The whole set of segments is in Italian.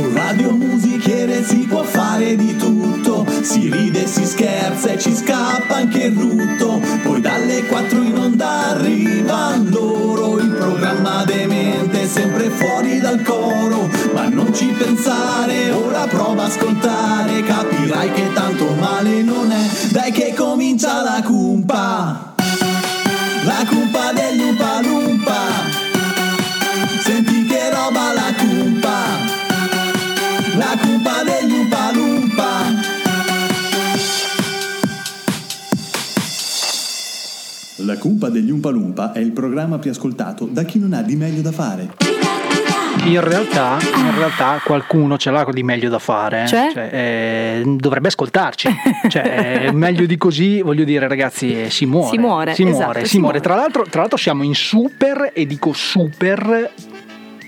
Su Radio Musichiere si può fare di tutto, si ride, si scherza e ci scappa anche il rutto. Poi dalle 4 in onda arriva loro, il programma demente sempre fuori dal coro. Ma non ci pensare, ora prova a ascoltare, capirai che tanto male non è. Dai che comincia la cumpa, la cumpa degli Umpa La cumpa degli Umpa Lumpa è il programma più ascoltato da chi non ha di meglio da fare. In realtà, in realtà qualcuno ce l'ha di meglio da fare. eh. Cioè? eh, dovrebbe ascoltarci. cioè, eh, meglio di così, voglio dire, ragazzi, eh, si muore. Si muore, si esatto, muore, si si muore. muore. Tra, l'altro, tra l'altro siamo in super, e dico super,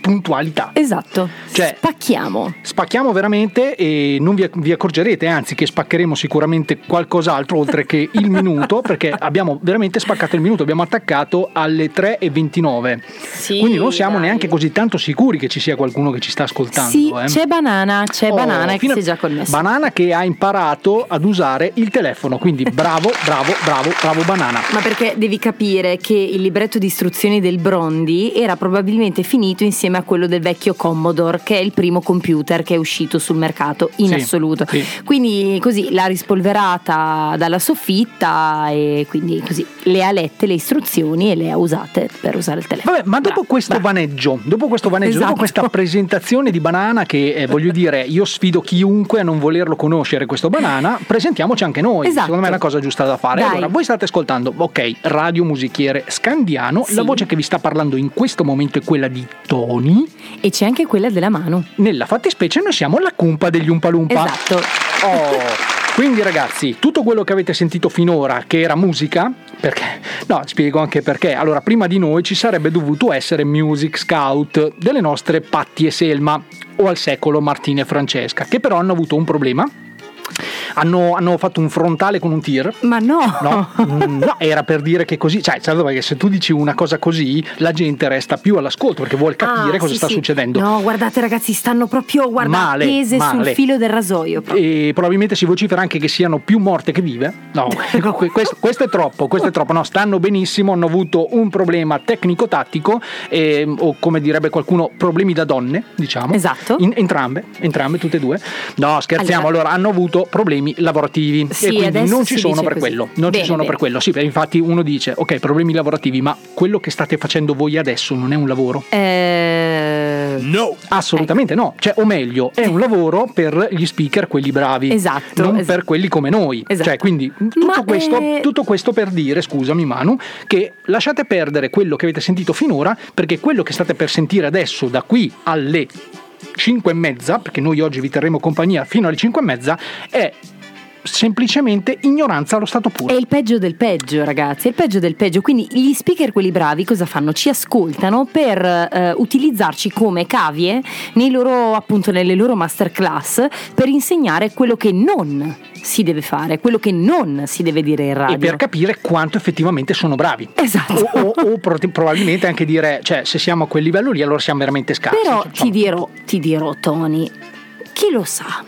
puntualità. Esatto. Cioè- Spacchiamo. Spacchiamo veramente e non vi, vi accorgerete, anzi che spaccheremo sicuramente qualcos'altro oltre che il minuto, perché abbiamo veramente spaccato il minuto, abbiamo attaccato alle 3.29. Sì, Quindi non siamo dai. neanche così tanto sicuri che ci sia qualcuno che ci sta ascoltando. Sì, eh. c'è Banana, c'è Oh, Banana che si è già connesso. Banana che ha imparato ad usare il telefono, quindi bravo, bravo, bravo, bravo Banana. Ma perché devi capire che il libretto di istruzioni del Brondi era probabilmente finito insieme a quello del vecchio Commodore, che è il primo computer che è uscito sul mercato in Sì, assoluto. sì. Quindi così l'ha rispolverata dalla soffitta e quindi così le ha lette le istruzioni e le ha usate per usare il telefono. Vabbè, ma dopo Bravo, questo bravo. vaneggio, dopo questo vaneggio, Esatto. dopo questa presentazione di Banana che eh, voglio dire, io sfido chiunque a non volerlo conoscere questo Banana, presentiamoci anche noi. Esatto. Secondo me è la cosa giusta da fare. Dai. Allora, voi state ascoltando, ok, Radio Musichiere Scandiano, Sì. la voce che vi sta parlando in questo momento è quella di Tony. E c'è anche quella della mano. Nella fattispecie noi siamo la cumpa degli Umpalumpa. Esatto. Oh, quindi ragazzi, tutto quello che avete sentito finora che era musica, perché no, spiego anche perché. Allora, prima di noi ci sarebbe dovuto essere Music Scout delle nostre Patti e Selma o al secolo Martina e Francesca, che però hanno avuto un problema. Hanno, hanno fatto un frontale con un tir. Ma no. No, Mm, no, era per dire che così, cioè, dov'è che se tu dici una cosa così, la gente resta più all'ascolto perché vuole capire Ah, cosa sì, sta sì. succedendo. No, guardate ragazzi, stanno proprio guarda, Male, tese male. sul filo del rasoio. proprio. e probabilmente si vocifera anche che siano più morte che vive. No, que- questo, questo è troppo, questo è troppo. No, stanno benissimo, hanno avuto un problema tecnico-tattico, ehm, o come direbbe qualcuno, problemi da donne, diciamo. Esatto. In- entrambe, entrambe, tutte e due. No, scherziamo, allora, Allora- hanno avuto problemi lavorativi Sì, e quindi non ci sono per così. quello. Non ci Bene, sono per bene. quello. Sì, infatti uno dice, ok, problemi lavorativi, ma quello che state facendo voi adesso non è un lavoro? Eh, No! Assolutamente no, cioè, o meglio, è un lavoro per gli speaker, quelli bravi, Esatto, non esatto. per quelli come noi. Esatto. Cioè, quindi tutto, Ma, questo, eh, tutto questo per dire, scusami Manu, che lasciate perdere quello che avete sentito finora, perché quello che state per sentire adesso, da qui alle 5 e mezza, perché noi oggi vi terremo compagnia fino alle 5 e mezza, è semplicemente ignoranza allo stato puro. È il peggio del peggio, ragazzi, è il peggio del peggio. Quindi gli speaker, quelli bravi, cosa fanno? Ci ascoltano per eh, utilizzarci come cavie loro, appunto, nelle loro masterclass per insegnare quello che non si deve fare, quello che non si deve dire in radio. E per capire quanto effettivamente sono bravi. Esatto. O, o- o pro- probabilmente anche dire, cioè, se siamo a quel livello lì, allora siamo veramente scarsi. Però Cioè, ti dirò, ti dirò, Tony, chi lo sa?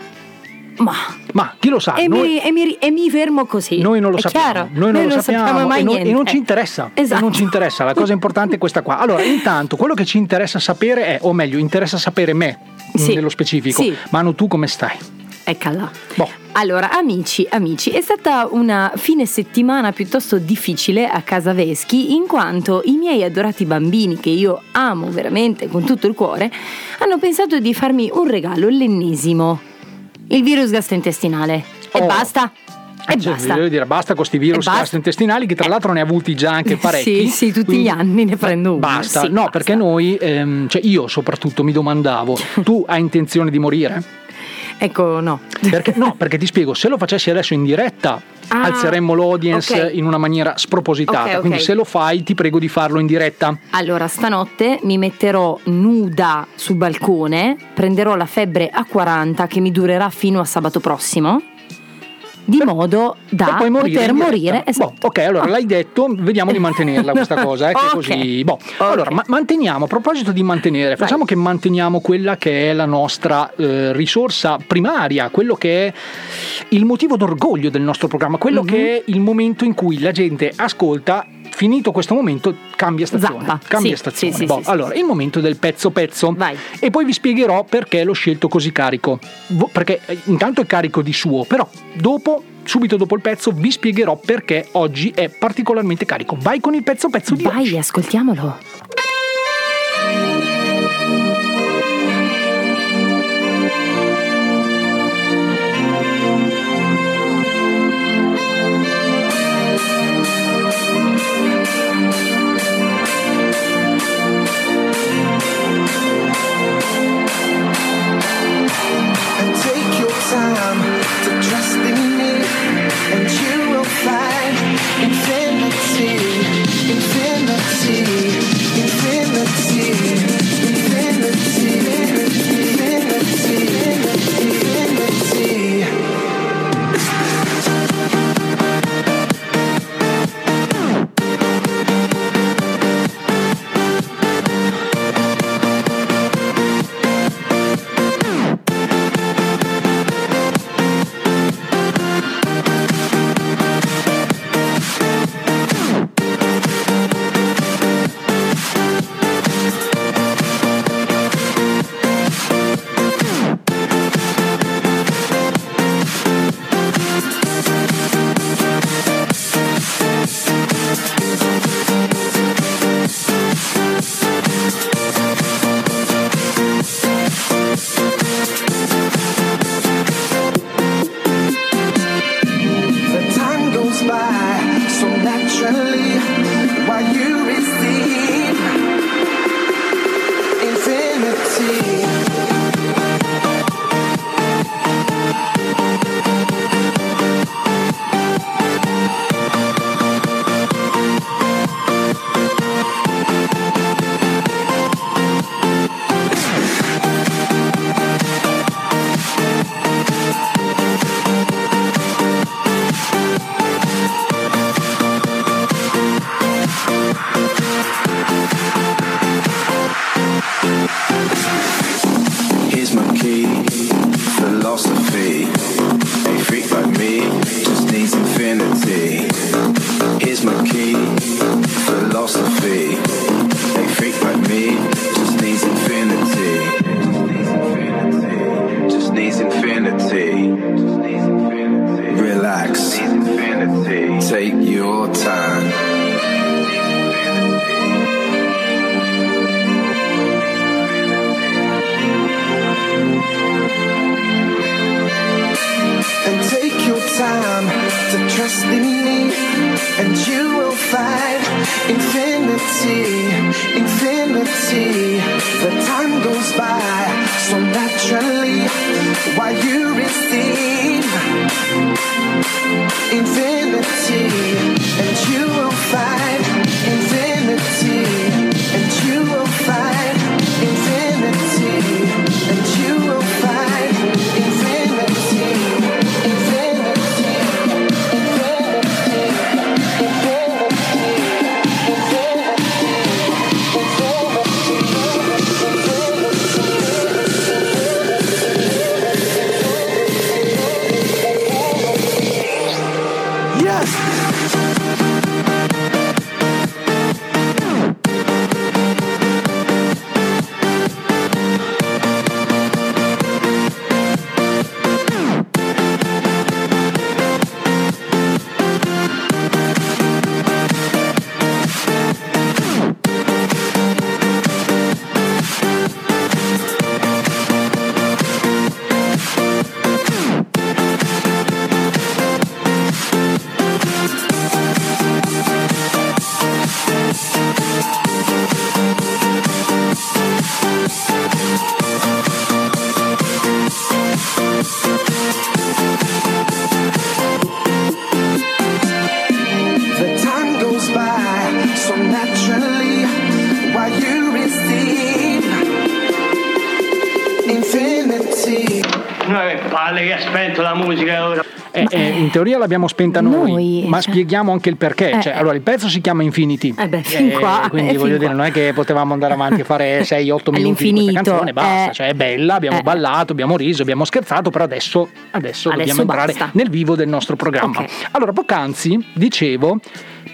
Ma, Ma chi lo sa? e, noi, mi, e mi- e mi fermo così. noi non lo sappiamo, chiaro? noi non lo sappiamo, mai e, non, e non ci interessa. Esatto. E non ci interessa, la cosa importante è questa qua. Allora, intanto, quello che ci interessa sapere è, o meglio, interessa sapere me Sì. nello specifico. Sì. Manu, tu come stai? Eccola. Boh. Allora, amici, amici, è stata una fine settimana piuttosto difficile a casa Veschi, in quanto i miei adorati bambini, che io amo veramente con tutto il cuore, hanno pensato di farmi un regalo, l'ennesimo. Il virus gastrointestinale. E Oh. basta. E Cioè, basta. Voglio dire, basta con questi virus E gastrointestinali che tra l'altro ne ha avuti già anche parecchi. Sì, sì, tutti Quindi- gli anni ne prendo uno. Basta, Sì, no, basta. perché noi, ehm, cioè io soprattutto mi domandavo, tu hai intenzione di morire? Ecco, no. Perché, no, perché ti spiego, se lo facessi adesso in diretta Ah, alzeremmo l'audience ok. in una maniera spropositata, Ok, ok. quindi se lo fai ti prego di farlo in diretta. Allora, stanotte mi metterò nuda sul balcone, prenderò la febbre a 40 che mi durerà fino a sabato prossimo, di modo da morire poter diretta. morire. Esatto. Boh, ok, allora l'hai detto, vediamo di mantenerla questa cosa, eh, che Ok. così. Boh. Ok. Allora, ma- manteniamo, a proposito di mantenere, facciamo che manteniamo quella che è la nostra eh, risorsa primaria, quello che è il motivo d'orgoglio del nostro programma, quello Mhm. che è il momento in cui la gente ascolta. Finito questo momento, cambia stazione. Zappa. Cambia Sì, stazione. sì, Boh, sì, allora, il momento del pezzo pezzo. Vai. E poi vi spiegherò perché l'ho scelto così carico. Perché eh, intanto è carico di suo, però dopo, subito dopo il pezzo, vi spiegherò perché oggi è particolarmente carico. Vai con il pezzo pezzo di Vai, oggi. ascoltiamolo. Teoria l'abbiamo spenta noi, Noi, ma cioè- spieghiamo anche il perché. Eh, Cioè, eh. allora, il pezzo si chiama Infinity. Eh beh, fin qua, Quindi eh, voglio fin dire, qua. non è che potevamo andare avanti a fare 6-8 minuti di questa canzone, basta. eh. Cioè, è bella, abbiamo Eh. ballato, abbiamo riso, abbiamo scherzato, però adesso, adesso, Adesso dobbiamo entrare basta. nel vivo del nostro programma. Ok. Allora, poc'anzi dicevo.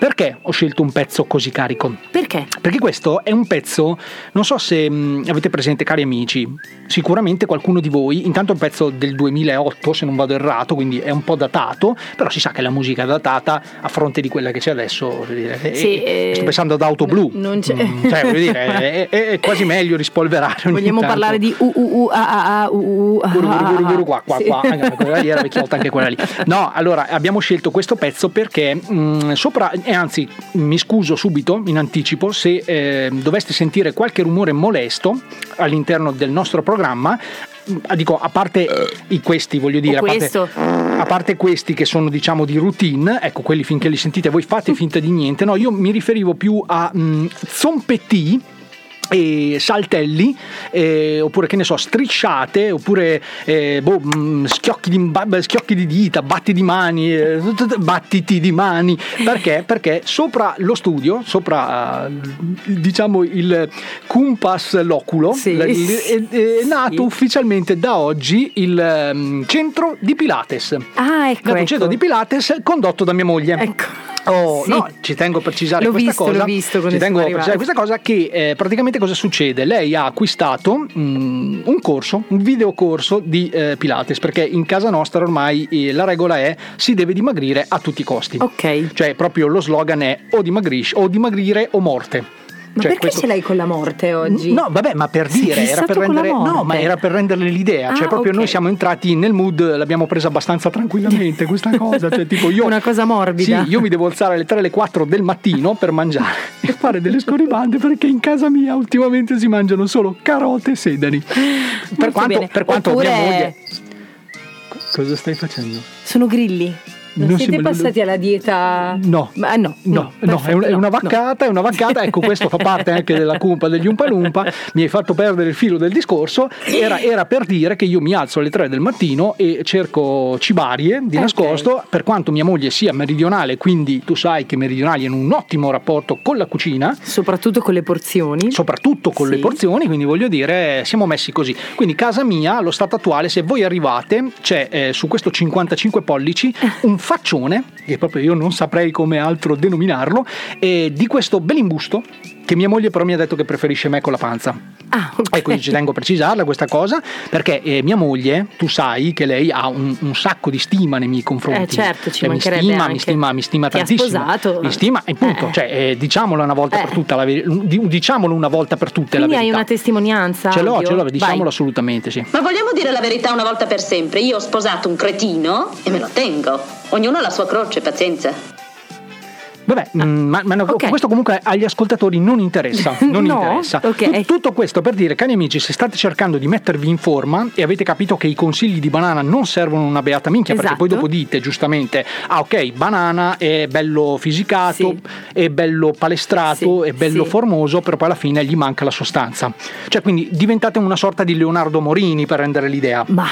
Perché ho scelto un pezzo così carico? Perché? Perché questo è un pezzo, non so se mh, avete presente cari amici, sicuramente qualcuno di voi, intanto è un pezzo del 2008 se non vado errato, quindi è un po' datato, però si sa che la musica è datata a fronte di quella che c'è adesso, e- Sì, e- eh, sto pensando ad Auto Blu, non c'è- Mm, cioè, voglio dire, è, è- è quasi meglio rispolverare Vogliamo tanto. parlare di u u u a a a u u a Guru, guru, guru, guru, qua, qua, Sì. qua. Anche quella lì era vecchiotta, anche quella lì. No, allora abbiamo scelto questo pezzo perché mh, sopra, e anzi mi scuso subito in anticipo se eh, doveste sentire qualche rumore molesto all'interno del nostro programma. mh, Dico, a parte i questi, voglio dire, a parte, a parte questi che sono diciamo di routine, ecco quelli finché li sentite voi fate finta di niente, no, io mi riferivo più a mh, zompetti e saltelli eh, oppure che ne so strisciate oppure eh, boh, mh, schiocchi, di, schiocchi di dita batti di mani eh, battiti di mani perché perché sopra lo studio sopra diciamo il Compass Loculo Sì, è, è nato sì. ufficialmente da oggi il ehm, centro di Pilates Ah, ecco, ecco. centro di Pilates condotto da mia moglie Ecco. Oh, Sì. no, ci tengo a precisare L'ho questa visto, cosa. l'ho visto quando ci tengo a precisare questa cosa che eh, praticamente cosa succede? Lei ha acquistato mm, un corso, un videocorso di eh, Pilates, perché in casa nostra ormai eh, la regola è si deve dimagrire a tutti i costi. Ok. Cioè, proprio lo slogan è o dimagrisci o dimagrire o morte. Ma Cioè, perché questo- ce l'hai con la morte oggi? No, vabbè, ma per dire, era per rendere, no, ma era per renderle l'idea. cioè, Ah, proprio ok. noi siamo entrati nel mood, l'abbiamo presa abbastanza tranquillamente questa cosa. Cioè, tipo io, Una cosa morbida. Sì, io mi devo alzare alle 3 alle 4 del mattino per mangiare e fare delle scorribande perché in casa mia ultimamente si mangiano solo carote e sedani. Per Molto quanto, bene. per quanto Oppure- mia moglie. Cosa stai facendo? Sono grilli. Non, Non si siete lo- passati alla dieta? No. Ma, no, No, no, è, un- è una no, vaccata, è una vaccata, ecco questo fa parte anche della cumpa degli Umpalumpa, mi hai fatto perdere il filo del discorso, era, era per dire che io mi alzo alle 3 del mattino e cerco cibarie di nascosto, per quanto mia moglie sia meridionale, quindi tu sai che i meridionali hanno un ottimo rapporto con la cucina, no. Soprattutto con le porzioni. soprattutto con Sì. le porzioni, quindi voglio dire, siamo messi così. Quindi casa mia, allo stato attuale, se voi arrivate, c'è eh, su questo 55 pollici un faccione, che proprio io non saprei come altro denominarlo, eh, di questo belimbusto che mia moglie però mi ha detto che preferisce me con la panza. Ah, ok. E quindi ci tengo a precisarla questa cosa, perché eh, mia moglie, tu sai che lei ha un, un sacco di stima nei miei confronti. Eh, certo, ci Cioè, mi mancherebbe stima, anche. mi stima, mi stima Ti ha tantissimo. sposato. Mi stima, e appunto, Eh. cioè, eh, diciamolo una volta Eh. per tutte, la veri- di- diciamolo una volta per tutte Quindi la hai verità. una testimonianza? Ce l'ho, ce l'ho, diciamolo Vai. assolutamente, sì. Ma vogliamo dire la verità una volta per sempre? Io ho sposato un cretino e me lo tengo. Ognuno ha la sua croce, pazienza. Vabbè, mm, ma, ma no, Ok. questo comunque agli ascoltatori non interessa. Non No? interessa. Ok. Tut- tutto questo per dire, cari amici, se state cercando di mettervi in forma e avete capito che i consigli di banana non servono una beata minchia, perché Esatto. poi dopo dite giustamente: ah, ok, banana è bello fisicato, Sì. è bello palestrato, Sì, è bello sì. formoso, però poi alla fine gli manca la sostanza. Cioè, quindi diventate una sorta di Leonardo Morini per rendere l'idea. Ma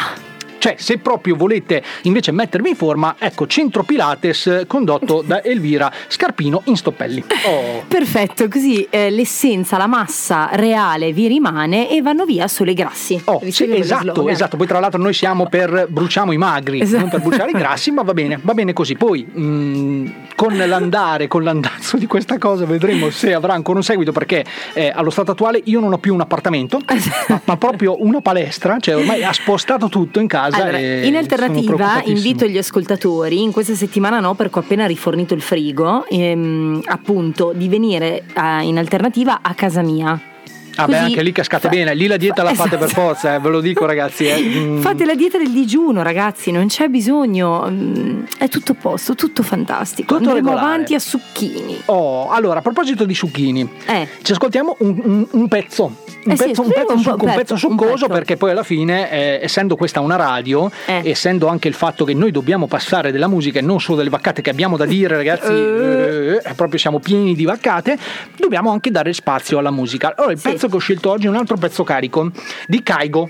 Cioè, se proprio volete invece mettervi in forma, ecco, Centro Pilates condotto da Elvira Scarpino in Stoppelli. Oh. perfetto, così eh, l'essenza, la massa reale vi rimane e vanno via solo i grassi. Oh, sì, esatto, esatto. Poi tra l'altro noi siamo per bruciamo i magri, Esatto. non per bruciare i grassi, ma va bene, va bene così. Poi mh, con l'andare, con l'andazzo di questa cosa vedremo se avrà ancora un seguito perché eh, allo stato attuale io non ho più un appartamento, ma, ma proprio una palestra, cioè ormai ha spostato tutto in casa. Allora, e in alternativa invito gli ascoltatori, in questa settimana no perché ho appena rifornito il frigo, ehm, appunto di venire eh, in alternativa a casa mia. Ah beh, anche lì cascate fa- bene, lì la dieta la fate per Esatto. forza, eh, ve lo dico ragazzi. eh. Mm. Fate la dieta del digiuno, ragazzi, non c'è bisogno. mm, È tutto a posto, tutto fantastico. Tutto Andremo regolare. avanti a succhini. Oh, allora, a proposito di succhini, Eh. ci ascoltiamo un, un- un pezzo. Un Eh sì, pezzo, un sì, pezzo un po' un pezzo pezzo, un succoso pezzo. perché poi alla fine, eh, essendo questa una radio, Eh. essendo anche il fatto che noi dobbiamo passare della musica e non solo delle vaccate che abbiamo da dire, ragazzi, proprio siamo pieni di vaccate, dobbiamo anche dare spazio alla musica. Allora, il Sì. pezzo che ho scelto oggi è un altro pezzo carico di Kaigo.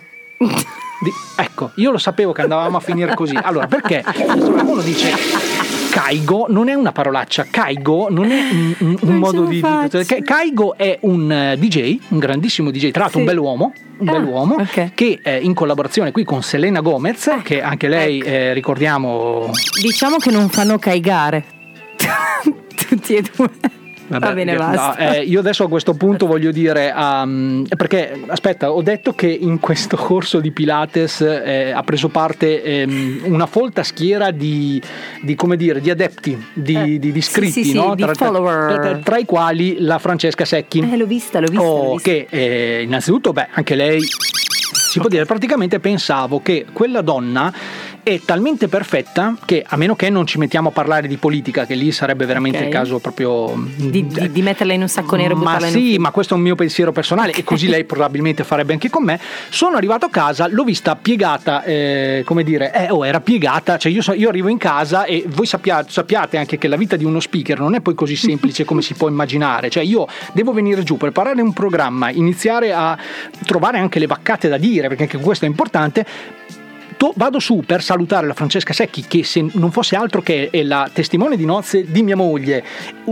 Di- ecco, io lo sapevo che andavamo a finire così. Allora, perché uno dice Kaigo non è una parolaccia, Kaigo non è un, un- Non modo di, di- faccio. Ka- Kaigo è un eh, DJ, un grandissimo DJ, tra l'altro Sì. un bell'uomo, un Ah, bell'uomo ok. che eh, in collaborazione qui con Selena Gomez, che anche lei ecco. eh, ricordiamo Diciamo che non fanno caigare. Tutti e due. Vabbè, Va bene, no, basta. eh, io adesso a questo punto voglio dire, um, perché aspetta, ho detto che in questo corso di Pilates eh, ha preso parte ehm, una folta schiera di, di, come dire, di adepti, di, Eh, di- sì, iscritti, sì, sì, no? di tra, tra- follower. tra- i quali la Francesca Secchi. Eh, l'ho vista, l'ho vista. l'ho Oh, vista. che eh, innanzitutto, beh, anche lei si può dire, praticamente pensavo che quella donna è talmente perfetta che a meno che non ci mettiamo a parlare di politica, che lì sarebbe veramente Ok. il caso proprio Di, di- di metterla in un sacco nero ma un sì, fiume. ma questo è un mio pensiero personale e così lei probabilmente farebbe anche con me. Sono arrivato a casa, l'ho vista piegata, eh, come dire, eh, oh, era piegata, cioè io, so- io arrivo in casa e voi sappiate, sappiate anche che la vita di uno speaker non è poi così semplice come si può immaginare, cioè io devo venire giù, preparare un programma, iniziare a trovare anche le vaccate da dire, perché anche questo è importante to- vado su per salutare la Francesca Secchi che se non fosse altro che è la testimone di nozze di mia moglie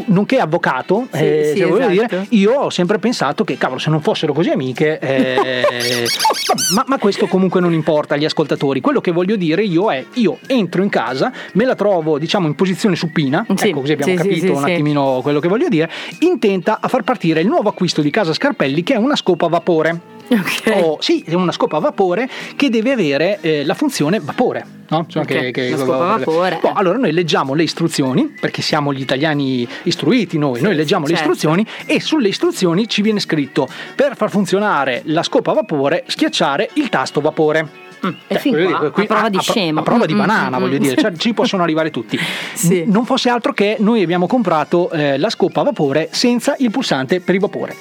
nonché avvocato Sì, eh, sì, esatto. dire, io ho sempre pensato che cavolo se non fossero così amiche eh, ma, ma questo comunque non importa agli ascoltatori. Quello che voglio dire io è io entro in casa me la trovo diciamo in posizione supina Sì, ecco così abbiamo capito un attimino quello che voglio dire intenta a far partire il nuovo acquisto di casa Scarpelli che è una scopa a vapore Ok. Oh, sì, è una scopa a vapore che deve avere eh, la funzione vapore. No? Insomma, Ok, una scopa a vapore. Boh, allora noi leggiamo le istruzioni, perché siamo gli italiani istruiti noi, noi leggiamo le certo. istruzioni e sulle istruzioni ci viene scritto per far funzionare la scopa a vapore schiacciare il tasto vapore. Mm, e fin qua, a prova di pro- scemo. a prova di Mm, mm, banana, mm, voglio mm. dire, cioè, ci possono arrivare tutti. Sì. Non fosse altro che noi abbiamo comprato eh, la scopa a vapore senza il pulsante per il vapore.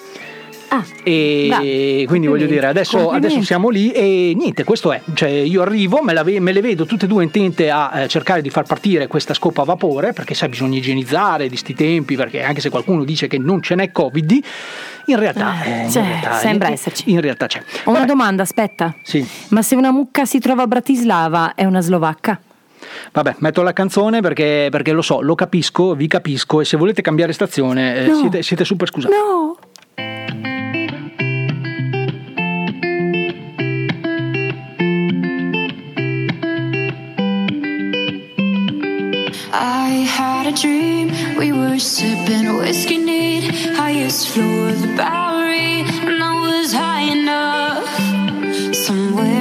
Ah, E Beh, quindi voglio dire, adesso, adesso siamo lì e niente, questo è. Cioè, io arrivo, me, ve- me le vedo tutte e due intente a eh, cercare di far partire questa scopa a vapore, perché sai, bisogna igienizzare di sti tempi, perché anche se qualcuno dice che non ce n'è Covid, in realtà, Eh, eh, in cioè, realtà- sembra in- esserci. In realtà c'è. Ho una domanda, aspetta. Sì. Ma se una mucca si trova a Bratislava, è una slovacca? Vabbè, metto la canzone perché, perché lo so, lo capisco, vi capisco e se volete cambiare stazione eh, No. siete, siete super scusati. No. Dream. We were sipping whiskey neat, highest floor of the Bowery, and I was high enough. Somewhere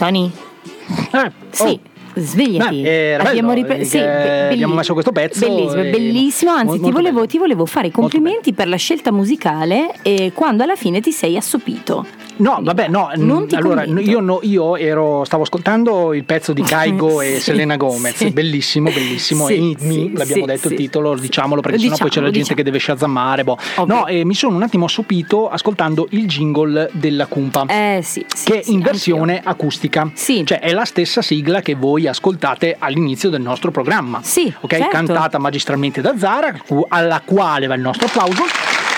Tony? Eh, Sì. Svegliati. Beh, abbiamo, bello, ripre- eh, sì, be- abbiamo messo questo pezzo Bellissimo, e- bellissimo. Anzi, molto ti, volevo, ti volevo fare i complimenti per la scelta musicale e quando alla fine ti sei assopito. No, vabbè, no, Non ti allora io, no- io ero, stavo ascoltando il pezzo di Caigo e Sì, Selena Gomez, sì. bellissimo, bellissimo. Sì, e Me, sì, l'abbiamo sì, detto sì. il titolo, diciamolo perché sennò poi c'è la Diciamolo, gente che deve shazammare. Boh. No, e mi sono un attimo assopito ascoltando il jingle della Cumpa. Eh sì, sì, che è sì, in versione acustica. Cioè è la stessa sigla che voi ascoltate all'inizio del nostro programma. Sì, Ok, certo. cantata magistralmente da Zara, alla quale va il nostro applauso.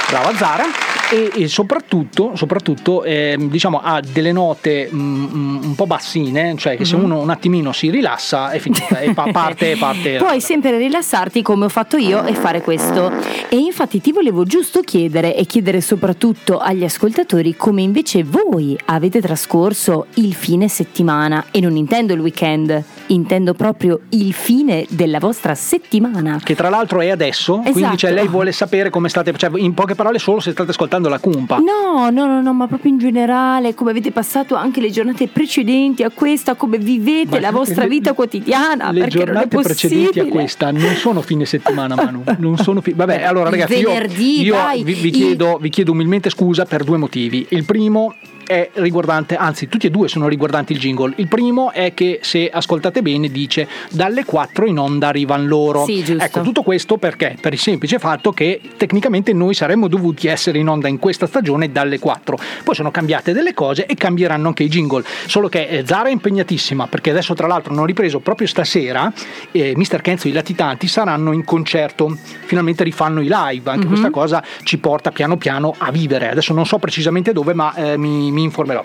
Brava Zara. E, e soprattutto, soprattutto ehm, diciamo, ha delle note mm, mm, un po' bassine, cioè che se Mhm. uno un attimino si rilassa è finita, e pa- parte, parte. Puoi sempre rilassarti come ho fatto io e fare questo. E infatti ti volevo giusto chiedere e chiedere soprattutto agli ascoltatori come invece voi avete trascorso il fine settimana e non intendo il weekend, intendo proprio il fine della vostra settimana. Che tra l'altro è adesso, quindi Esatto. cioè, lei vuole sapere come state, cioè, in poche parole solo se state ascoltando la cumpa. No, no, no, no, ma proprio in generale, come avete passato anche le giornate precedenti a questa, come vivete Ma la vostra le- vita quotidiana, Le giornate precedenti a questa non sono fine settimana, Manu. Non sono fi- Vabbè, allora ragazzi, io, venerdì, io dai, vi, vi chiedo, vi chiedo umilmente scusa per due motivi. Il primo è riguardante, anzi tutti e due sono riguardanti il jingle. Il primo è che se ascoltate bene dice dalle 4 in onda arrivano loro. Sì, giusto. Ecco, tutto questo perché? Per il semplice fatto che tecnicamente noi saremmo dovuti essere in onda in questa stagione dalle 4. Poi sono cambiate delle cose e cambieranno anche i jingle. Solo che eh, Zara è impegnatissima perché adesso tra l'altro hanno ripreso proprio stasera eh, Mr. Kenzo e i latitanti saranno in concerto. Finalmente rifanno i live. Anche Mhm. questa cosa ci porta piano piano a vivere. Adesso non so precisamente dove, ma eh, mi, mi informerò.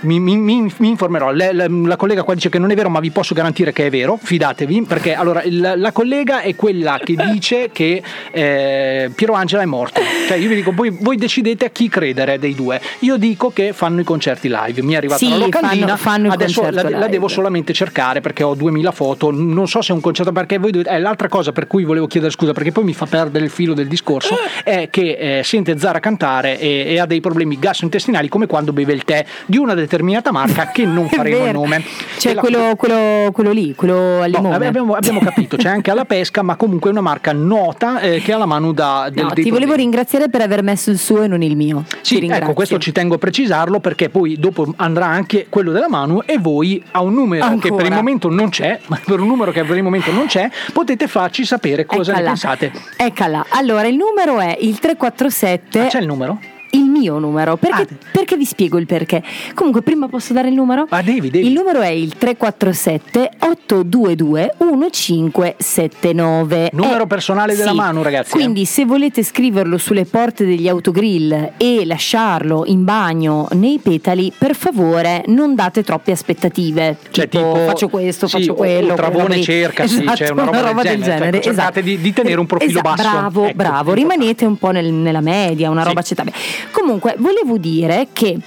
Mi, mi- mi- informerò. Le- le- la collega qua dice che non è vero, ma vi posso garantire che è vero. Fidatevi, perché allora il- la collega è quella che dice che eh, Piero Angela è morto. Cioè, io vi dico, voi, voi decidete a chi credere dei due. Io dico che fanno i concerti live. Mi è arrivata Sì, la locandina. fanno- fanno adesso la, la devo solamente cercare perché ho 2000 foto. Non so se è un concerto perché voi dovete. eh, l'altra cosa per cui volevo chiedere scusa, perché poi mi fa perdere il filo del discorso, è che eh, sente Zara cantare e, e ha dei problemi gastrointestinali come quando beve il tè di una determinata marca che non faremo il nome. Cioè la- quello, quello, quello lì, quello al No, limone. abbiamo, abbiamo capito, c'è anche alla pesca, ma comunque è una marca nota eh, che ha la mano da del, No, ti volevo problemi. ringraziare per aver messo il suo e non il mio. Sì, ecco, questo ci tengo a precisarlo perché poi dopo andrà anche quello della Manu e voi a un numero che Ancora. per il momento non c'è, ma per un numero che per il momento non c'è, potete farci sapere cosa ne Eccola. pensate. Eccola. Allora, il numero è il 347. Ah, c'è il numero? Il mio numero, perché, perché vi spiego il perché. Comunque, prima posso dare il numero? Ah, devi, devi. Il numero è il 347 822 1579. Numero Eh, personale della sì. Manu, ragazzi. eh. Quindi, se volete scriverlo sulle porte degli autogrill e lasciarlo in bagno nei petali, per favore, non date troppe aspettative. Cioè, tipo, tipo, faccio questo, sì, faccio quello. o Travone quella roba lì. cerca, sì, Esatto, c'è una roba del genere. Ecco, cercate di- di tenere un profilo Esatto, basso. Bravo, Ecco, bravo. Rimanete un po' nel- nella media, una roba accettabile. Comunque, volevo dire che,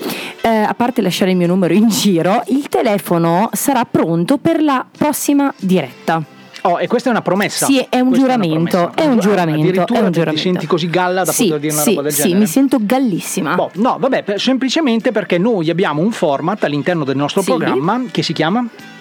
eh, a parte lasciare il mio numero in giro, il telefono sarà pronto per la prossima diretta. Oh, e questa è una promessa. Sì, è un Questa giuramento, promessa. è un giuramento, è un giuramento. Ti senti così galla da sì, poter dire una sì, roba del sì, genere? mi sento gallissima. Boh, no, vabbè, semplicemente perché noi abbiamo un format all'interno del nostro Sì. programma che si chiama è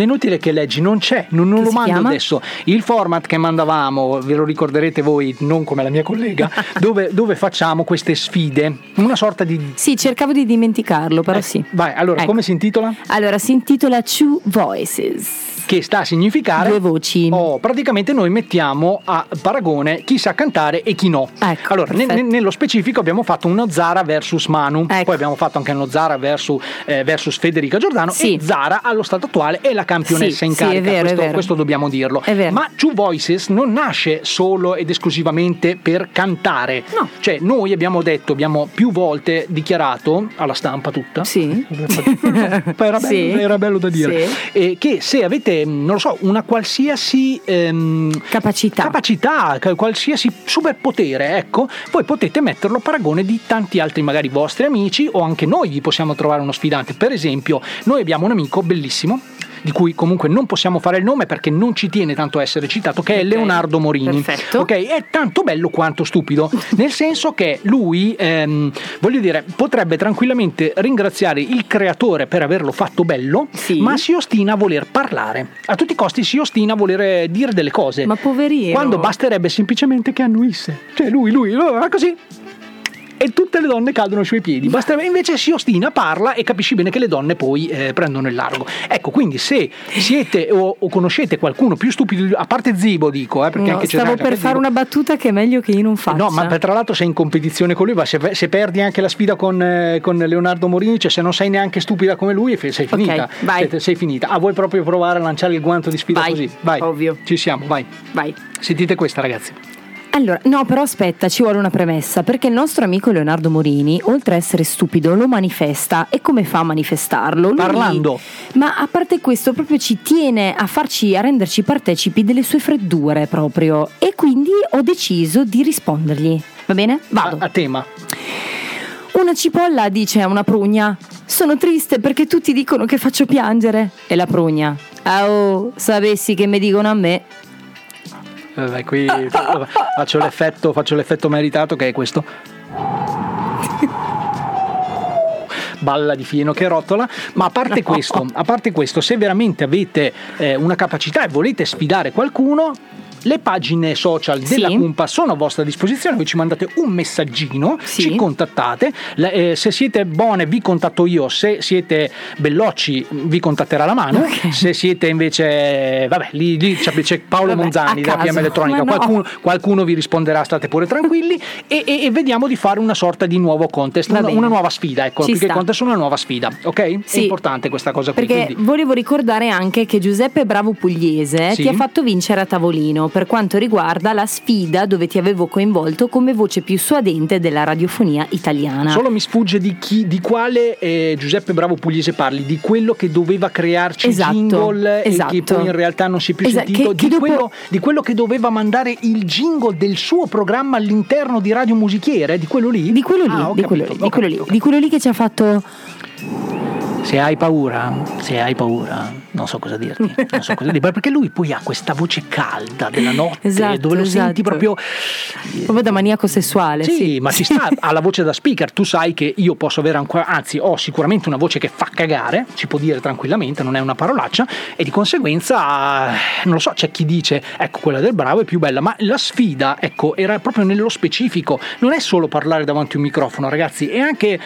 inutile che leggi, non c'è, non, non lo mando chiama? adesso. Il format che mandavamo, ve lo ricorderete voi, non come la mia collega, dove, dove facciamo queste sfide, una sorta di... Sì, cercavo di dimenticarlo, però sì. Vai, allora, Ecco. come si intitola? Allora, si intitola Two Voices. Che sta a significare Due voci. Oh, praticamente noi mettiamo a paragone chi sa cantare e chi no. Ecco, allora, ne- ne- nello specifico abbiamo fatto uno Zara versus Manu, Ecco. poi abbiamo fatto anche uno Zara versus, eh, versus Federica Giordano Sì. e Zara allo stato attuale è la campionessa Sì, in sì, è carica, vero, è questo, vero. questo dobbiamo dirlo. È vero. Ma Two Voices non nasce solo ed esclusivamente per cantare. No. Cioè, noi abbiamo detto, abbiamo più volte dichiarato alla stampa tutta. Sì. era, bello, era bello da dire. Sì. che se avete, mh, non lo so, una qualsiasi ehm, Capacità. capacità, ca- qualsiasi superpotere, ecco, voi potete metterlo a paragone di tanti altri magari vostri amici o anche noi vi possiamo trovare uno sfidante. Per esempio, noi abbiamo un amico bellissimo di cui comunque non possiamo fare il nome perché non ci tiene tanto a essere citato, che è Leonardo Morini. perfetto. Ok, è tanto bello quanto stupido, nel senso che lui, ehm, voglio dire, potrebbe tranquillamente ringraziare il creatore per averlo fatto bello, Sì. ma si ostina a voler parlare. A tutti i costi si ostina a voler dire delle cose. Ma poverino. Quando basterebbe semplicemente che annuisse. Cioè lui, lui, lui così. E tutte le donne cadono ai suoi piedi. Basterebbe, invece si ostina, parla e capisci bene che le donne poi eh, prendono il largo. Ecco, quindi se siete o, o conoscete qualcuno più stupido, a parte Zibo dico, eh, perché No, anche stavo per Zibo. fare una battuta che è meglio che io non faccia. No, ma tra l'altro sei in competizione con lui, ma se, se perdi anche la sfida con, eh, con Leonardo Morini, cioè se non sei neanche stupida come lui, sei finita. vai. Siete- sei finita. Ah, vuoi proprio provare a lanciare il guanto di sfida Vai, così? Vai. ovvio. Ci siamo, vai. Vai. Sentite questa, ragazzi. Allora, no, però aspetta, ci vuole una premessa, perché il nostro amico Leonardo Morini, oltre a essere stupido, lo manifesta. E come fa a manifestarlo? Lui- Parlando. Ma a parte questo, proprio ci tiene a farci, a renderci partecipi delle sue freddure proprio. E quindi ho deciso di rispondergli. Va bene? Vado. A, a tema. Una cipolla dice a una prugna: Sono triste perché tutti dicono che faccio piangere. E la prugna: Ah, oh, sapessi che mi dicono a me. Vai, qui faccio l'effetto, faccio l'effetto meritato che è questo. Balla di fieno che rotola, ma a parte questo, a parte questo se veramente avete eh, una capacità e volete sfidare qualcuno, le pagine social della Sì. Cumpa sono a vostra disposizione, voi ci mandate un messaggino, Sì. ci contattate, eh, se siete buone vi contatto io, se siete bellocci vi contatterà la mano, Ok. se siete invece, vabbè, lì, lì c'è, Paolo Vabbè, Monzani a della caso. PM Elettronica, no. qualcuno, qualcuno vi risponderà, state pure tranquilli e, e- e vediamo di fare una sorta di nuovo contest, una, una nuova sfida, ecco, Ci più che sta. contest una nuova sfida, ok? È Sì. importante questa cosa qui. Perché quindi- volevo ricordare anche che Giuseppe Bravo Pugliese Sì. ti ha fatto vincere a tavolino per quanto riguarda la sfida dove ti avevo coinvolto come voce più suadente della radiofonia italiana. Solo mi sfugge di chi, di quale eh, Giuseppe Bravo Pugliese parli, di quello che doveva crearci Esatto, jingle e esatto. che poi in realtà non si è più Esatto, sentito, che- che di, dopo- quello, di quello che doveva mandare il jingle del suo programma all'interno di Radio Musichiere, di quello lì? Di quello lì, Ah, di, quello capito, lì ho di quello lì, capito, di quello lì che ci ha fatto. Se hai paura, se hai paura, non so cosa dirti, non so cosa dire, perché lui poi ha questa voce calda della notte Esatto, dove lo senti esatto. proprio proprio da maniaco sessuale. sì, Sì, ma ci sta, ha la voce da speaker, tu sai che io posso avere ancora, anzi ho sicuramente una voce che fa cagare, si può dire tranquillamente, non è una parolaccia e di conseguenza, non lo so, c'è chi dice, ecco quella del bravo è più bella, ma la sfida, ecco, era proprio nello specifico, non è solo parlare davanti a un microfono ragazzi, è anche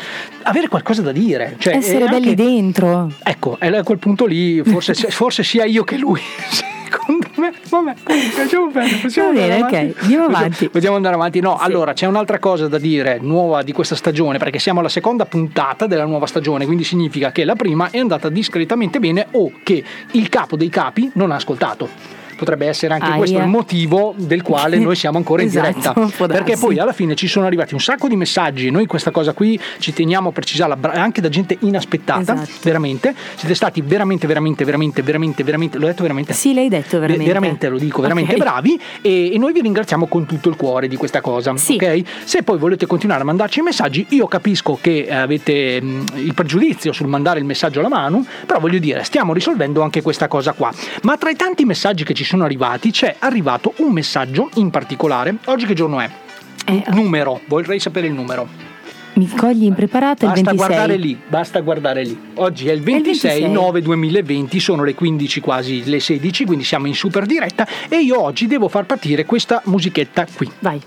avere qualcosa da dire, cioè, Essere belli anche- dentro. Ecco, a quel punto lì forse, forse sia io che lui. Secondo me, vabbè, lasciamo perdere, possiamo Va bene, ok, andiamo avanti. Possiamo andare avanti. No, allora c'è un'altra cosa da dire nuova di questa stagione, perché siamo alla seconda puntata della nuova stagione, quindi significa che la prima è andata discretamente bene o che il capo dei capi non ha ascoltato. Potrebbe essere anche Aia. questo il motivo del quale noi siamo ancora in Esatto, diretta. Perché poi alla fine ci sono arrivati un sacco di messaggi. Noi questa cosa qui ci teniamo a precisarla anche da gente inaspettata, Esatto. veramente. Siete stati veramente, veramente, veramente, veramente, veramente, l'ho detto veramente? Sì, l'hai detto veramente. Ve- veramente lo dico, veramente Ok. bravi e, e noi vi ringraziamo con tutto il cuore di questa cosa. Sì. ok? Se poi volete continuare a mandarci i messaggi, io capisco che eh, avete mh, il pregiudizio sul mandare il messaggio alla mano, però voglio dire, stiamo risolvendo anche questa cosa qua. Ma tra i tanti messaggi che ci sono arrivati c'è arrivato un messaggio in particolare. Oggi che giorno è? Eh, Numero, vorrei sapere il numero. mi cogli impreparata il Basta 26. guardare lì, basta guardare lì. Oggi è il È il 26 26. 9 2020, sono le 15 quasi le 16, quindi siamo in super diretta e io oggi devo far partire questa musichetta qui. Vai.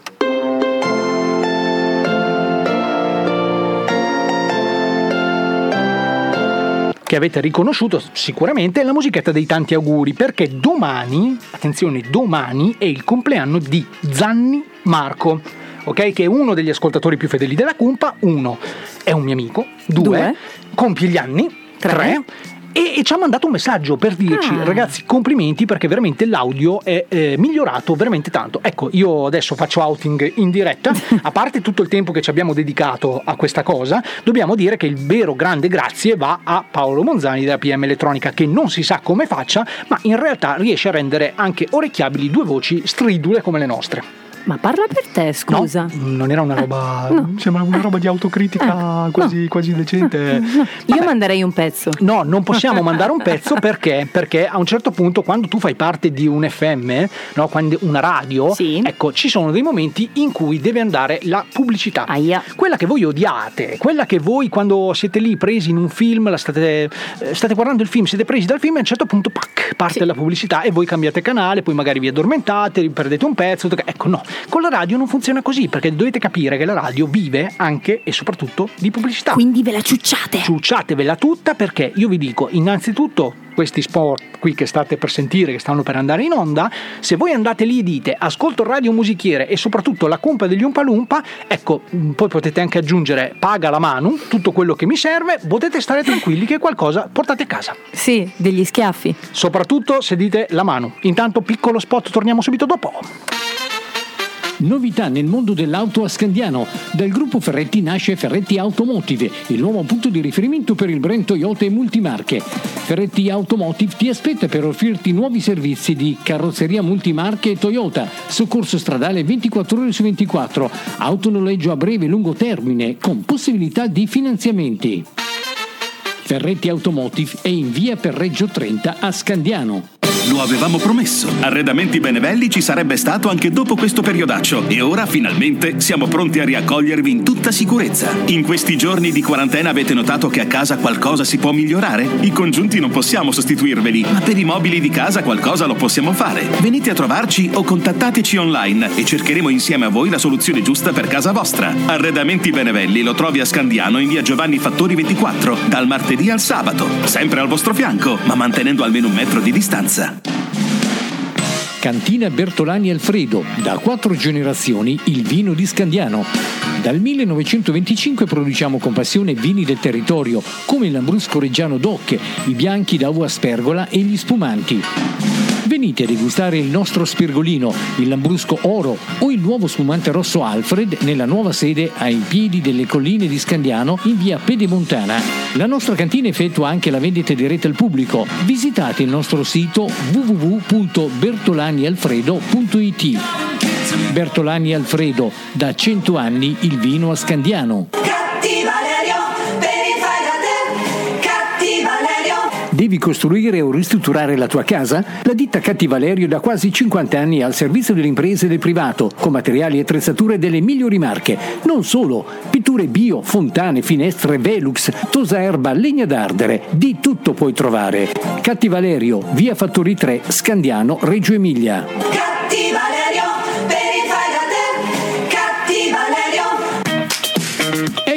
Che avete riconosciuto sicuramente è la musichetta dei tanti auguri, perché domani, attenzione, domani è il compleanno di Zanni Marco. Ok, che è uno degli ascoltatori più fedeli della Cumpa, uno è un mio amico, due, Due. compie gli anni, Tre. tre, e, e ci ha mandato un messaggio per dirci Ah. ragazzi complimenti perché veramente l'audio è eh, migliorato veramente tanto. Ecco io adesso faccio outing in diretta. A parte tutto il tempo che ci abbiamo dedicato a questa cosa dobbiamo dire che il vero grande grazie va a Paolo Monzani della PM Elettronica che non si sa come faccia ma in realtà riesce a rendere anche orecchiabili due voci stridule come le nostre Ma parla per te, scusa. No, non era una roba no. sembra una roba di autocritica quasi, quasi decente No, io manderei un pezzo. No, non possiamo mandare un pezzo perché? Perché a un certo punto, quando tu fai parte di un FM, no, quando una radio, Sì. ecco, ci sono dei momenti in cui deve andare la pubblicità. Aia. Quella che voi odiate, quella che voi quando siete lì presi in un film, la state, eh, state guardando il film, siete presi dal film e a un certo punto pac, parte Sì. la pubblicità e voi cambiate canale, poi magari vi addormentate, perdete un pezzo. Ecco, no, con la radio non funziona così perché dovete capire che la radio vive anche e soprattutto di pubblicità Quindi ve la ciucciate. ciucciatevela tutta perché io vi dico innanzitutto questi sport qui che state per sentire che stanno per andare in onda se voi andate lì e dite ascolto il radio musichiere e soprattutto la cumpa degli Umpalumpa ecco mh, poi potete anche aggiungere paga la mano tutto quello che mi serve potete stare tranquilli che qualcosa portate a casa Sì, degli schiaffi. soprattutto se dite la mano intanto piccolo spot torniamo subito dopo Novità nel mondo dell'auto a Scandiano. Dal gruppo Ferretti nasce Ferretti Automotive, il nuovo punto di riferimento per il brand Toyota e multimarche. Ferretti Automotive ti aspetta per offrirti nuovi servizi di carrozzeria multimarche e Toyota, soccorso stradale 24 ore su 24, autonoleggio a breve e lungo termine con possibilità di finanziamenti. Ferretti Automotive è in via per Reggio 30 a Scandiano. Lo avevamo promesso. Arredamenti Benevelli ci sarebbe stato anche dopo questo periodaccio e ora finalmente siamo pronti a riaccogliervi in tutta sicurezza. In questi giorni di quarantena avete notato che a casa qualcosa si può migliorare? I congiunti non possiamo sostituirveli, ma per i mobili di casa qualcosa lo possiamo fare. Venite a trovarci o contattateci online e cercheremo insieme a voi la soluzione giusta per casa vostra. Arredamenti Benevelli lo trovi a Scandiano in via Giovanni Fattori 24, dal martedì al sabato, sempre al vostro fianco, ma mantenendo almeno un metro di distanza. Cantina Bertolani Alfredo, da quattro generazioni il vino di Scandiano. Dal 1925 produciamo con passione vini del territorio, come il Lambrusco Reggiano DOC, i bianchi da uva spergola e gli spumanti. Venite a degustare il nostro spirgolino, il Lambrusco Oro o il nuovo spumante rosso Alfred nella nuova sede ai piedi delle colline di Scandiano in via Pedemontana. La nostra cantina effettua anche la vendita diretta al pubblico. Visitate il nostro sito www.bertolanialfredo.it. Bertolani Alfredo, da 100 anni il vino a Scandiano. Cattiveria, Devi costruire o ristrutturare la tua casa? La ditta Catti Valerio da quasi 50 anni è al servizio delle imprese e del privato, con materiali e attrezzature delle migliori marche. Non solo, pitture bio, fontane, finestre, Velux, tosa erba, legna d'ardere, di tutto puoi trovare. Catti Valerio, via Fattori 3, Scandiano, Reggio Emilia. Cattiveria, baby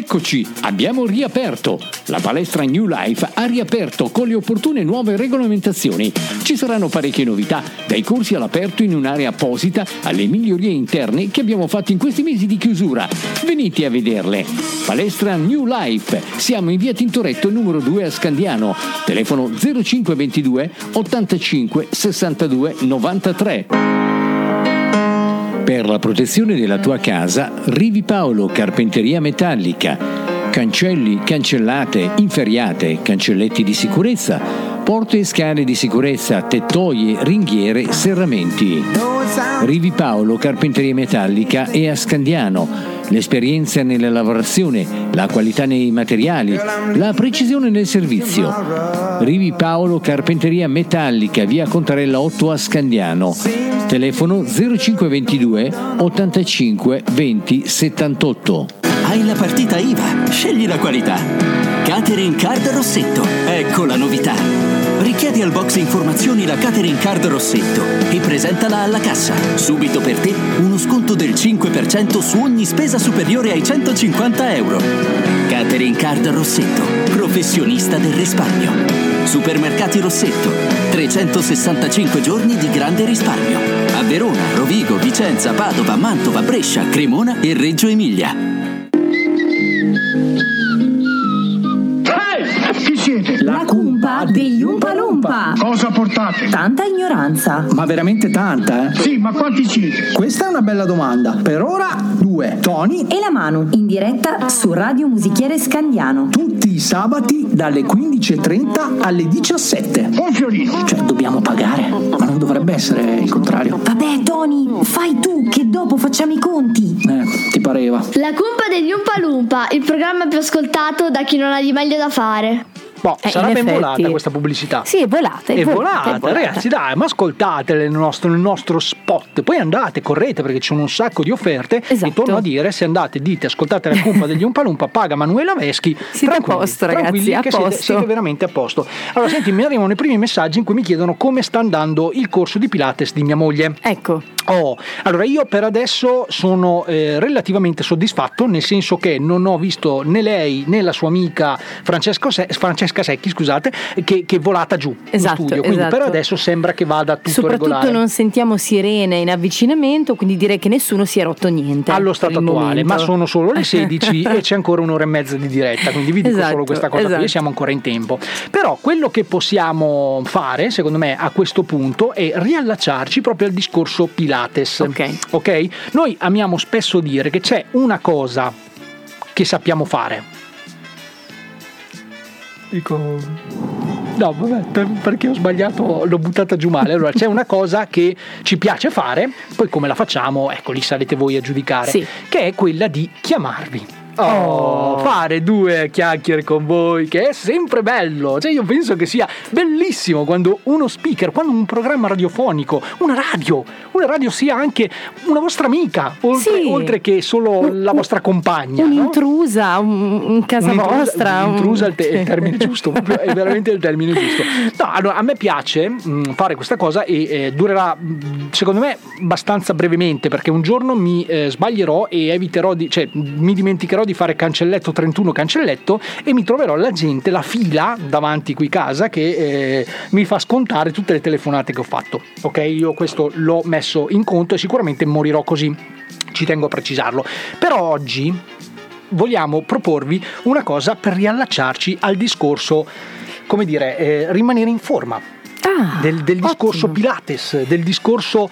Eccoci, abbiamo riaperto. La palestra New Life ha riaperto con le opportune nuove regolamentazioni. Ci saranno parecchie novità, dai corsi all'aperto in un'area apposita alle migliorie interne che abbiamo fatto in questi mesi di chiusura. Venite a vederle. Palestra New Life. Siamo in via Tintoretto numero 2 a Scandiano. Telefono 0522 85 62 93. Per la protezione della tua casa, Rivi Paolo Carpenteria Metallica. Cancelli, cancellate, inferriate, cancelletti di sicurezza, porte e scale di sicurezza, tettoie, ringhiere, serramenti. Rivi Paolo Carpenteria Metallica è a Scandiano. L'esperienza nella lavorazione, la qualità nei materiali, la precisione nel servizio. Rivi Paolo Carpenteria Metallica, via Contarella 8 a Scandiano. Telefono 0522 85 20 78. Hai la partita IVA, scegli la qualità. Catering Card Rossetto. Ecco la novità. Richiedi al box informazioni la Catering Card Rossetto e presentala alla cassa. Subito per te uno sconto del 5% su ogni spesa superiore ai 150 euro. Catering Card Rossetto, professionista del risparmio. Supermercati Rossetto, 365 giorni di grande risparmio. A Verona, Rovigo, Vicenza, Padova, Mantova, Brescia, Cremona e Reggio Emilia. Chi siete? La cumpa degli Umpalumpa. Cosa portate? Tanta ignoranza. Ma veramente tanta, eh? Sì, ma quanti siete? Questa è una bella domanda. Per ora, due. Tony, E la Manu, in diretta su Radio Musichiere Scandiano. tutti i sabati dalle 15.30 alle 17. Un fiorino. Cioè, dobbiamo pagare. Ma non dovrebbe essere il contrario. Vabbè, Tony, fai tu, che dopo facciamo i conti. Eh, ti pareva. La cumpa degli Umpalumpa, il programma più ascoltato da chi non ha di meglio da fare. Boh, Eh, sarà ben effetti. volata questa pubblicità. Sì, è volata. È volata, volata, è volata. ragazzi, dai, ma ascoltatele nel nostro, nel nostro spot. Poi andate, correte perché ci sono un sacco di offerte. Esatto. E torno a dire: se andate, dite, ascoltate la cumpa degli Umpalumpa, paga Manuela Veschi. Siete a posto, ragazzi, a siete, posto. siete veramente a posto. Allora, senti, mi arrivano i primi messaggi in cui mi chiedono come sta andando il corso di Pilates di mia moglie. Ecco. Oh, allora io per adesso sono eh, relativamente soddisfatto, nel senso che non ho visto né lei né la sua amica Se- Francesca Secchi, scusate, che, che è volata giù Esatto, in studio. Quindi esatto. per adesso sembra che vada tutto Soprattutto regolare. non sentiamo sirene in avvicinamento, quindi direi che nessuno si è rotto niente. Allo stato attuale, momento. ma sono solo le 16 e c'è ancora un'ora e mezza di diretta, quindi vi dico Esatto, solo questa cosa qui, esatto. siamo ancora in tempo. Però quello che possiamo fare, secondo me, a questo punto è riallacciarci proprio al discorso Pilates. Ok. ok? Noi amiamo spesso dire che c'è una cosa che sappiamo fare. Dico No, vabbè, per- perché ho sbagliato, l'ho buttata giù male. Allora, c'è una cosa che ci piace fare, poi come la facciamo, ecco, lì sarete voi a giudicare, Sì. che è quella di chiamarvi. Oh, fare due chiacchiere con voi, che è sempre bello. Cioè, io penso che sia bellissimo quando uno speaker, quando un programma radiofonico, una radio, una radio sia anche una vostra amica, oltre, Sì. oltre che solo la vostra compagna. no? Un'intrusa un- in casa Un'intrusa- vostra. un- un'intrusa è il, te- è il termine giusto, è veramente il termine giusto. No, allora a me piace mh, fare questa cosa e eh, durerà mh, secondo me abbastanza brevemente perché un giorno mi eh, sbaglierò e eviterò di, cioè mi dimenticherò di fare cancelletto 31 cancelletto e mi troverò la gente, la fila davanti qui casa che eh, mi fa scontare tutte le telefonate che ho fatto. Ok, io questo l'ho messo in conto e sicuramente morirò così. Ci tengo a precisarlo. Però oggi vogliamo proporvi una cosa per riallacciarci al discorso, come dire, eh, rimanere in forma. Ah, del, del discorso Pilates, del discorso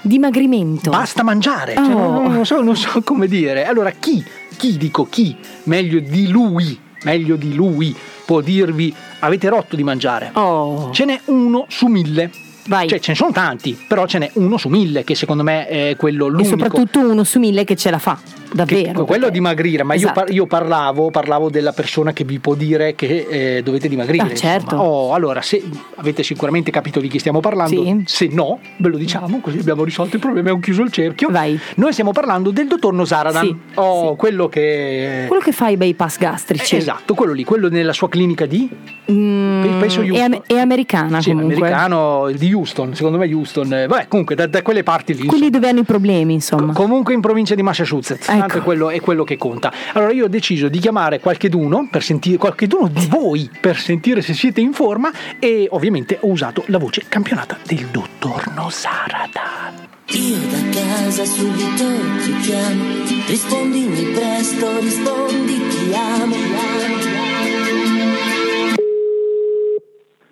dimagrimento. basta mangiare, cioè, Oh. non, non so, non so come dire. Allora, chi, chi dico chi, meglio di lui, meglio di lui, può dirvi avete rotto di mangiare? Oh. Ce n'è uno su mille. Vai. Cioè, ce ne sono tanti, però ce n'è uno su mille che secondo me è quello E l'unico. soprattutto uno su mille che ce la fa, davvero. Quello perché- dimagrire, ma io, Esatto. par- io parlavo, parlavo della persona che vi può dire che eh, dovete dimagrire. Ah, certo. Oh, allora, se avete sicuramente capito di chi stiamo parlando, Sì. se no, ve lo diciamo, così abbiamo risolto il problema, abbiamo chiuso il cerchio. Vai. Noi stiamo parlando del dottor Nosaradan, Sì, oh, quello che... Quello che fa i bypass gastrici. Esatto, quello lì, quello nella sua clinica di... Mm, Penso è, am- è americana Sì, comunque. americano di Houston, secondo me Houston. eh, Vabbè, comunque da, da quelle parti lì. Quelli dove hanno i problemi, insomma. Comunque in provincia di Massachusetts, Ecco. Tanto è quello, è quello che conta. Allora io ho deciso di chiamare qualcheduno per sentire qualcheduno di voi per sentire se siete in forma e ovviamente ho usato la voce campionata del dottor Nosaradan. Io da casa subito ti chiamo, rispondimi presto, rispondi ti amo.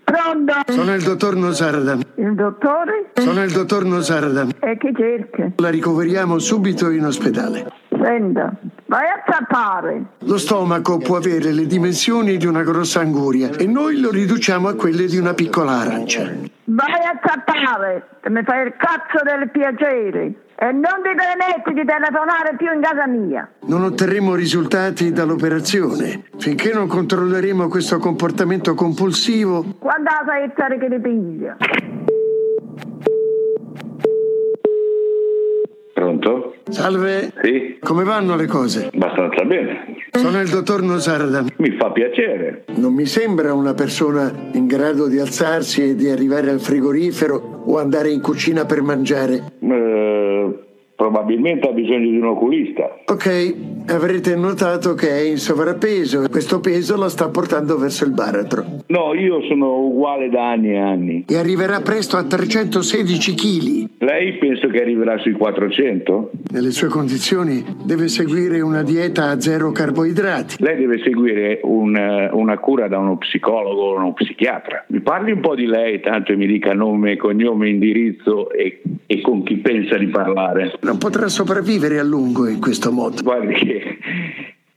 Pronto? Sono il dottor Nosaradan. Il dottore? Sono il dottor Nosaradan. E chi cerca? La ricoveriamo subito in ospedale. Senta, vai a tappare. Lo stomaco può avere le dimensioni di una grossa anguria e noi lo riduciamo a quelle di una piccola arancia. Vai a tappare. Che mi fai il cazzo del piacere. E non ti permetti di telefonare più in casa mia. Non otterremo risultati dall'operazione finché non controlleremo questo comportamento compulsivo. Quando la saettare che ti piglia? Pronto? Salve, Sì, come vanno le cose? abbastanza bene. Sono il dottor Nosardan. Mi fa piacere. Non mi sembra una persona in grado di alzarsi e di arrivare al frigorifero o andare in cucina per mangiare. Eh, probabilmente ha bisogno di un oculista. Ok, avrete notato che è in sovrappeso e questo peso la sta portando verso il baratro. No, io sono uguale da anni e anni. E arriverà presto a 316 kg. Lei penso che arriverà sui 400? Nelle sue condizioni deve seguire una dieta a zero carboidrati. Lei deve seguire un, eh, una cura da uno psicologo o uno psichiatra. Mi parli un po' di lei, tanto mi dica nome, cognome, indirizzo e, e con chi pensa di parlare. Non potrà sopravvivere a lungo in questo modo. Guardi che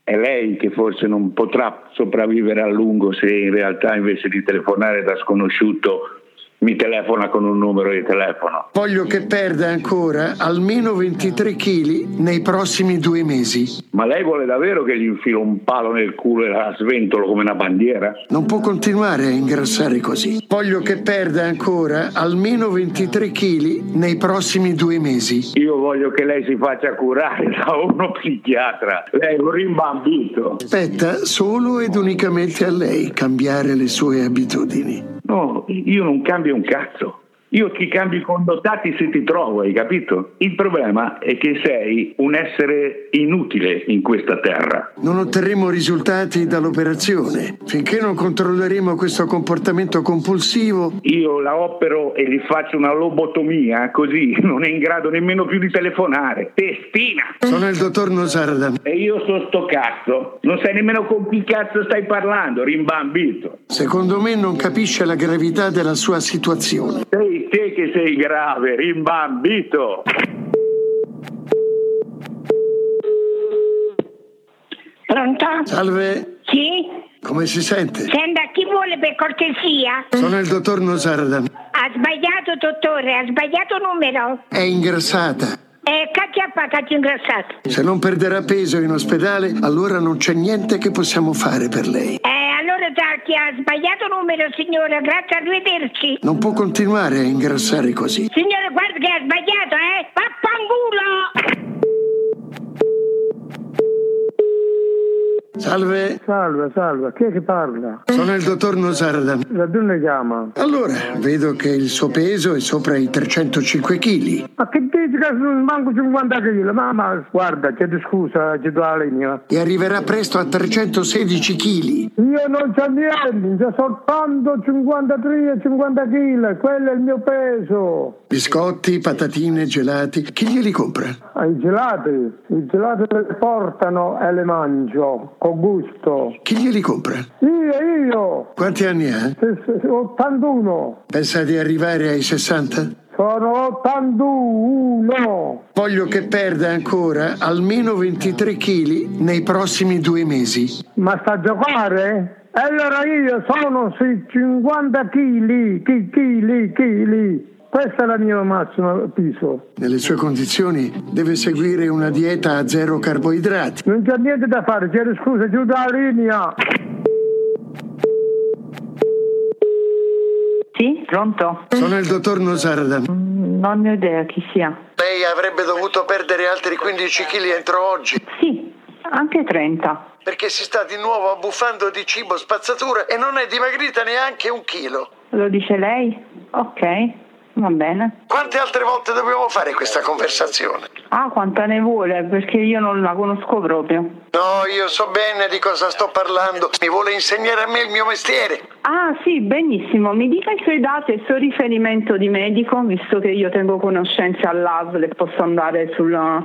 è lei che forse non potrà sopravvivere a lungo se in realtà invece di telefonare da sconosciuto mi telefona con un numero di telefono. Voglio che perda ancora almeno 23 kg nei prossimi due mesi. Ma lei vuole davvero che gli infilo un palo nel culo e la sventolo come una bandiera? Non può continuare a ingrassare così. Voglio che perda ancora almeno 23 kg nei prossimi due mesi. Io voglio che lei si faccia curare da uno psichiatra. Lei è un rimbambito. Spetta solo ed unicamente a lei cambiare le sue abitudini. No, io non cambio un cazzo. Io ti cambio i condottati se ti trovo, hai capito? Il problema è che sei un essere inutile in questa terra. Non otterremo risultati dall'operazione. Finché non controlleremo questo comportamento compulsivo, Io la opero e gli faccio una lobotomia, così non è in grado nemmeno più di telefonare. Testina! sono il dottor Nosardan. E io so sto cazzo. Non sai nemmeno con chi cazzo stai parlando, rimbambito. Secondo me non capisce la gravità della sua situazione. Sei te che sei grave, rimbambito. Pronto? Salve, Sì? come si sente? Senta, chi vuole per cortesia? Sono il dottor Nosardan. Ha sbagliato, dottore, ha sbagliato numero. È ingrassata. Eh, cacchiappa, cacchio ingrassato. Se non perderà peso in ospedale, allora non c'è niente che possiamo fare per lei. Eh, allora Zacchi ha sbagliato numero, signora, grazie, arrivederci. Non può continuare a ingrassare così. Signore, guarda che ha sbagliato, eh? Vaffanculo! Salve, Salve, salve, chi è che parla? sono il dottor Nosardan. Da dove chiama? Allora, vedo che il suo peso è sopra i 305 kg. Ma che dici che non manco 50 kg? Mamma, guarda, chiedo scusa, ci do la linea. E arriverà presto a 316 kg. Io non c'ho niente, c'ho soltanto 53 e 50 kg, quello è il mio peso. Biscotti, patatine, gelati. Chi glieli compra? Ah, I gelati, i gelati le portano e le mangio, con gusto. Chi glieli compra? Io, io, Quanti anni ha? Se- se- 81, Pensa di arrivare ai 60? sono 81. Voglio che perda ancora almeno 23 kg nei prossimi due mesi. Ma sta a giocare? Allora io sono sui 50 kg, chili, chili. Questo è il mio massimo peso. Nelle sue condizioni deve seguire una dieta a zero carboidrati. Non c'è niente da fare, chiedo scusa, giù dalla linea. Sì, pronto? Sono il dottor Nosardan. Non ne ho idea chi sia. Lei avrebbe dovuto perdere altri 15 kg entro oggi. Sì, anche 30. Perché si sta di nuovo abbuffando di cibo spazzatura e non è dimagrita neanche un chilo. Lo dice lei? Ok, va bene. Quante altre volte dobbiamo fare questa conversazione? Ah, quanta ne vuole? Perché io non la conosco proprio. No, io so bene di cosa sto parlando. Mi vuole insegnare a me il mio mestiere. Ah, sì, benissimo. Mi dica i suoi dati e il suo riferimento di medico, visto che io tengo conoscenze all'ASL e posso andare sulla...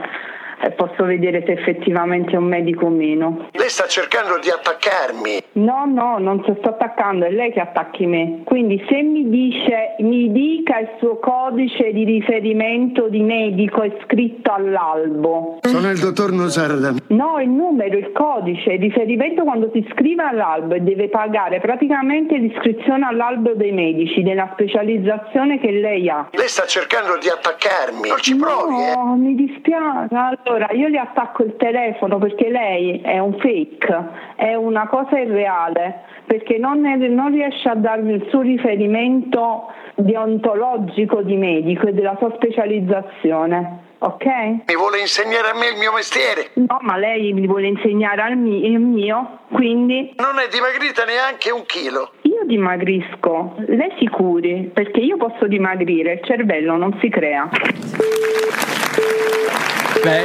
e posso vedere se effettivamente è un medico o meno. Lei sta cercando di attaccarmi. No, no, non ci sto attaccando, è lei che attacchi me. Quindi se mi dice, mi dica il suo codice di riferimento di medico iscritto all'albo. Sono il dottor Nosardan. No, il numero, il codice, il riferimento quando si iscrive all'albo e deve pagare praticamente l'iscrizione all'albo dei medici, della specializzazione che lei ha. Lei sta cercando di attaccarmi. Non ci provi, eh. No, mi dispiace. Allora, io le attacco il telefono perché lei è un fake, è una cosa irreale, perché non, è- non riesce a darmi il suo riferimento deontologico di medico e della sua specializzazione. ok? Mi vuole insegnare a me il mio mestiere? No, ma lei mi vuole insegnare al mi- il mio, quindi Non è dimagrita neanche un chilo. io dimagrisco. Lei si curi, perché io posso dimagrire, il cervello non si crea. Beh,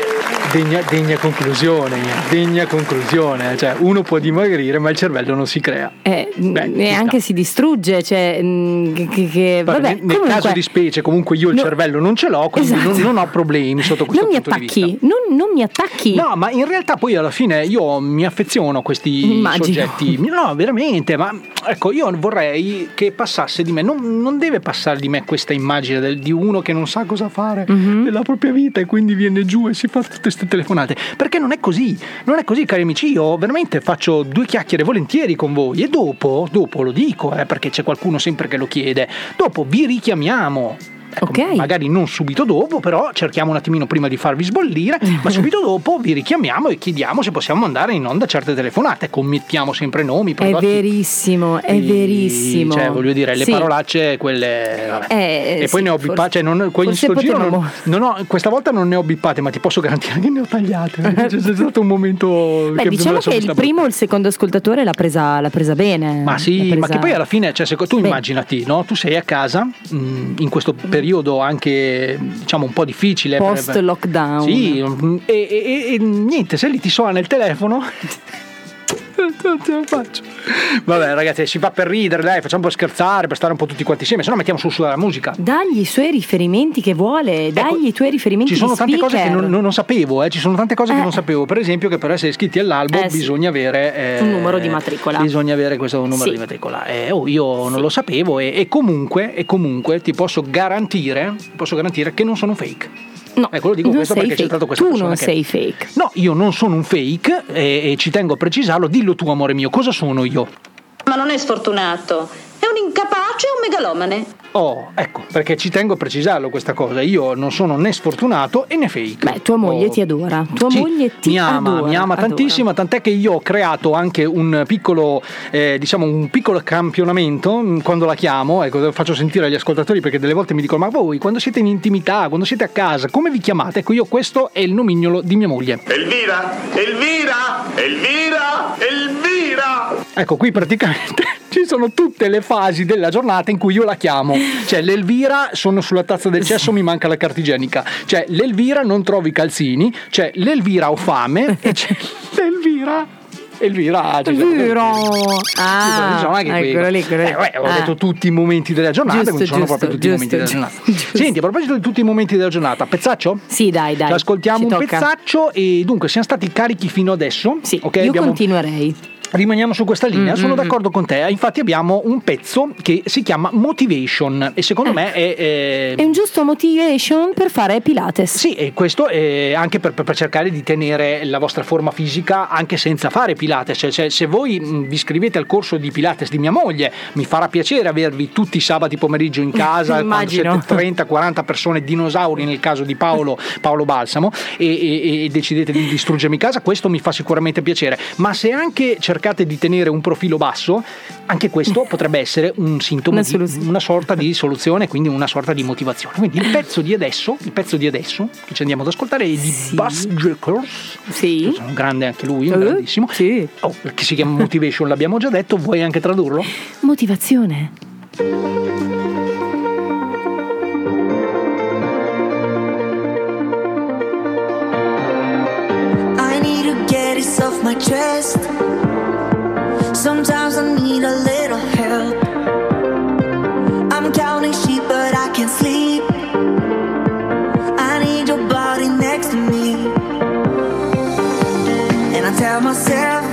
degna, degna conclusione, degna conclusione. Cioè, uno può dimagrire, ma il cervello non si crea. Eh, Beh, e si distrugge, cioè, mm, che, che- Vabbè, vabbè, nel, comunque, caso di specie, comunque io il No. cervello non ce l'ho, quindi Esatto. non, non ho problemi sotto questo non mi punto di vista. attacchi, non, non mi attacchi. No, ma in realtà poi alla fine io mi affeziono a questi Immagino. soggetti. No, veramente, ma ecco, io vorrei che passasse di me, non, non deve passare di me questa immagine del- di uno che non sa cosa fare Mhm. della propria vita e quindi viene giù e si fa tutte queste telefonate. Perché non è così, non è così, cari amici. Io veramente faccio due chiacchiere volentieri con voi e dopo, dopo lo dico, eh, perché c'è qualcuno sempre che lo chiede, dopo vi richiamiamo. Ecco, Magari non subito dopo, però cerchiamo un attimino prima di farvi sbollire, ma subito dopo vi richiamiamo e chiediamo se possiamo mandare in onda certe telefonate. Commettiamo sempre nomi, È verissimo, è verissimo. Cioè, voglio dire, le Sì. parolacce, quelle. Eh, e poi sì, ne ho bippate. Cioè, non, in sto giro non, non ho- questa volta non ne ho bippate, ma ti posso garantire che ne ho tagliate. C'è stato un momento. Beh, che diciamo che il primo o il secondo ascoltatore l'ha presa, l'ha presa bene. ma sì, L'ha ma presa- che poi alla fine, cioè, se- tu Beh. immaginati, no? Tu sei a casa mh, in questo periodo anche diciamo un po' difficile. Post lockdown. Sì, e, e- e niente, se lì ti suona il telefono. Non ce la faccio. Vabbè, ragazzi, si fa per ridere, dai, facciamo un po' scherzare, per stare un po' tutti quanti insieme, se no mettiamo su sulla musica. Dagli i suoi riferimenti che vuole, dagli i tuoi riferimenti Ecco, Ci sono tante cose che speaker. non, non- non sapevo, eh, ci sono tante cose che Eh. non sapevo. Per esempio, che per essere iscritti all'albo Eh, sì. bisogna avere eh, Un numero di matricola. Bisogna avere questo numero Sì. di matricola. Eh, oh, io non lo sapevo e, e comunque, e comunque ti posso garantire, posso garantire che non sono fake. No, ecco, lo dico questo perché c'è fake. stato questo Tu non sei fake. No, io non sono un fake e, e ci tengo a precisarlo. Dillo tu, amore mio, cosa sono io? Ma non è sfortunato, incapace e un megalomane. Oh, ecco, perché ci tengo a precisarlo questa cosa. Io non sono né sfortunato e né fake. Beh, tua moglie ti adora. Tua Sì, moglie ti mi ama, adora, mi ama adora. tantissimo, tant'è che io ho creato anche un piccolo, eh, diciamo, un piccolo campionamento mh, quando la chiamo, ecco, lo faccio sentire agli ascoltatori perché delle volte mi dicono ma voi quando siete in intimità, quando siete a casa, come vi chiamate? Ecco, io questo è il nomignolo di mia moglie. Elvira! Elvira! Elvira! Elvira! Ecco, qui praticamente ci sono tutte le fasi della giornata in cui io la chiamo. Cioè, l'Elvira sono sulla tazza del cesso, mi manca la carta igienica. Cioè, l'Elvira non trovo i calzini. Cioè, l'Elvira ho fame. e c'è l'Elvira. Elvira, cioè, Vero. ci Ah, sono anche quei- eccolo lì, eccolo lì. Eh, beh, ho Ah. detto tutti i momenti della giornata, Giusto, quindi sono giusto, proprio tutti i momenti della giusto, giornata. Senti, a proposito di tutti i momenti della giornata, pezzaccio? Sì, dai, dai. Ci ascoltiamo ci un tocca. pezzaccio e dunque siamo stati carichi fino adesso. Sì, Io continuerei. Rimaniamo su questa linea, Mm, sono mm, d'accordo con te. Infatti, abbiamo un pezzo che si chiama Motivation e secondo me è. è- È un giusto motivation per fare Pilates. Sì, e questo è anche per, per cercare di tenere la vostra forma fisica anche senza fare Pilates. Cioè, se voi mh, vi iscrivete al corso di Pilates di mia moglie, mi farà piacere avervi tutti i sabati pomeriggio in casa, quando Immagino. siete 30-40 persone dinosauri nel caso di Paolo, Paolo Balsamo, e, e- e decidete di distruggermi casa, questo mi fa sicuramente piacere. Ma se anche cercate di tenere un profilo basso, anche questo potrebbe essere un sintomo Una di una sorta di soluzione, quindi una sorta di motivazione. Quindi il pezzo di adesso, il pezzo di adesso che ci andiamo ad ascoltare è di Buzz Jacobs. Sì. Un grande anche lui, un Eh, grandissimo. Oh, che si chiama Motivation, l'abbiamo già detto, vuoi anche tradurlo? Motivazione. Off my chest. Sometimes I need a little help. I'm counting sheep, but I can't sleep. I need your body next to me. And I tell myself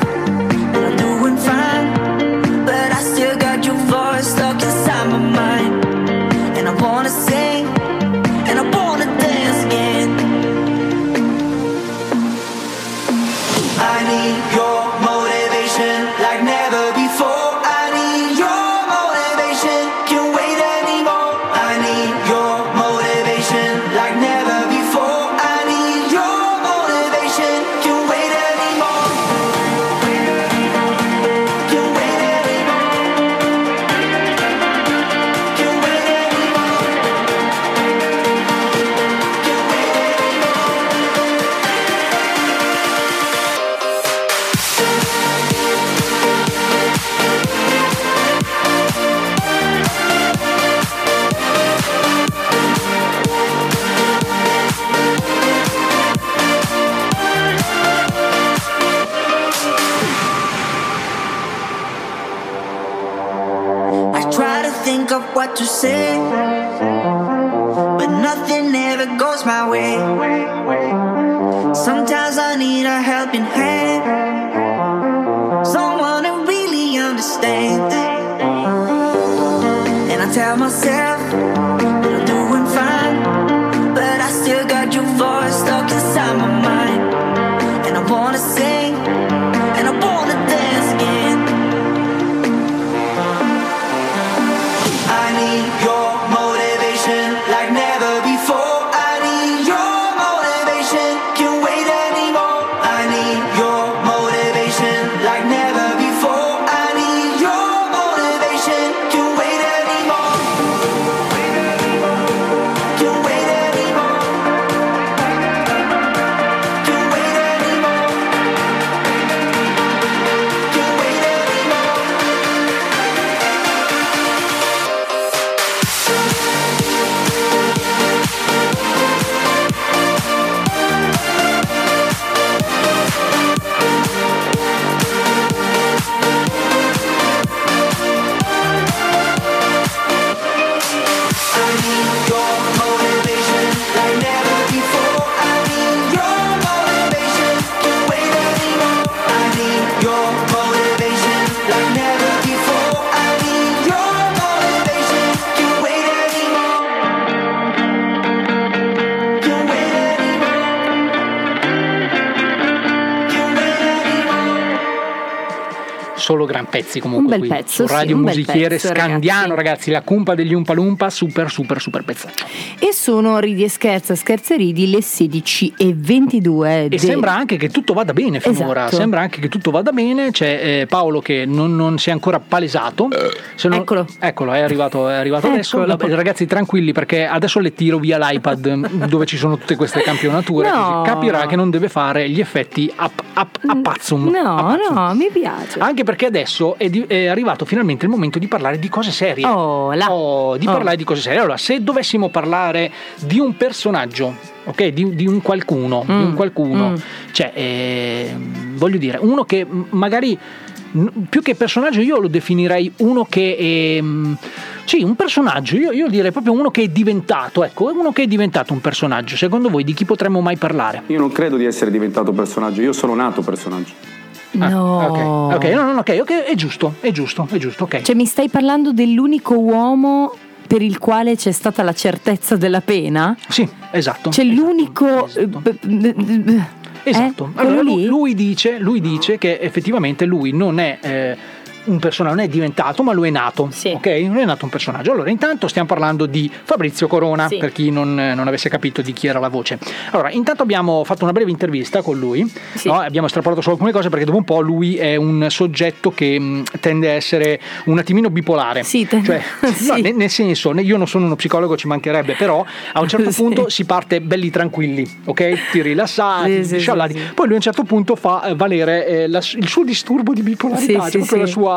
to say, but nothing ever goes my way. Pezzi comunque Un bel qui pezzo, sì, Radio un bel Musichiere pezzo, Scandiano ragazzi. la cumpa degli Umpa Lumpa super super super pezzetto E sono ridi e scherza, scherza e ridi le 16 e 22. e sembra anche che tutto vada bene finora Esatto. sembra anche che tutto vada bene c'è eh, Paolo che non, non si è ancora palesato Se non- Eccolo. eccolo è arrivato, è arrivato adesso. Vabbè, ragazzi tranquilli perché adesso le tiro via l'iPad dove ci sono tutte queste campionature No. capirà che non deve fare gli effetti a, a, a pazzum No, no, mi piace. anche perché adesso è, di- è arrivato finalmente il momento di parlare di cose serie. Oh, là. Oh, di Oh. parlare di cose serie. Allora, se dovessimo parlare di un personaggio, ok, di, di un qualcuno, di un Mm, qualcuno, mm. cioè, ehm, voglio dire, uno che magari più che personaggio io lo definirei uno che ehm, sì, un personaggio, io, io direi proprio uno che è diventato, ecco, uno che è diventato un personaggio. Secondo voi di chi potremmo mai parlare? Io non credo di essere diventato personaggio, io sono nato personaggio. No. Ah, Ok, no, no, no, ok, è giusto, è giusto, è giusto, ok. Cioè, mi stai parlando dell'unico uomo per il quale c'è stata la certezza della pena? Sì, esatto. C'è l'unico. eh, b- Esatto. eh, Allora, lui, lui dice, lui dice che effettivamente lui non è eh, un personaggio, non è diventato, ma lui è nato. Ok? Non è nato un personaggio. Allora, intanto stiamo parlando di Fabrizio Corona, Sì. per chi non, non avesse capito di chi era la voce. Allora, intanto abbiamo fatto una breve intervista con lui, no? abbiamo estrapolato solo alcune cose perché dopo un po' lui è un soggetto che mh, tende a essere un attimino bipolare. Cioè, no, nel, nel senso, io non sono uno psicologo, ci mancherebbe, però a un certo Sì. punto si parte belli tranquilli, ok? Ti rilassati, Sì, sì, sciallati. sì, sì. Poi lui a un certo punto fa eh, valere eh, la- il suo disturbo di bipolarità, Sì, cioè sì, proprio sì. la sua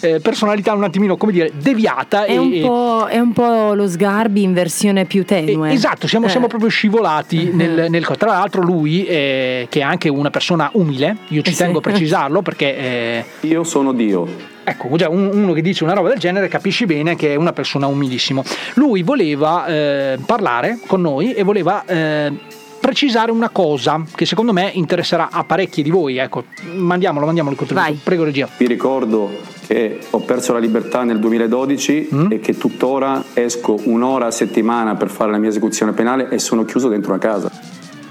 eh, personalità un attimino, come dire, deviata. È e, un, e- po', è un po' lo Sgarbi in versione più tenue. Esatto, siamo, Eh. siamo proprio scivolati nel, nel co- Tra l'altro lui, eh, che è anche una persona umile, io ci tengo a precisarlo perché... eh, Io sono Dio. Ecco, già un- uno che dice una roba del genere capisci bene che è una persona umilissimo. Lui voleva eh, parlare con noi e voleva eh, precisare una cosa che secondo me interesserà a parecchi di voi. Ecco, mandiamolo, mandiamolo il contributo. Prego regia. Vi ricordo che ho perso la libertà nel 2012 e che tuttora esco un'ora a settimana per fare la mia esecuzione penale e sono chiuso dentro una casa.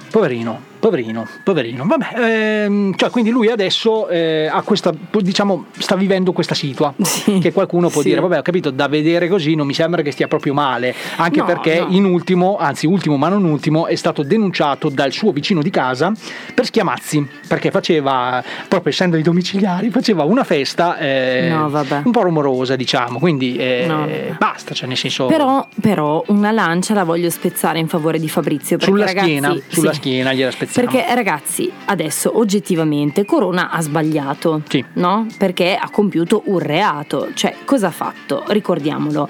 Poverino, poverino, poverino. Vabbè, ehm, cioè quindi lui adesso eh, ha questa, diciamo, sta vivendo questa situa. che qualcuno può sì. dire, vabbè, ho capito, da vedere così non mi sembra che stia proprio male. Anche No, perché no. in ultimo, anzi ultimo ma non ultimo, è stato denunciato dal suo vicino di casa per schiamazzi. Perché faceva, proprio essendo i domiciliari, faceva una festa eh, No, vabbè. un po' rumorosa, diciamo. Quindi eh, basta, cioè nel senso. Però, però una lancia la voglio spezzare in favore di Fabrizio. Perché, sulla ragazzi, schiena, sulla sì. schiena gliela spezziamo. Perché ragazzi, adesso oggettivamente Corona ha sbagliato, no? Perché ha compiuto un reato. Cioè, cosa ha fatto? Ricordiamolo.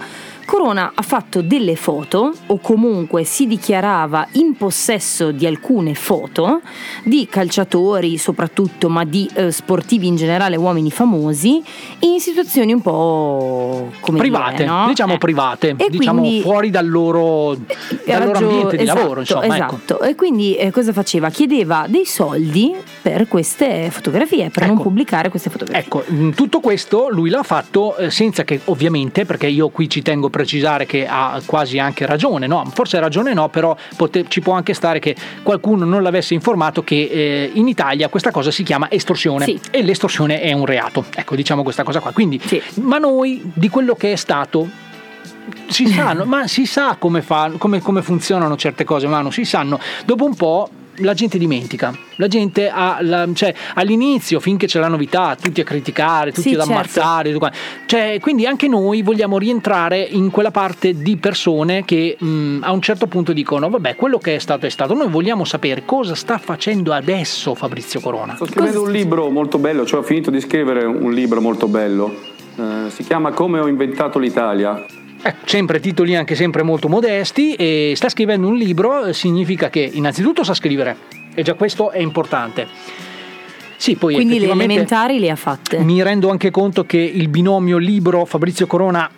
Corona ha fatto delle foto o comunque si dichiarava in possesso di alcune foto di calciatori soprattutto, ma di eh, sportivi in generale, uomini famosi, in situazioni un po' come private, dire, no? diciamo Eh. private, E diciamo quindi- fuori dal loro, dal loro ambiente di esatto, lavoro, insomma, ecco. Esatto, e quindi eh, cosa faceva? Chiedeva dei soldi per queste fotografie, per non pubblicare queste fotografie. Ecco, mh, tutto questo lui l'ha fatto eh, senza che ovviamente, perché io qui ci tengo a precisare che ha quasi anche ragione, no? Forse ragione no, però pote- ci può anche stare che qualcuno non l'avesse informato che eh, in Italia questa cosa si chiama estorsione Sì. e l'estorsione è un reato. Ecco, diciamo questa cosa qua. Quindi, ma noi di quello che è stato si sanno, ma si sa come, fa, come, come funzionano certe cose, Manu, si sanno. Dopo un po' la gente dimentica, la gente ha, la- cioè, all'inizio, finché c'è la novità, tutti a criticare, tutti Sì, ad certo. ammazzare, qua. Cioè, quindi anche noi vogliamo rientrare in quella parte di persone che mh, a un certo punto dicono, vabbè, quello che è stato è stato, noi vogliamo sapere cosa sta facendo adesso Fabrizio Corona. Sto scrivendo un libro molto bello, cioè ho finito di scrivere un libro molto bello. Eh, si chiama Come ho inventato l'Italia. Eh, sempre titoli anche sempre molto modesti e sta scrivendo un libro, significa che innanzitutto sa scrivere e già questo è importante. Sì, poi Quindi le elementari le ha fatte. mi rendo anche conto che il binomio libro Fabrizio Corona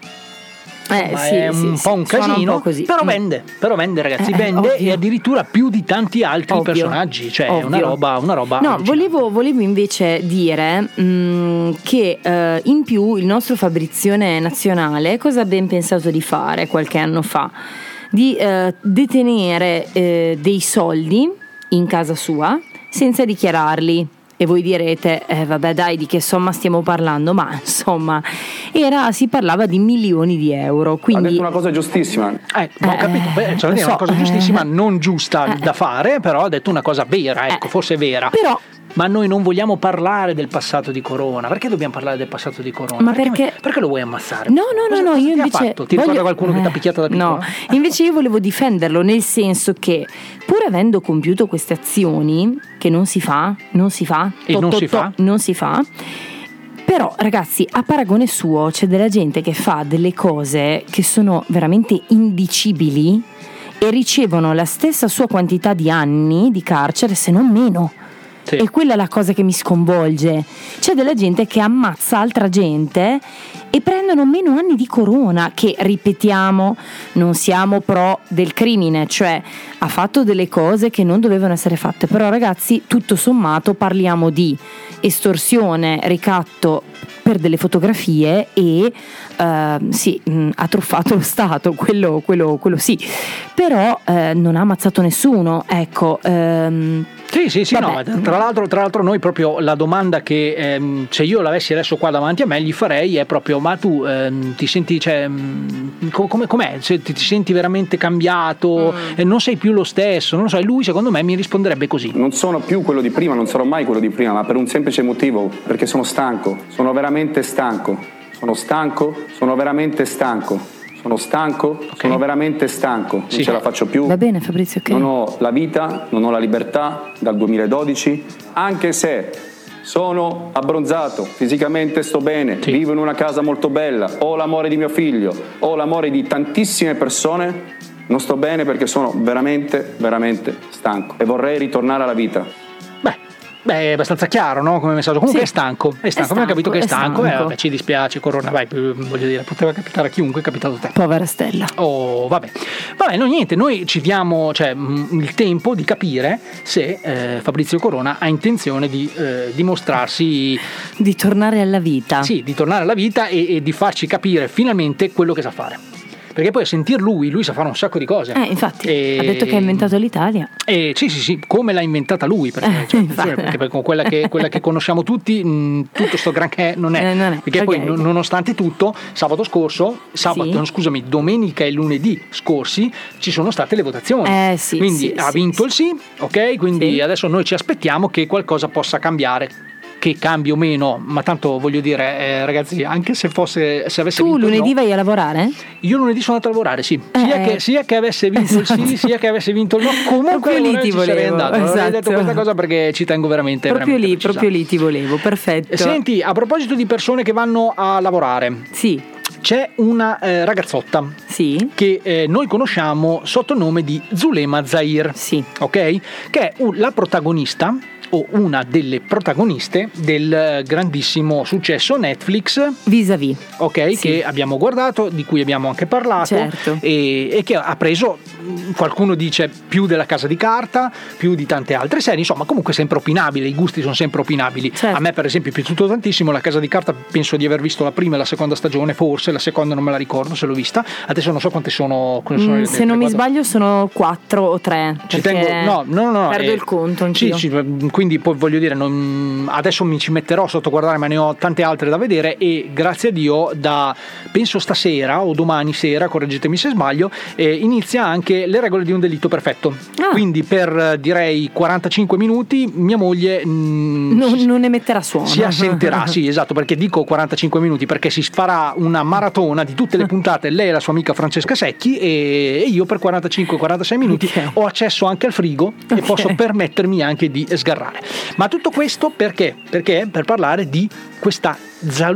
Eh, ma sì, è un sì, po' un casino, po' così. però Mm. vende, però vende ragazzi, Eh, vende ovvio. e addirittura più di tanti altri Ovvio. personaggi, cioè è una Ovvio. roba, una roba No, volevo, volevo invece dire mh, che eh, in più il nostro Fabrizione Nazionale cosa ha ben pensato di fare qualche anno fa? Di eh, detenere eh, dei soldi in casa sua senza dichiararli. E voi direte, eh, vabbè dai, di che somma stiamo parlando? Ma insomma, era, si parlava di milioni di euro. Ha Quindi detto una cosa giustissima. Eh, ma ho capito, beh, cioè, è una so, cosa eh. giustissima, non giusta da fare, però ha detto una cosa vera, ecco, forse vera. Eh. Però ma noi non vogliamo parlare del passato di Corona. Perché dobbiamo parlare del passato di Corona? Ma perché- perché lo vuoi ammazzare? No, no, no, no, io ti invece fatto? Ti ricorda voglio- qualcuno che ti ha picchiato da piccolo? No, invece io volevo difenderlo nel senso che pur avendo compiuto queste azioni che non si fa, non si fa, E non si fa? non si fa. Però ragazzi, a paragone suo c'è della gente che fa delle cose che sono veramente indicibili e ricevono la stessa sua quantità di anni di carcere, se non meno. E quella è la cosa che mi sconvolge. C'è della gente che ammazza altra gente e prendono meno anni di corona, che ripetiamo, non siamo pro del crimine, cioè ha fatto delle cose che non dovevano essere fatte. Però ragazzi, tutto sommato parliamo di estorsione, ricatto per delle fotografie e ehm, sì, mh, ha truffato lo Stato, quello, quello- quello sì, però eh, non ha ammazzato nessuno, ecco. ehm, Sì, sì, sì, no, tra l'altro, tra l'altro noi proprio la domanda che ehm, se io l'avessi adesso qua davanti a me gli farei è proprio ma tu ehm, ti senti, cioè, mm, co- come, com'è? Se ti, ti senti veramente cambiato e non sei più lo stesso, non lo so, e lui secondo me mi risponderebbe così. Non sono più quello di prima, non sarò mai quello di prima, ma per un semplice motivo, perché sono stanco, sono veramente stanco, sono stanco, sono veramente stanco, sono stanco, sono veramente stanco, non ce la faccio più. Va bene Fabrizio, ok. Non ho la vita, non ho la libertà dal 2012, anche se sono abbronzato, fisicamente sto bene, vivo in una casa molto bella, ho l'amore di mio figlio, ho l'amore di tantissime persone, non sto bene perché sono veramente, veramente stanco e vorrei ritornare alla vita. Beh, è abbastanza chiaro, no? Come messaggio. Comunque Sì. è stanco, è stanco, abbiamo stanco, capito che è è stanco, eh, stanco. vabbè, ci dispiace, Corona, vai, voglio dire, poteva capitare a chiunque, è capitato a te. Povera Stella. Oh, vabbè. Vabbè, no, niente, noi ci diamo cioè, mh, il tempo di capire se eh, Fabrizio Corona ha intenzione di eh, dimostrarsi... Di tornare alla vita. Sì, di tornare alla vita e, e di farci capire finalmente quello che sa fare. Perché poi a sentir lui, lui sa fare un sacco di cose. Eh, infatti, E- ha detto che ha inventato l'Italia. eh, sì, sì, sì, come l'ha inventata lui, perché, cioè, attenzione, perché poi con quella che, quella che conosciamo tutti, mh, tutto sto granché non è. Eh, non è. Perché Ok, poi, ok. non- nonostante tutto, sabato scorso, sabato, Sì. no, scusami, domenica e lunedì scorsi ci sono state le votazioni. Eh, sì, quindi sì, ha vinto il sì, ok? Quindi adesso noi ci aspettiamo che qualcosa possa cambiare. Che cambi o meno, ma tanto voglio dire, eh, ragazzi, anche se fosse se avesse Tu vinto il no- lunedì vai a lavorare? io lunedì sono andato a lavorare, sì. Sia, Eh, che, sia che avesse vinto il sì, sia che avesse vinto il no, comunque lì ti volevo, andato. Non avrei detto esatto. questa cosa perché ci tengo veramente. Proprio veramente lì, a proprio lì ti volevo, perfetto. Senti, a proposito di persone che vanno a lavorare. Sì. c'è una eh, ragazzotta che eh, noi conosciamo sotto il nome di Zulema Zair, ok? Che è un- la protagonista o una delle protagoniste del eh, grandissimo successo Netflix Vis-a-vis. ok che abbiamo guardato di cui abbiamo anche parlato Certo. e, e che ha preso qualcuno dice più della casa di carta più di tante altre serie insomma comunque sempre opinabile i gusti sono sempre opinabili Certo. a me per esempio è piaciuto tantissimo la casa di carta penso di aver visto la prima e la seconda stagione forse la seconda non me la ricordo se l'ho vista adesso non so quante sono, quante sono Mm, se non mi sbaglio sono quattro o tre. Ci tengo, no, no, no, Perdo eh, il conto Sì, anch'io. sì, quindi poi voglio dire, non- adesso mi ci metterò sotto a guardare, ma ne ho tante altre da vedere e grazie a Dio da penso stasera o domani sera, correggetemi se sbaglio, eh, inizia anche le regole di un delitto perfetto. Ah. Quindi per eh, direi 45 minuti mia moglie mm, non, non ne metterà suono. si assenterà, sì, esatto, perché dico 45 minuti perché si farà una maratona di tutte le puntate, lei e la sua amica Francesca Secchi e e io per 45-46 minuti ho accesso anche al frigo e posso permettermi anche di sgarrare. Ma tutto questo perché? Perché per parlare di questa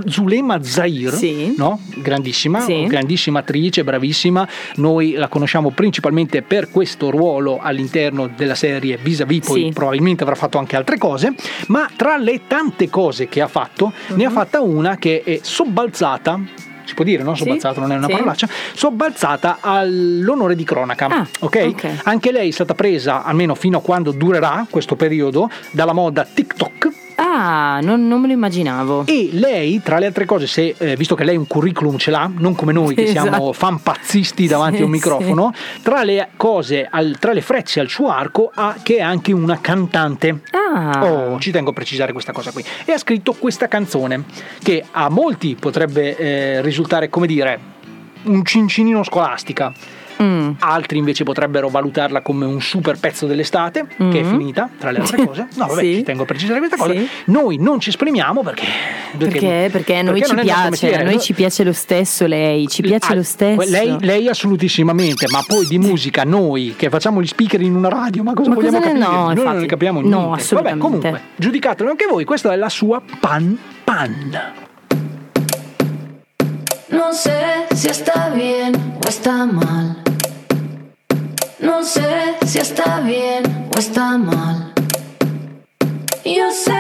Zulema Zair, no? grandissima, Sì. grandissima attrice, bravissima. Noi la conosciamo principalmente per questo ruolo all'interno della serie Vis-a-Vis, poi Sì. probabilmente avrà fatto anche altre cose, ma tra le tante cose che ha fatto, Mhm. ne ha fatta una che è sobbalzata. Si può dire, no? Sobbalzata non è una sì. parolaccia. Sobbalzata all'onore di cronaca. Ah, ok? ok. Anche lei è stata presa, almeno fino a quando durerà questo periodo, dalla moda TikTok. Ah, non, non me lo immaginavo. E lei, tra le altre cose, se, eh, visto che lei un curriculum ce l'ha, non come noi che siamo Esatto. fan pazzisti davanti Sì, a un microfono, tra le cose, al- tra le frecce al suo arco, ha che è anche una cantante. Ah. Oh, ci tengo a precisare questa cosa qui. E ha scritto questa canzone che a molti potrebbe eh, risultare, come dire, un cincinino scolastica. Mm. Altri invece potrebbero valutarla come un super pezzo dell'estate, che è Mm. finita, tra le altre cose. No, vabbè, Sì. ci tengo a precisare questa cosa. Sì. Noi non ci esprimiamo perché. Perché, perché a noi perché ci non piace, a noi ci piace lo stesso lei, ci piace Ah, lo stesso. Lei, lei assolutissimamente, ma poi di musica noi che facciamo gli speaker in una radio, ma cosa Ma vogliamo cosa capire? no, noi non infatti, ne capiamo no, niente. Vabbè, assolutamente. comunque, giudicatelo anche voi, questa è la sua pan pan. No sé si está bien o está mal. No sé si está bien o está mal. Yo sé,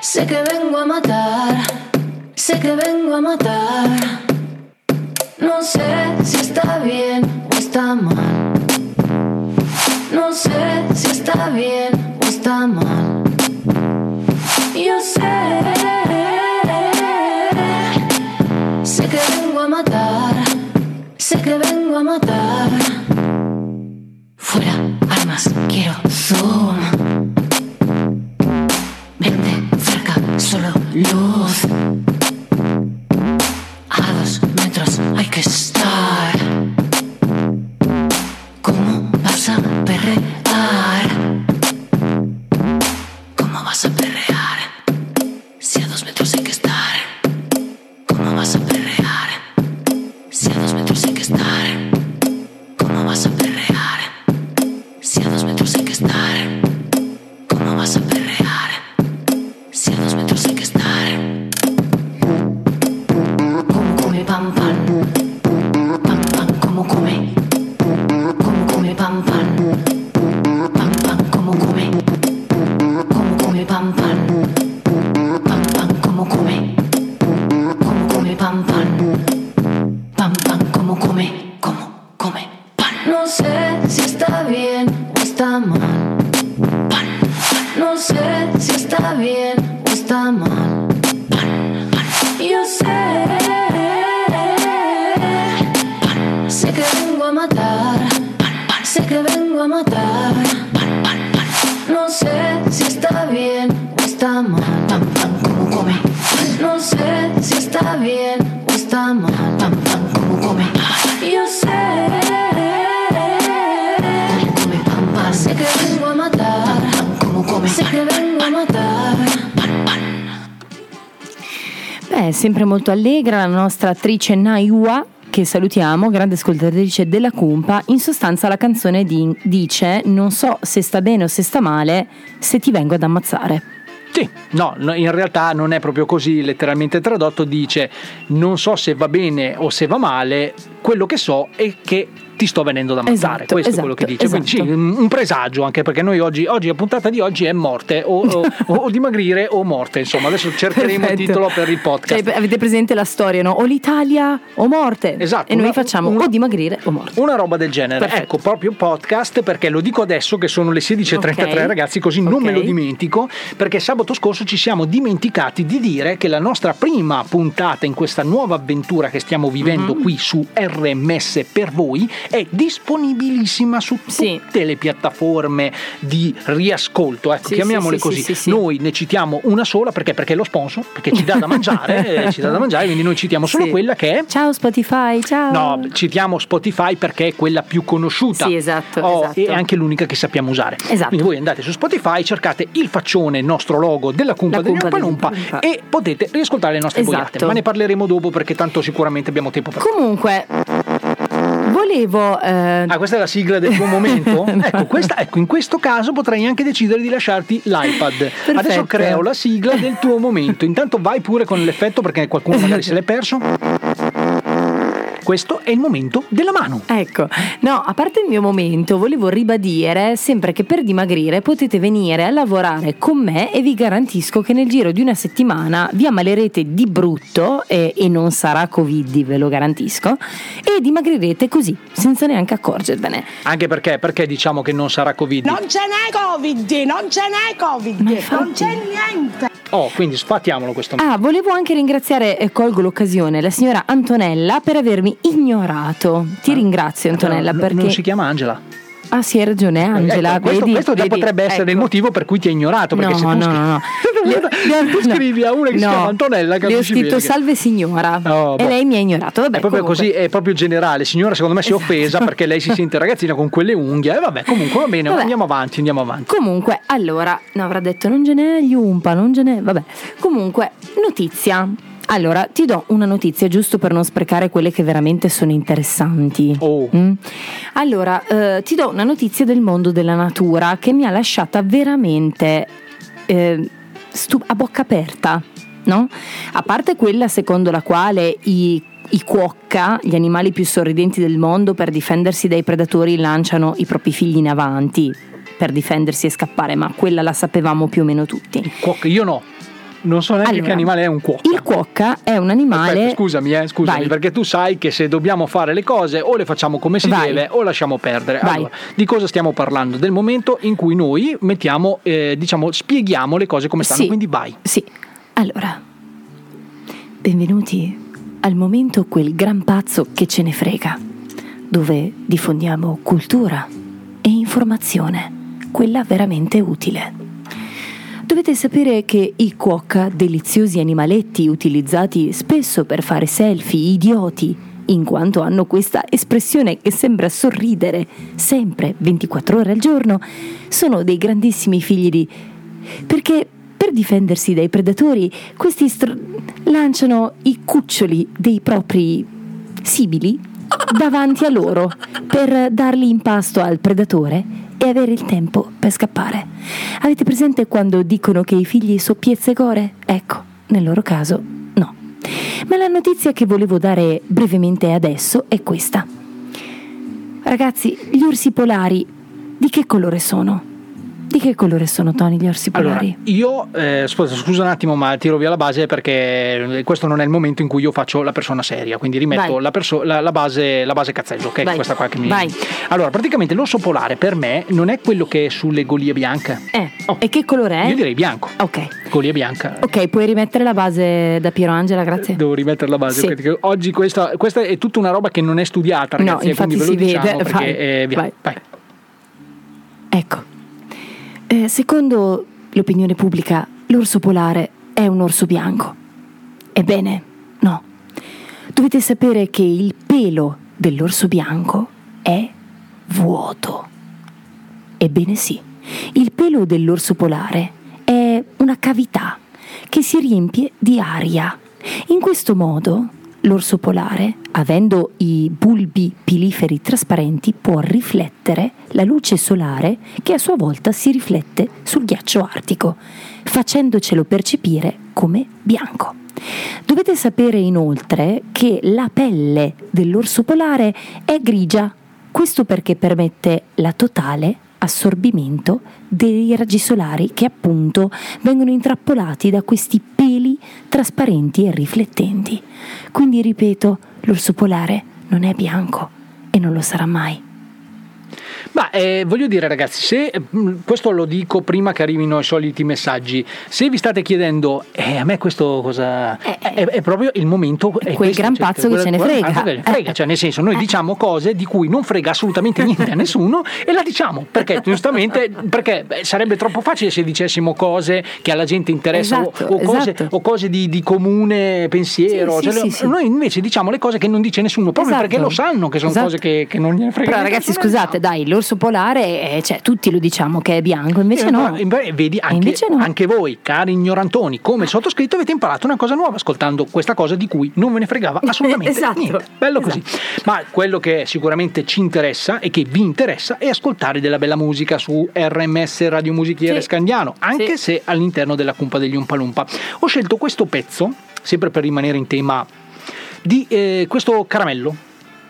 sé que vengo a matar, sé que vengo a matar. No sé si está bien o está mal. No sé si está bien o está mal. Yo sé, sé que vengo a matar. Fuera, armas, quiero zoom. Molto allegra la nostra attrice Naiwa che salutiamo, grande ascoltatrice della Cumpa. In sostanza la canzone di- dice non so se sta bene o se sta male, se ti vengo ad ammazzare. Sì, no, in realtà non è proprio così letteralmente tradotto, dice non so se va bene o se va male, quello che so è che ti sto venendo da mangiare, Esatto, questo è quello che esatto, dice. Quindi sì, esatto. un presagio anche perché noi oggi, oggi la puntata di oggi è morte o, o- o dimagrire o morte, insomma adesso cercheremo il titolo per il podcast. Cioè, avete presente la storia, no? O l'Italia o morte. Esatto, E noi una- facciamo una- o dimagrire o morte. Una roba del genere, Perfetto. ecco proprio podcast perché lo dico adesso che sono le 16.33 Ok. ragazzi così non me lo dimentico perché sabato scorso ci siamo dimenticati di dire che la nostra prima puntata in questa nuova avventura che stiamo vivendo Mhm. qui su RMS per voi è disponibilissima su tutte le piattaforme di riascolto, ecco Sì, chiamiamole sì, sì, così. sì, sì. Noi ne citiamo una sola perché, perché è lo sponsor, perché ci dà da mangiare, eh, ci dà da mangiare, quindi noi citiamo solo Sì. quella che è Ciao Spotify, ciao. No, citiamo Spotify perché è quella più conosciuta. Sì, esatto, Oh, esatto. E anche l'unica che sappiamo usare. Esatto. Quindi voi andate su Spotify, cercate il faccione, il nostro logo della Cumpa degli Umpalumpa. e potete riascoltare le nostre Esatto. boiate. Ma ne parleremo dopo perché tanto sicuramente abbiamo tempo per Comunque, volevo. eh, Ah, questa è la sigla del tuo momento? ecco, questa- ecco, in questo caso potrei anche decidere di lasciarti l'iPad. Adesso creo la sigla del tuo momento. Intanto vai pure con l'effetto perché qualcuno magari se l'è perso. Questo è il momento della mano. Ecco, no, a parte il mio momento, volevo ribadire sempre che per dimagrire potete venire a lavorare con me e vi garantisco che nel giro di una settimana vi ammalerete di brutto e, e non sarà Covid, ve lo garantisco, e dimagrirete così, senza neanche accorgervene. Anche perché, perché diciamo che non sarà Covid? Non ce n'è Covid, non ce n'è Covid, non c'è niente. Oh, quindi sfatiamolo questo. Ah, volevo anche ringraziare, e colgo l'occasione, la signora Antonella per avermi ignorato. Ti ringrazio Antonella No, perché... Non si chiama Angela. Ah sì, hai ragione Angela. Ecco, questo vedi, questo già vedi? potrebbe essere il Ecco. motivo per cui ti ha ignorato. Perché No, se tu no, scrivi, no, no. tu scrivi a una che si No, chiama Antonella, Le ho scritto che- salve signora Oh, e boh. lei mi ha ignorato. Vabbè, È proprio comunque. così, è proprio generale. Signora, secondo me si è offesa perché lei si sente ragazzina con quelle unghie. E vabbè, comunque va bene, Vabbè. andiamo avanti, andiamo avanti. Comunque, allora, no, avrà detto non ce n'è gli umpa, non ce n'è, vabbè. Comunque, notizia. Allora, ti do una notizia giusto per non sprecare quelle che veramente sono interessanti. Oh. Mm? Allora, eh, ti do una notizia del mondo della natura che mi ha lasciata veramente eh, stu- a bocca aperta, no? A parte quella secondo la quale i i cuocca, gli animali più sorridenti del mondo, per difendersi dai predatori lanciano i propri figli in avanti per difendersi e scappare, ma quella la sapevamo più o meno tutti. Cuoca, io no. Non so neanche Allora, che animale è un cuoca. Il cuocca è un animale. Aspetta, scusami, eh, scusami, Vai. perché tu sai che se dobbiamo fare le cose o le facciamo come si Vai. deve o lasciamo perdere. Vai. Allora, di cosa stiamo parlando? Del momento in cui noi mettiamo, eh, diciamo, spieghiamo le cose come stanno. Sì. Quindi vai. Sì. Allora, benvenuti al momento quel gran pazzo che ce ne frega, dove diffondiamo cultura e informazione, quella veramente utile. Dovete sapere che i cuocca, deliziosi animaletti utilizzati spesso per fare selfie idioti, in quanto hanno questa espressione che sembra sorridere sempre 24 ore al giorno, sono dei grandissimi figli di... perché per difendersi dai predatori questi str- lanciano i cuccioli dei propri simili davanti a loro per darli in pasto al predatore e avere il tempo per scappare. Avete presente quando dicono che i figli soppiezze gore? Ecco, nel loro caso no. Ma la notizia che volevo dare brevemente adesso è questa. Ragazzi, gli orsi polari di che colore sono? Di che colore sono, Tony, gli orsi Allora, polari? io, eh, scusa, scusa un attimo, ma tiro via la base perché questo non è il momento in cui io faccio la persona seria, quindi rimetto la, perso- la- la base, la base cazzeggio, ok? Vai. Questa qua che mi... Vai. Allora, praticamente l'orso polare per me non è quello che è sulle golie bianche. Eh, e che colore è? Io direi bianco. Ok. Golia bianca. Ok, puoi rimettere la base da Piero Angela, grazie. Devo rimettere la base Sì. perché oggi questa, questa è tutta una roba che non è studiata, No, ragazzi, e infatti quindi ve lo si diciamo vede. perché Vai. eh, via, Vai. vai. Ecco, Eh, secondo l'opinione pubblica, l'orso polare è un orso bianco. Ebbene, no. Dovete sapere che il pelo dell'orso bianco è vuoto. Ebbene sì, il pelo dell'orso polare è una cavità che si riempie di aria. In questo modo l'orso polare avendo i bulbi piliferi trasparenti, può riflettere la luce solare che a sua volta si riflette sul ghiaccio artico, facendocelo percepire come bianco. Dovete sapere inoltre che la pelle dell'orso polare è grigia, questo perché permette la totale assorbimento dei raggi solari che appunto vengono intrappolati da questi peli trasparenti e riflettenti. Quindi ripeto, l'orso polare non è bianco e non lo sarà mai. Ma eh, voglio dire ragazzi, se mh, questo lo dico prima che arrivino i soliti messaggi, se vi state chiedendo, eh, a me questo cosa... è, è proprio il momento... è quel questo, gran cioè, pazzo che quel- ce ne frega. che ne frega, cioè nel senso noi diciamo cose di cui non frega assolutamente niente a nessuno e la diciamo, perché giustamente, perché beh, sarebbe troppo facile se dicessimo cose che alla gente interessano Esatto, o, o cose, esatto. o cose di, di comune pensiero, Sì, Cioè, sì, noi invece diciamo le cose che non dice nessuno, proprio Esatto. perché lo sanno che sono Esatto. cose che, che non gliene frega. Però ragazzi scusate, dai, l'orso polare, eh, cioè tutti lo diciamo che è bianco, invece Eh, no. inve- Vedi, anche, invece no. anche voi, cari ignorantoni, come sottoscritto, avete imparato una cosa nuova ascoltando questa cosa di cui non ve ne fregava assolutamente Esatto. niente. Bello così. Ma quello che sicuramente ci interessa e che vi interessa è ascoltare della bella musica su RMS Radio Musichiere Sì. Scandiano, anche se all'interno della cumpa degli Umpalumpa. Ho scelto questo pezzo, sempre per rimanere in tema, di eh, questo caramello.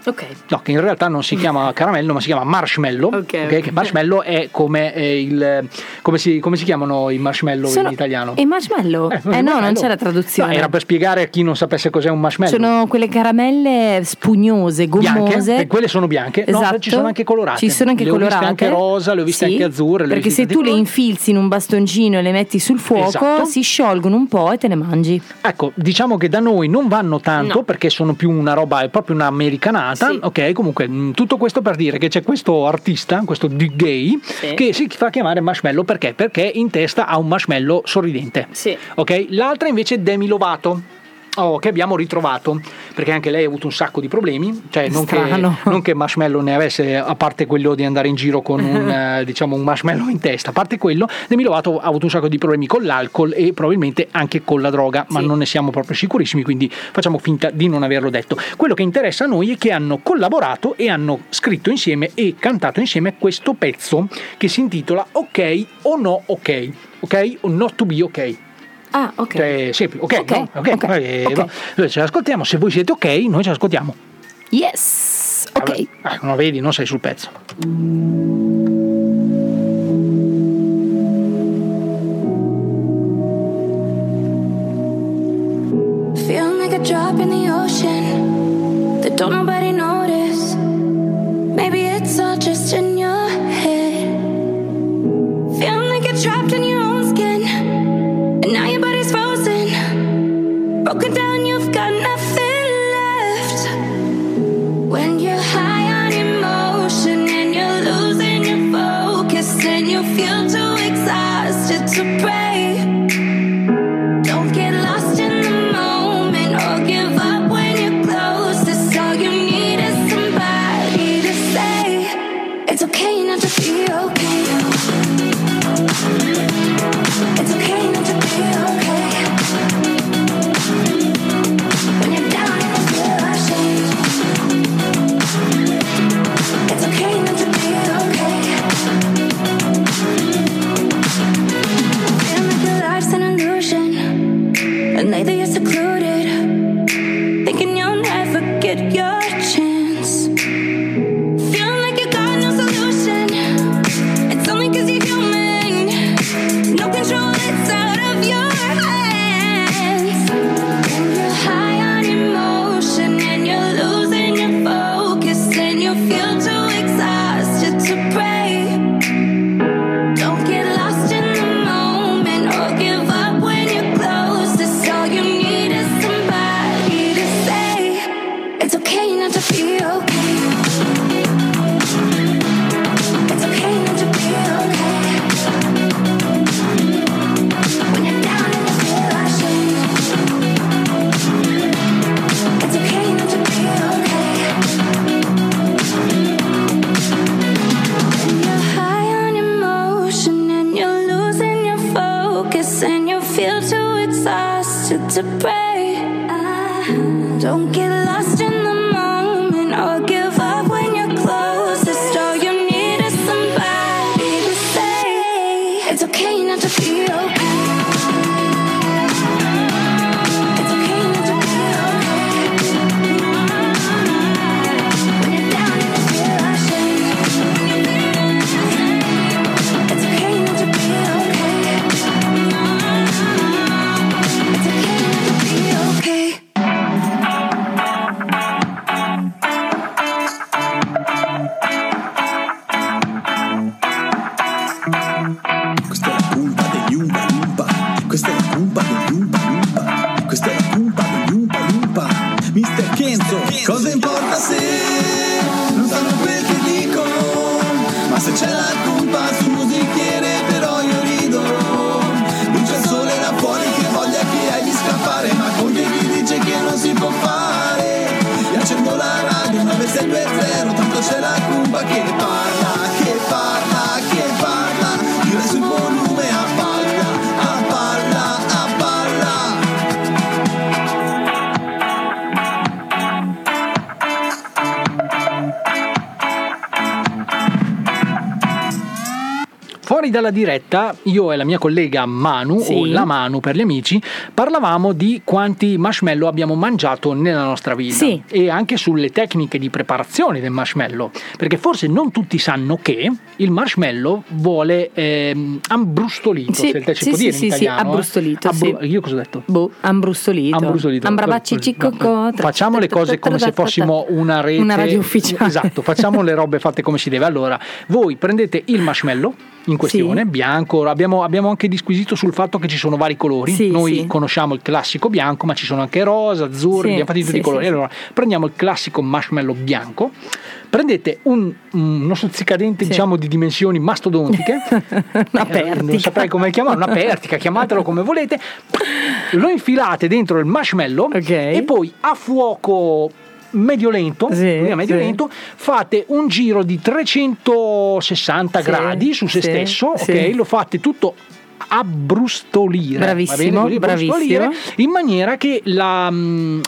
Ok. No, che in realtà non si chiama caramello, ma si chiama marshmallow. Ok, ok, ok. Che marshmallow è come eh, il. Come si, come si chiamano i marshmallow Sono- in italiano? E marshmallow? Eh, il no, non marshmallow. c'è la traduzione. No, era per spiegare a chi non sapesse cos'è un marshmallow. Sono quelle caramelle spugnose, bianche, gommose. e quelle sono bianche. No, Esatto. ci sono anche colorate. Ci sono anche le ho viste colorate. anche rosa, le ho viste Sì, anche azzurre. le Perché se tu le i infilzi in un bastoncino e le metti sul fuoco, Esatto. si sciolgono un po' e te le mangi. Ecco, diciamo che da noi non vanno tanto No. perché sono più una roba, è proprio un'americanata. Ok, comunque mh, tutto questo per dire che c'è questo artista, questo DJ, che si fa chiamare Marshmallow perché? Perché in testa ha un marshmallow sorridente. Sì. Ok, l'altra invece è Demi Lovato. Oh, che abbiamo ritrovato perché anche lei ha avuto un sacco di problemi, cioè non che, non che Marshmallow ne avesse, a parte quello di andare in giro con un, eh, diciamo, un marshmallow in testa, a parte quello, Demi Lovato ha avuto un sacco di problemi con l'alcol e probabilmente anche con la droga, ma non ne siamo proprio sicurissimi, quindi facciamo finta di non averlo detto. Quello che interessa a noi è che hanno collaborato e hanno scritto insieme e cantato insieme questo pezzo che si intitola Ok o no ok, ok o not to be ok. Ah, ok. Cioè, sì, ok, Ok, no? Ok, ok, eh, ok. no. Noi ce l'ascoltiamo, se voi siete ok, noi ce l'ascoltiamo. Yes. Ok. Eh, non vedi, non sei sul pezzo. Feeling like a drop in the ocean that don't nobody notice. Maybe it's all just in your head. Feeling like you're trapped in your own skin, and now dalla diretta, io e la mia collega Manu, Sì. o la Manu per gli amici, parlavamo di quanti marshmallow abbiamo mangiato nella nostra vita Sì. e anche sulle tecniche di preparazione del marshmallow, perché forse non tutti sanno che il marshmallow vuole ehm, ambrustolito, Sì, se te ci sì, può sì, dire sì, in sì, italiano. eh. abbrustolito, Abbru- sì. Io cosa ho detto? Boh, ambrustolito. Ambrustolito. Ambrabacci cicocco. Facciamo le cose come se fossimo una rete. Una radio ufficiale. Esatto, facciamo le robe fatte come si deve. Allora, voi prendete il marshmallow in questione, bianco, abbiamo, abbiamo anche disquisito sul fatto che ci sono vari colori. Sì, Noi sì. conosciamo il classico bianco, ma ci sono anche rosa, azzurri, Sì, abbiamo fatti tutti sì, i colori. sì, sì. Allora, prendiamo il classico marshmallow bianco, prendete un, uno stuzzicadente, diciamo, di dimensioni mastodontiche. una pertica. Non saprei come chiamarlo, una pertica, chiamatelo come volete. Lo infilate dentro il marshmallow e poi a fuoco medio lento, medio sì. lento, fate un giro di 360 Sì, gradi su se sì, stesso, sì. ok? Lo fate tutto abbrustolire, Bravissimo, così? Bravissimo. in maniera che la, mm,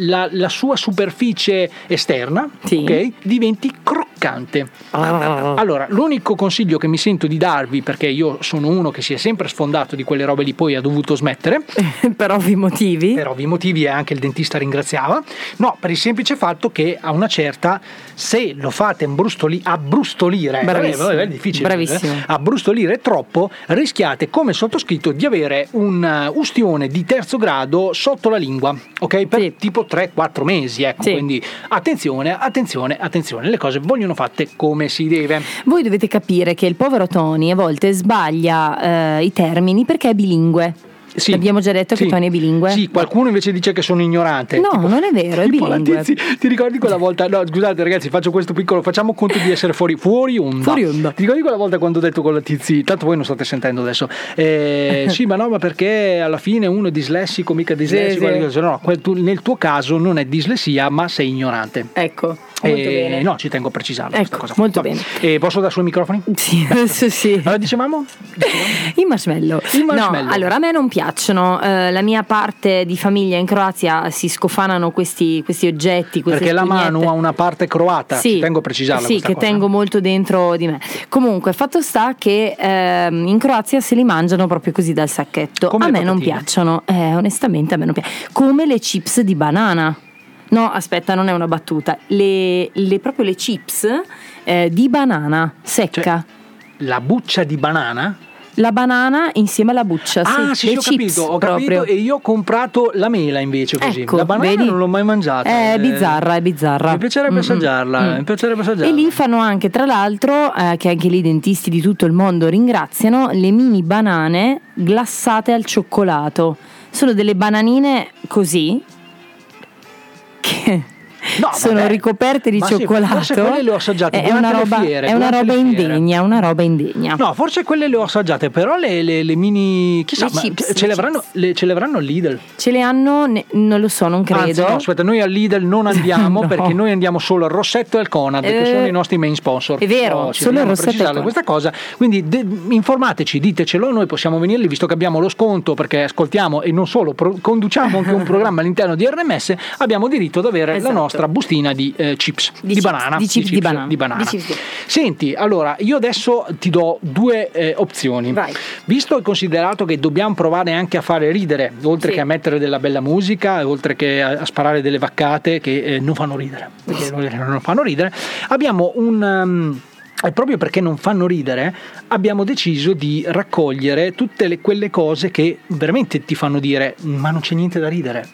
la, la sua superficie esterna ok, diventi croccante. Allora, l'unico consiglio che mi sento di darvi, perché io sono uno che si è sempre sfondato di quelle robe lì, poi ha dovuto smettere. per ovvi motivi. Per ovvi motivi e anche il dentista ringraziava. No, per il semplice fatto che a una certa, se lo fate imbrustoli- abbrustolire, Bravissimo. vabbè, vabbè, è difficile, Bravissimo. eh, abbrustolire troppo, rischiate, come sottoscritto, di avere un uh, ustione di terzo grado sotto la lingua, ok? Per tipo 3-4 mesi, ecco. Quindi attenzione, attenzione, attenzione, le cose vogliono fatte come si deve. Voi dovete capire che il povero Tony a volte sbaglia eh, i termini perché è bilingue. Abbiamo già detto che Sì. Tony è bilingue. Sì, qualcuno invece dice che sono ignorante. No, Tipo- non è vero, è bilingue. Tizi, ti ricordi quella volta? No, scusate ragazzi, faccio questo piccolo, facciamo conto di essere fuori, fuori onda. Fuori onda. Ti ricordi quella volta quando ho detto con la Tizi, tanto voi non state sentendo adesso, eh, sì ma no ma perché alla fine uno è dislessico, mica dislessico, sì. Dico, no, nel tuo caso non è dislessia ma sei ignorante. Ecco, Eh, bene. No, ci tengo a precisarlo. questa cosa. molto Vabbè. Eh, posso dare sui microfoni? Sì, adesso sì. Allora dicevamo? I marshmallow. Il marshmallow. No, allora a me non piacciono. eh, la mia parte di famiglia in Croazia si scofanano questi, questi oggetti. Perché la mano ha una parte croata, Sì, ci tengo a precisarla Sì, che cosa. tengo molto dentro di me. Comunque, fatto sta che ehm, in Croazia se li mangiano proprio così dal sacchetto. Come a me non patatine. piacciono, eh, onestamente a me non piacciono. Come le chips di banana. No, aspetta, non è una battuta. Le, le- proprio le chips eh, di banana secca. Cioè, La buccia di banana? La banana insieme alla buccia. Ah, sì, sì, ho capito, ho proprio. capito. E io ho comprato la mela invece così. Ecco, la banana vedi? non l'ho mai mangiata. È eh. bizzarra, è bizzarra. Mi piacerebbe mm, assaggiarla. mm. Mi piacerebbe assaggiarla. E lì fanno anche, tra l'altro, eh, che anche lì i dentisti di tutto il mondo ringraziano, le mini banane glassate al cioccolato. Sono delle bananine così Okay. Che sono vabbè. ricoperte di Ma sì, cioccolato. forse quelle le ho assaggiate È una roba, fiere, è una roba indegna, una roba indegna. No, forse quelle le ho assaggiate, però le, le- le mini. Chissà, Le chips, ce, le avranno, le- ce le avranno Lidl. Ce le hanno, ne- non lo so, non credo. Anzi, no, aspetta, noi al Lidl non andiamo No. perché noi andiamo solo al Rossetto e al Conad, che Eh, sono i nostri main sponsor. è vero, ci solo il Rossetto questa cosa. Quindi de- informateci, ditecelo, noi possiamo venirli visto che abbiamo lo sconto perché ascoltiamo e non solo, pro- conduciamo anche un programma all'interno di RMS, abbiamo diritto ad avere la Esatto. Nostra bustina di eh, chips di, chips, banana. di chips di banana. di banana. Di chips di- Senti, allora io adesso ti do due eh, opzioni. Visto e considerato che dobbiamo provare anche a fare ridere, oltre Sì. che a mettere della bella musica, oltre che a, a sparare delle vaccate che eh, non fanno ridere, perché non, non fanno ridere, abbiamo un... um, e proprio perché non fanno ridere, abbiamo deciso di raccogliere tutte le- quelle cose che veramente ti fanno dire: Ma non c'è niente da ridere.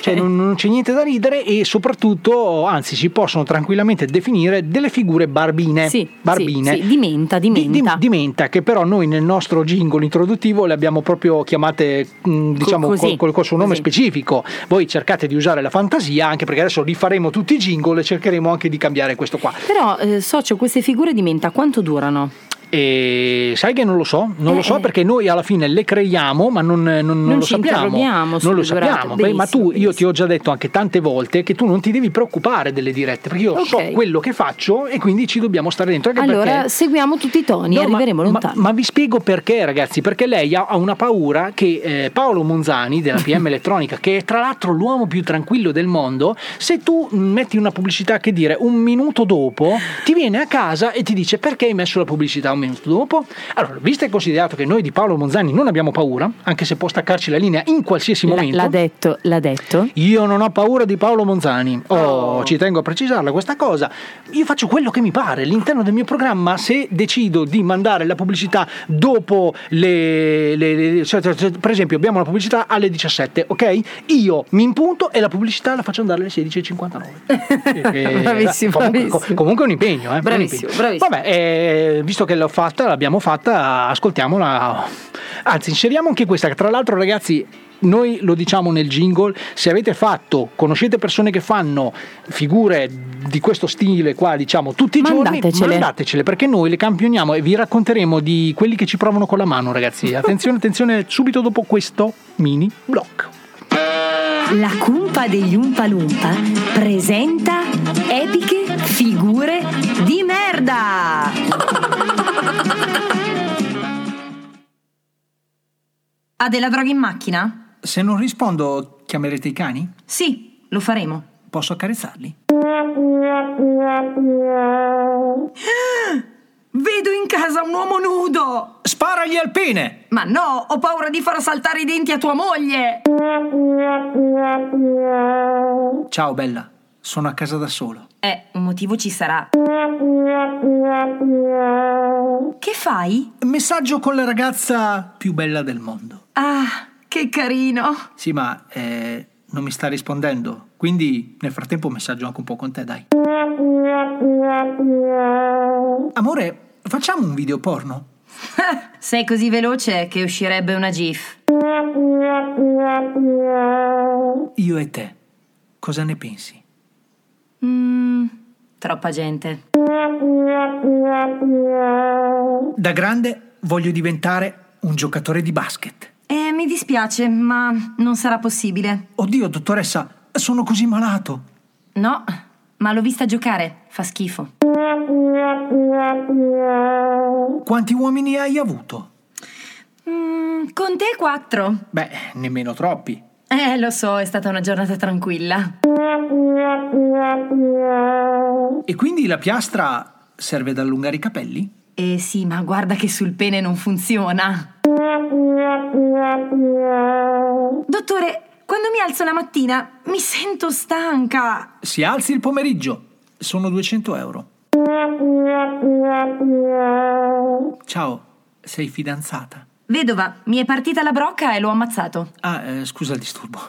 Cioè, non, non c'è niente da ridere, e soprattutto, anzi, si possono tranquillamente definire delle figure barbine. Sì, barbine. sì, sì, di menta, di Di- menta. di- di menta, che però noi nel nostro jingle introduttivo le abbiamo proprio chiamate, mh, diciamo, così, col, col- col suo nome così. specifico. Voi cercate di usare la fantasia, anche perché adesso rifaremo tutti i jingle e cercheremo anche di cambiare questo qua. Però, eh, socio, queste figure di menta quanto durano? E sai che non lo so, non lo so Eh. perché noi alla fine le creiamo, ma non, non- non Non lo sappiamo. Non lo sappiamo. Beh, ma tu, io ti ho già detto anche tante volte che tu non ti devi preoccupare delle dirette, perché io so Ok. quello che faccio e quindi ci dobbiamo stare dentro. Anche Allora, perché seguiamo tutti i toni, No, arriveremo ma, lontano. Ma, ma vi spiego perché, ragazzi, perché lei ha, ha una paura che eh, Paolo Monzani della PM Elettronica, che è tra l'altro l'uomo più tranquillo del mondo, se tu metti una pubblicità che dire un minuto dopo, ti viene a casa e ti dice perché hai messo la pubblicità un minuto dopo. Allora, visto e considerato che noi di Paolo Monzani non abbiamo paura, anche se può staccarci la linea in qualsiasi momento. l'ha detto, l'ha detto. Io non ho paura di Paolo Monzani. Oh, ci tengo a precisarla questa cosa. Io faccio quello che mi pare all'interno del mio programma. Se decido di mandare la pubblicità dopo le. le- le- cioè, cioè, per esempio, abbiamo la pubblicità alle 17, ok? Io mi impunto e la pubblicità la faccio andare alle 16.59. Eh, Bravissimo, comunque, bravissimo. comunque è un impegno, eh? un Bravissimo, impegno. bravissimo. Vabbè, eh, visto che l'ho fatta, l'abbiamo fatta, ascoltiamola. Anzi, inseriamo anche questa, che tra l'altro, ragazzi. Noi lo diciamo nel jingle, se avete fatto, conoscete persone che fanno figure di questo stile qua, diciamo, tutti i giorni, Mandatecele. perché noi le campioniamo e vi racconteremo di quelli che ci provano con la mano, ragazzi. Attenzione, attenzione, subito dopo questo mini blocco. La cumpa degli Umpalumpa presenta epiche figure di merda. Ha della droga in macchina? Se non rispondo, chiamerete i cani? Sì, lo faremo. Posso accarezzarli? Vedo in casa un uomo nudo! Sparagli al pene! Ma no, ho paura di far saltare i denti a tua moglie! Ciao bella, sono a casa da solo. Eh, un motivo ci sarà. Che fai? Messaggio con la ragazza più bella del mondo. Ah, che carino! Sì, ma eh, non mi sta rispondendo, quindi nel frattempo messaggio anche un po' con te, dai. Amore, facciamo un video porno? Sei così veloce che uscirebbe una GIF. Io e te, cosa ne pensi? Mm, troppa gente. Da grande voglio diventare un giocatore di basket. Eh, mi dispiace, ma non sarà possibile. Oddio, dottoressa, sono così malato. No, ma l'ho vista giocare. Fa schifo. Quanti uomini hai avuto? Mm, con te quattro. Beh, nemmeno troppi. Eh, lo so, è stata una giornata tranquilla. E quindi la piastra serve ad allungare i capelli? Eh sì, ma guarda che sul pene non funziona. Dottore, quando mi alzo la mattina mi sento stanca. Si alzi il pomeriggio. Sono 200 euro. Ciao, sei fidanzata? Vedova, mi è partita la brocca e l'ho ammazzato. Ah, eh, scusa il disturbo.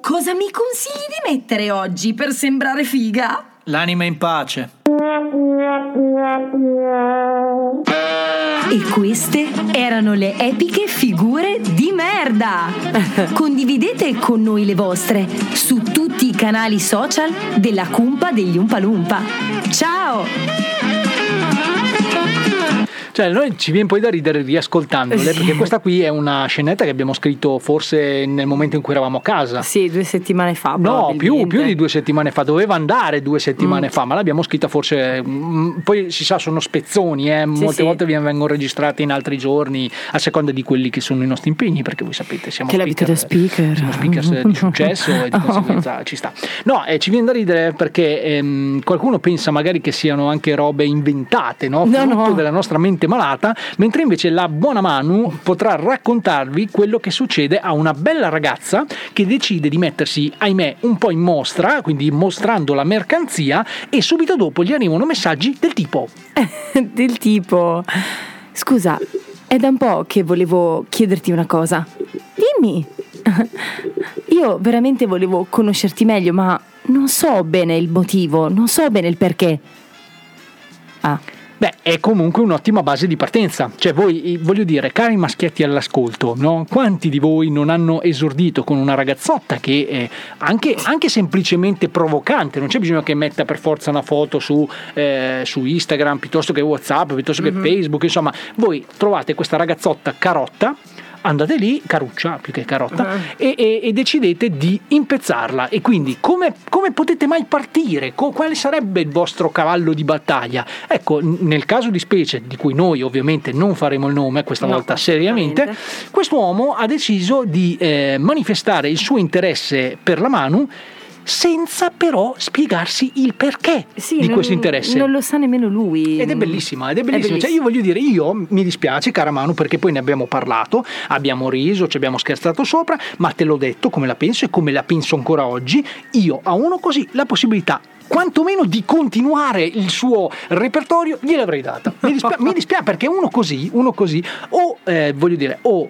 Cosa mi consigli di mettere oggi per sembrare figa? L'anima in pace. E queste erano le epiche figure di merda. Condividete con noi le vostre su tutti i canali social della Cumpa degli Umpalumpa. Ciao! Cioè, noi ci viene poi da ridere riascoltandole, perché questa qui è una scenetta che abbiamo scritto forse nel momento in cui eravamo a casa. Sì, due settimane fa. No, più, più di due settimane fa, doveva andare due settimane Mm. fa, ma l'abbiamo scritta forse. mm, poi si sa, sono spezzoni, eh, Sì, molte sì. volte vengono registrate in altri giorni a seconda di quelli che sono i nostri impegni, perché voi sapete, siamo Che la vita da speaker. siamo speakers di successo e di conseguenza ci sta. No, eh, ci viene da ridere perché ehm, qualcuno pensa magari che siano anche robe inventate, no? No, Frutto no. della nostra mente malata, mentre invece la buona Manu potrà raccontarvi quello che succede a una bella ragazza che decide di mettersi, ahimè, un po' in mostra, quindi mostrando la mercanzia e subito dopo gli arrivano messaggi del tipo del tipo scusa è da un po' che volevo chiederti una cosa. Dimmi. Io veramente volevo conoscerti meglio ma non so bene il motivo non so bene il perché. Ah Beh, è comunque un'ottima base di partenza. Cioè, voi, voglio dire, cari maschietti all'ascolto, no? quanti di voi non hanno esordito con una ragazzotta che è anche, anche semplicemente provocante? Non c'è bisogno che metta per forza una foto su, eh, su Instagram piuttosto che WhatsApp, piuttosto che Mhm. Facebook. Insomma, voi trovate questa ragazzotta carotta. Andate lì, caruccia più che carotta, e, e- e decidete di impezzarla. E quindi come, come potete mai partire? Co- quale sarebbe il vostro cavallo di battaglia? Ecco, nel caso di specie, di cui noi ovviamente non faremo il nome, questa No, volta seriamente, quest'uomo ha deciso di eh, manifestare il suo interesse per la Manu senza però spiegarsi il perché Sì, di non- questo interesse. Non lo sa nemmeno lui. Ed è bellissima, ed è bellissima. Cioè, io voglio dire, io mi dispiace, cara Manu, perché poi ne abbiamo parlato, abbiamo riso, ci abbiamo scherzato sopra, ma te l'ho detto come la penso e come la penso ancora oggi. Io a uno così la possibilità. Quantomeno di continuare il suo repertorio gliel'avrei data. Mi dispiace, mi dispiace perché uno così, uno così, o eh, voglio dire, o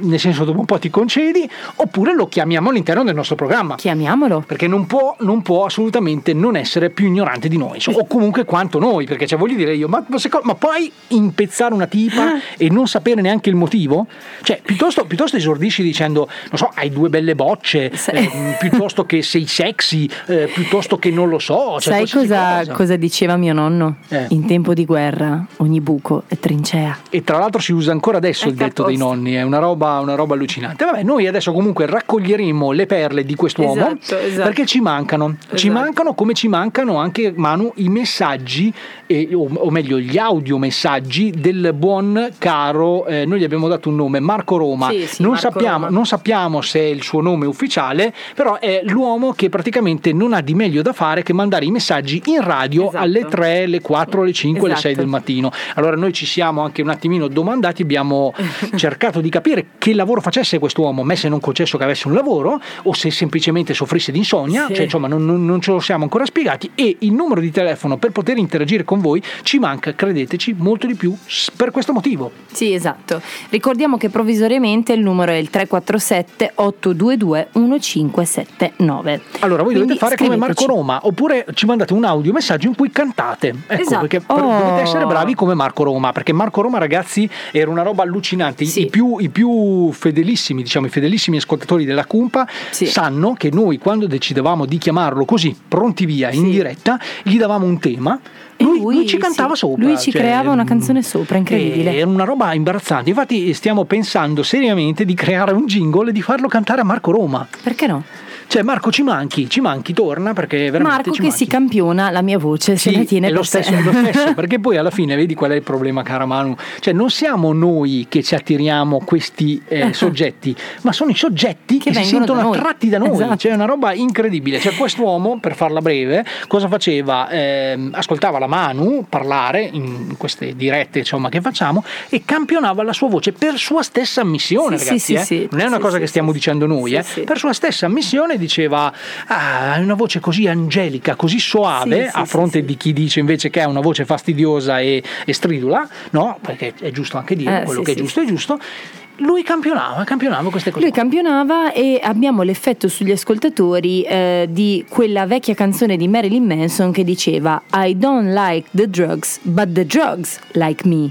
nel senso dopo un po' ti concedi, oppure lo chiamiamo all'interno del nostro programma. Chiamiamolo. Perché non può, non può assolutamente non essere più ignorante di noi, o comunque quanto noi, perché cioè, voglio dire io, ma, ma puoi impezzare una tipa e non sapere neanche il motivo? Cioè, piuttosto, piuttosto esordisci dicendo, non so, hai due belle bocce, ehm, piuttosto che sei sexy, eh, piuttosto che non lo so. Cioè, Sai cosa, cosa. cosa diceva mio nonno? Eh. In tempo di guerra ogni buco è trincea. E tra l'altro si usa ancora adesso il detto dei nonni, è una roba, una roba allucinante. Vabbè, noi adesso comunque raccoglieremo le perle di quest'uomo Esatto, esatto. perché ci mancano. Ci Esatto. mancano come ci mancano anche, Manu, i messaggi, eh, o, o meglio gli audiomessaggi del buon caro, eh, noi gli abbiamo dato un nome, Marco Roma. Sì, sì, non, Marco sappiamo, Roma. non sappiamo se è il suo nome ufficiale, però è l'uomo che praticamente non ha di meglio da fare che mandare i messaggi in radio alle 3, le 4, le 5, le 6 Esatto. del mattino. Allora noi ci siamo anche un attimino domandati, abbiamo cercato di capire che lavoro facesse quest'uomo, me se non concesso che avesse un lavoro o se semplicemente soffrisse di insonnia, Sì. cioè insomma non, non- non ce lo siamo ancora spiegati e il numero di telefono per poter interagire con voi ci manca, credeteci, molto di più per questo motivo. Sì, esatto. Ricordiamo che provvisoriamente il numero è il 347 822 1579. Allora, voi Quindi dovete fare come Marco scriveteci. Roma, oppure ci mandate un audio messaggio in cui cantate. Ecco, Esatto. perché per- Oh. dovete essere bravi come Marco Roma, perché Marco Roma, ragazzi, era una roba allucinante. I- I, più, i più fedelissimi, diciamo, i fedelissimi ascoltatori della Cumpa sanno che noi, quando decidevamo di chiamarlo così, pronti via, in diretta, gli davamo un tema. Lui, lui ci cantava sì. sopra. Lui ci cioè, creava una canzone sopra, incredibile. Era una roba imbarazzante. Infatti, stiamo pensando seriamente di creare un jingle e di farlo cantare a Marco Roma. Perché no? Cioè, Marco, ci manchi, ci manchi, torna perché veramente Marco che manchi. si campiona la mia voce, se Sì, la tiene è lo stesso, è lo stesso, perché poi alla fine vedi qual è il problema, cara Manu? Cioè, non siamo noi che ci attiriamo questi eh, soggetti, ma sono i soggetti che, si vengono sentono da attratti da noi. Esatto. Cioè, è una roba incredibile. Cioè, quest'uomo, per farla breve, cosa faceva? Ehm, ascoltava la Manu parlare in queste dirette insomma, che facciamo e campionava la sua voce per sua stessa ammissione, Sì, ragazzi. sì, eh. sì, sì. Non è una cosa che stiamo dicendo noi, eh. per sua stessa ammissione diceva: Ah, hai una voce così angelica, così soave, Sì, sì, a sì, fronte di chi dice invece che ha una voce fastidiosa e, e stridula, no? Perché è giusto anche dire Eh, quello sì, che è sì, giusto, è giusto. Lui campionava, campionava queste cose. Lui campionava e abbiamo l'effetto sugli ascoltatori eh, di quella vecchia canzone di Marilyn Manson che diceva I don't like the drugs, but the drugs like me.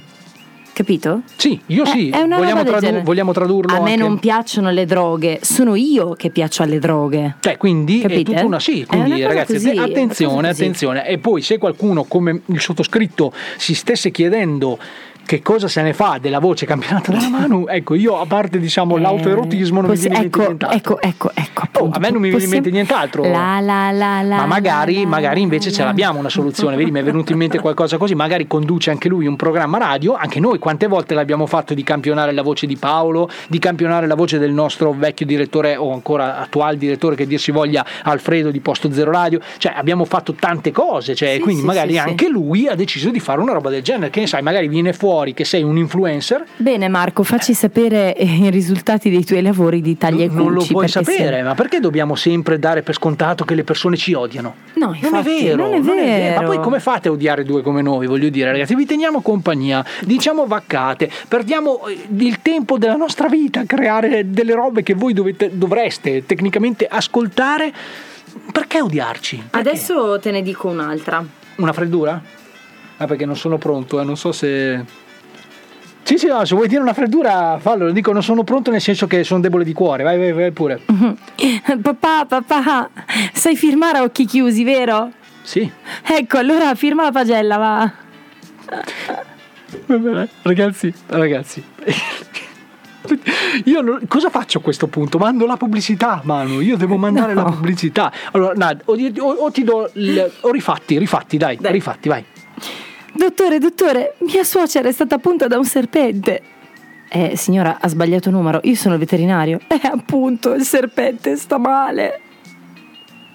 Capito? Sì, io sì. è una vogliamo, tradu- vogliamo tradurlo A me anche- non piacciono le droghe, sono io che piaccio alle droghe. Cioè, quindi è Capite? tutta una sì, È quindi una ragazzi, così, è attenzione, attenzione. E poi se qualcuno come il sottoscritto si stesse chiedendo che cosa se ne fa della voce campionata dalla Manu, ecco, io a parte diciamo l'autoerotismo non Possi- mi viene in mente ecco, nient'altro. ecco, ecco, ecco. Oh, a me non mi viene in mente nient'altro. La la la. Ma magari, magari invece ce l'abbiamo una soluzione, vedi, mi è venuto in mente qualcosa così, magari conduce anche lui un programma radio, anche noi quante volte l'abbiamo fatto di campionare la voce di Paolo, di campionare la voce del nostro vecchio direttore o ancora attuale direttore che dir si voglia Alfredo di Posto Zero Radio, cioè abbiamo fatto tante cose, cioè, Sì, quindi sì, magari sì, anche lui ha deciso di fare una roba del genere, che ne sai, magari viene fuori che sei un influencer, Bene Marco, facci sapere eh, i risultati dei tuoi lavori di taglia e cuci. non lo puoi perché sapere, se- ma perché dobbiamo sempre dare per scontato che le persone ci odiano? No, Non è infatti, vero, non è vero. Ma poi come fate a odiare due come noi? Voglio dire, ragazzi, vi teniamo compagnia, diciamo vaccate, perdiamo eh, il tempo della nostra vita a creare delle robe che voi dovete- dovreste tecnicamente ascoltare. Perché odiarci? Adesso te ne dico un'altra. Una freddura? Ah, perché non sono pronto, eh, non so se. Sì, sì, no, se vuoi dire una freddura, fallo. Dico, non sono pronto nel senso che sono debole di cuore. Vai, vai, vai pure. Papà, papà, sai firmare a occhi chiusi, vero? Sì. Ecco, allora firma la pagella, va. Ragazzi, ragazzi. Io non- cosa faccio a questo punto? Mando la pubblicità, Manu. Io devo mandare la pubblicità. Allora, Nad, o, o- o ti do. il- o rifatti, rifatti, dai, rifatti, vai. Dottore, dottore, mia suocera è stata punta da un serpente. Eh, signora, ha sbagliato numero. Io sono il veterinario. Eh, appunto, il serpente sta male.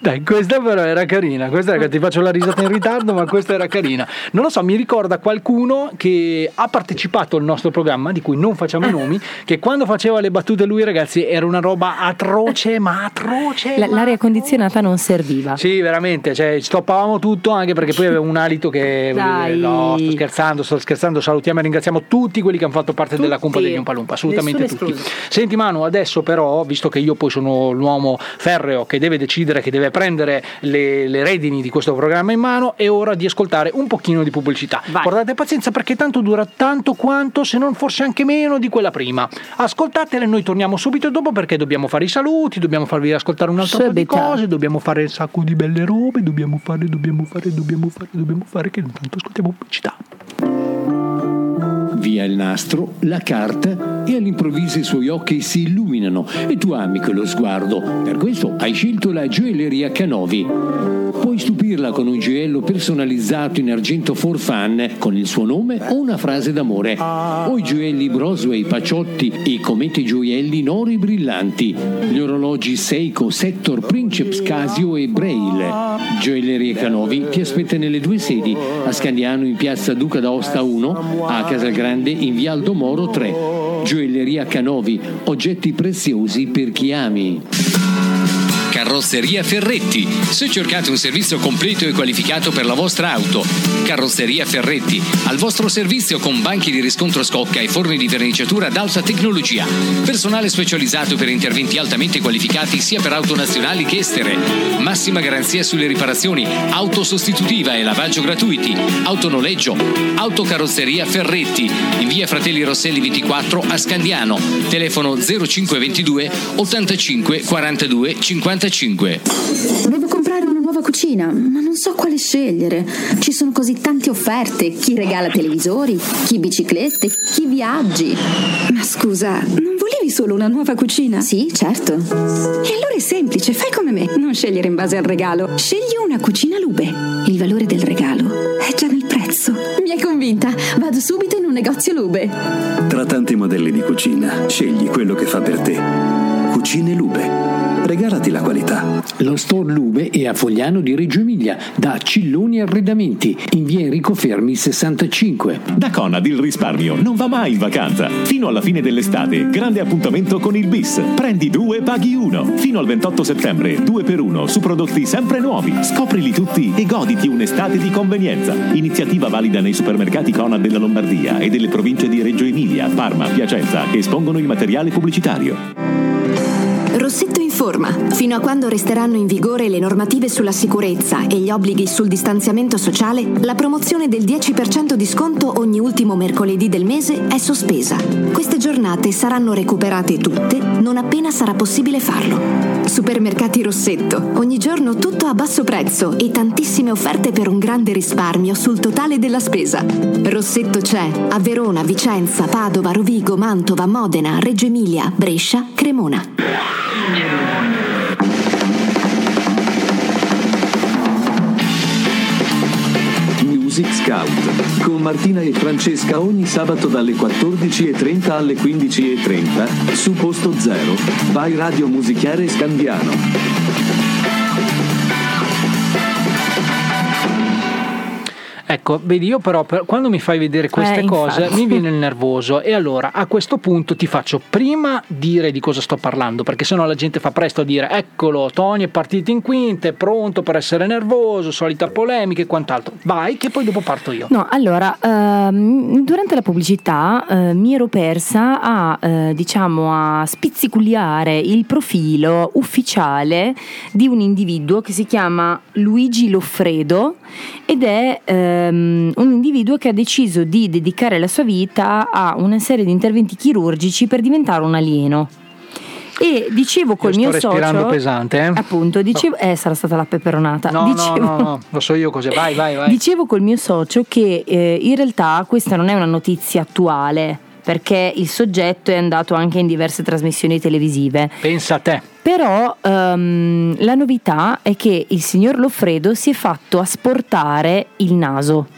Dai, questa però era carina, questa era, ti faccio la risata in ritardo, ma questa era carina. Non lo so, mi ricorda qualcuno che ha partecipato al nostro programma, di cui non facciamo i nomi, che quando faceva le battute lui ragazzi era una roba atroce, ma atroce. La- ma- l'aria condizionata non serviva. Sì, veramente, cioè stoppavamo tutto anche perché poi aveva un alito che Dai. no, sto scherzando, sto scherzando, salutiamo e ringraziamo tutti quelli che hanno fatto parte della cumpa degli Umpalumpa, assolutamente Nessuno tutti. Senti Manu, adesso però, visto che io poi sono l'uomo ferreo che deve decidere, che deve prendere le, le redini di questo programma in mano, è ora di ascoltare un pochino di pubblicità. Guardate pazienza perché tanto dura tanto quanto, se non forse anche meno di quella prima. Ascoltatele, noi torniamo subito dopo perché dobbiamo fare i saluti, dobbiamo farvi ascoltare un altro po' di Subito. cose, dobbiamo fare un sacco di belle robe, dobbiamo fare, dobbiamo fare, dobbiamo fare, dobbiamo fare, che intanto ascoltiamo pubblicità. Via il nastro, la carta e all'improvviso i suoi occhi si illuminano e tu ami quello sguardo. Per questo hai scelto la gioielleria Canovi. Puoi stupirla con un gioiello personalizzato in argento for fun con il suo nome o una frase d'amore. O i gioielli Brosway, Paciotti e comete gioielli in oro brillanti. Gli orologi Seiko, Sector, Princeps, Casio e Braille. Gioielleria Canovi ti aspetta nelle due sedi, a Scandiano in piazza Duca d'Aosta 1, a Casalgrande in via Aldo Moro 3. Gioielleria Canovi, oggetti preziosi per chi ami. Carrozzeria Ferretti. Se cercate un servizio completo e qualificato per la vostra auto, Carrozzeria Ferretti, al vostro servizio con banchi di riscontro scocca e forni di verniciatura ad alta tecnologia. Personale specializzato per interventi altamente qualificati sia per auto nazionali che estere. Massima garanzia sulle riparazioni, auto sostitutiva e lavaggio gratuiti, autonoleggio, autocarrozzeria Ferretti, in via Fratelli Rosselli 24 a Scandiano, telefono 0522 85 42 55. Devo comprare una nuova cucina, ma non so quale scegliere. Ci sono così tante offerte. Chi regala televisori, chi biciclette, chi viaggi. Ma scusa, non volevi solo una nuova cucina? Sì, certo. E allora è semplice, fai come me. Non scegliere in base al regalo. Scegli una cucina Lube. Il valore del regalo è già nel prezzo. Mi hai convinta. Vado subito in un negozio Lube. Tra tanti modelli di cucina, scegli quello che fa per te. Cucine Lube. Regalati la qualità. Lo store Lube è a Fogliano di Reggio Emilia, da Cilloni Arredamenti, in via Enrico Fermi 65. Da Conad il risparmio non va mai in vacanza. Fino alla fine dell'estate, grande appuntamento con il bis. Prendi due, paghi uno. Fino al 28 settembre, due per uno su prodotti sempre nuovi. Scoprili tutti e goditi un'estate di convenienza. Iniziativa valida nei supermercati Conad della Lombardia e delle province di Reggio Emilia, Parma, Piacenza, che espongono il materiale pubblicitario. Rossetto informa. Fino a quando resteranno in vigore le normative sulla sicurezza e gli obblighi sul distanziamento sociale, la promozione del 10% di sconto ogni ultimo mercoledì del mese è sospesa. Queste giornate saranno recuperate tutte non appena sarà possibile farlo. Supermercati Rossetto. Ogni giorno tutto a basso prezzo e tantissime offerte per un grande risparmio sul totale della spesa. Rossetto c'è a Verona, Vicenza, Padova, Rovigo, Mantova, Modena, Reggio Emilia, Brescia, Cremona. Music Scout con Martina e Francesca ogni sabato dalle 14.30 alle 15.30 su Posto Zero, by Radio Musicare Scandiano. Ecco, vedi, io però per- quando mi fai vedere queste Eh, cose infatti. mi viene il nervoso e allora a questo punto ti faccio prima dire di cosa sto parlando, perché sennò la gente fa presto a dire eccolo, Tony è partito in quinta, è pronto per essere nervoso, solita polemica e quant'altro. Vai che poi dopo parto io. No, allora, ehm, durante la pubblicità eh, mi ero persa a, eh, diciamo, a spizziculiare il profilo ufficiale di un individuo che si chiama Luigi Loffredo ed è ehm, un individuo che ha deciso di dedicare la sua vita a una serie di interventi chirurgici per diventare un alieno. E dicevo col Io mio sto socio, pesante, eh? appunto, dicevo, eh, sarà stata la peperonata. No, dicevo, no, no, no, lo so io cos'è. Vai, vai, vai. Dicevo col mio socio che eh, in realtà questa non è una notizia attuale, perché il soggetto è andato anche in diverse trasmissioni televisive. Pensa a te. Però ehm, la novità è che il signor Loffredo si è fatto asportare il naso.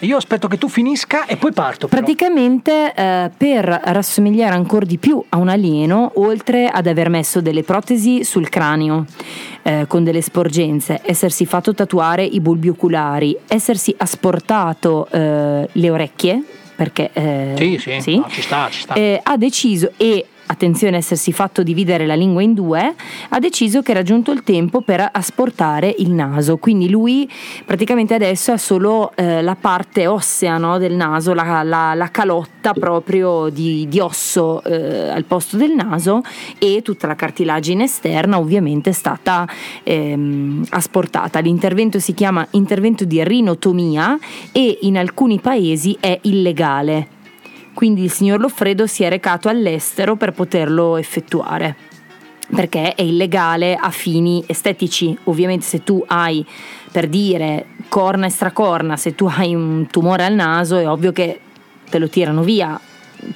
io aspetto che tu finisca e poi parto. però. Praticamente eh, per rassomigliare ancora di più a un alieno, oltre ad aver messo delle protesi sul cranio eh, con delle sporgenze, essersi fatto tatuare i bulbi oculari, essersi asportato eh, le orecchie, perché eh, Sì, sì, no, ci sta, ci sta. eh, ha deciso e attenzione essersi fatto dividere la lingua in due, ha deciso che era giunto il tempo per asportare il naso. Quindi lui praticamente adesso ha solo eh, la parte ossea no, del naso, la, la- la calotta proprio di, di osso eh, al posto del naso e tutta la cartilagine esterna ovviamente è stata ehm, asportata. L'intervento si chiama intervento di rinotomia e in alcuni paesi è illegale quindi il signor Loffredo si è recato all'estero per poterlo effettuare perché è illegale a fini estetici. Ovviamente se tu hai, per dire, corna e stracorna, se tu hai un tumore al naso è ovvio che te lo tirano via.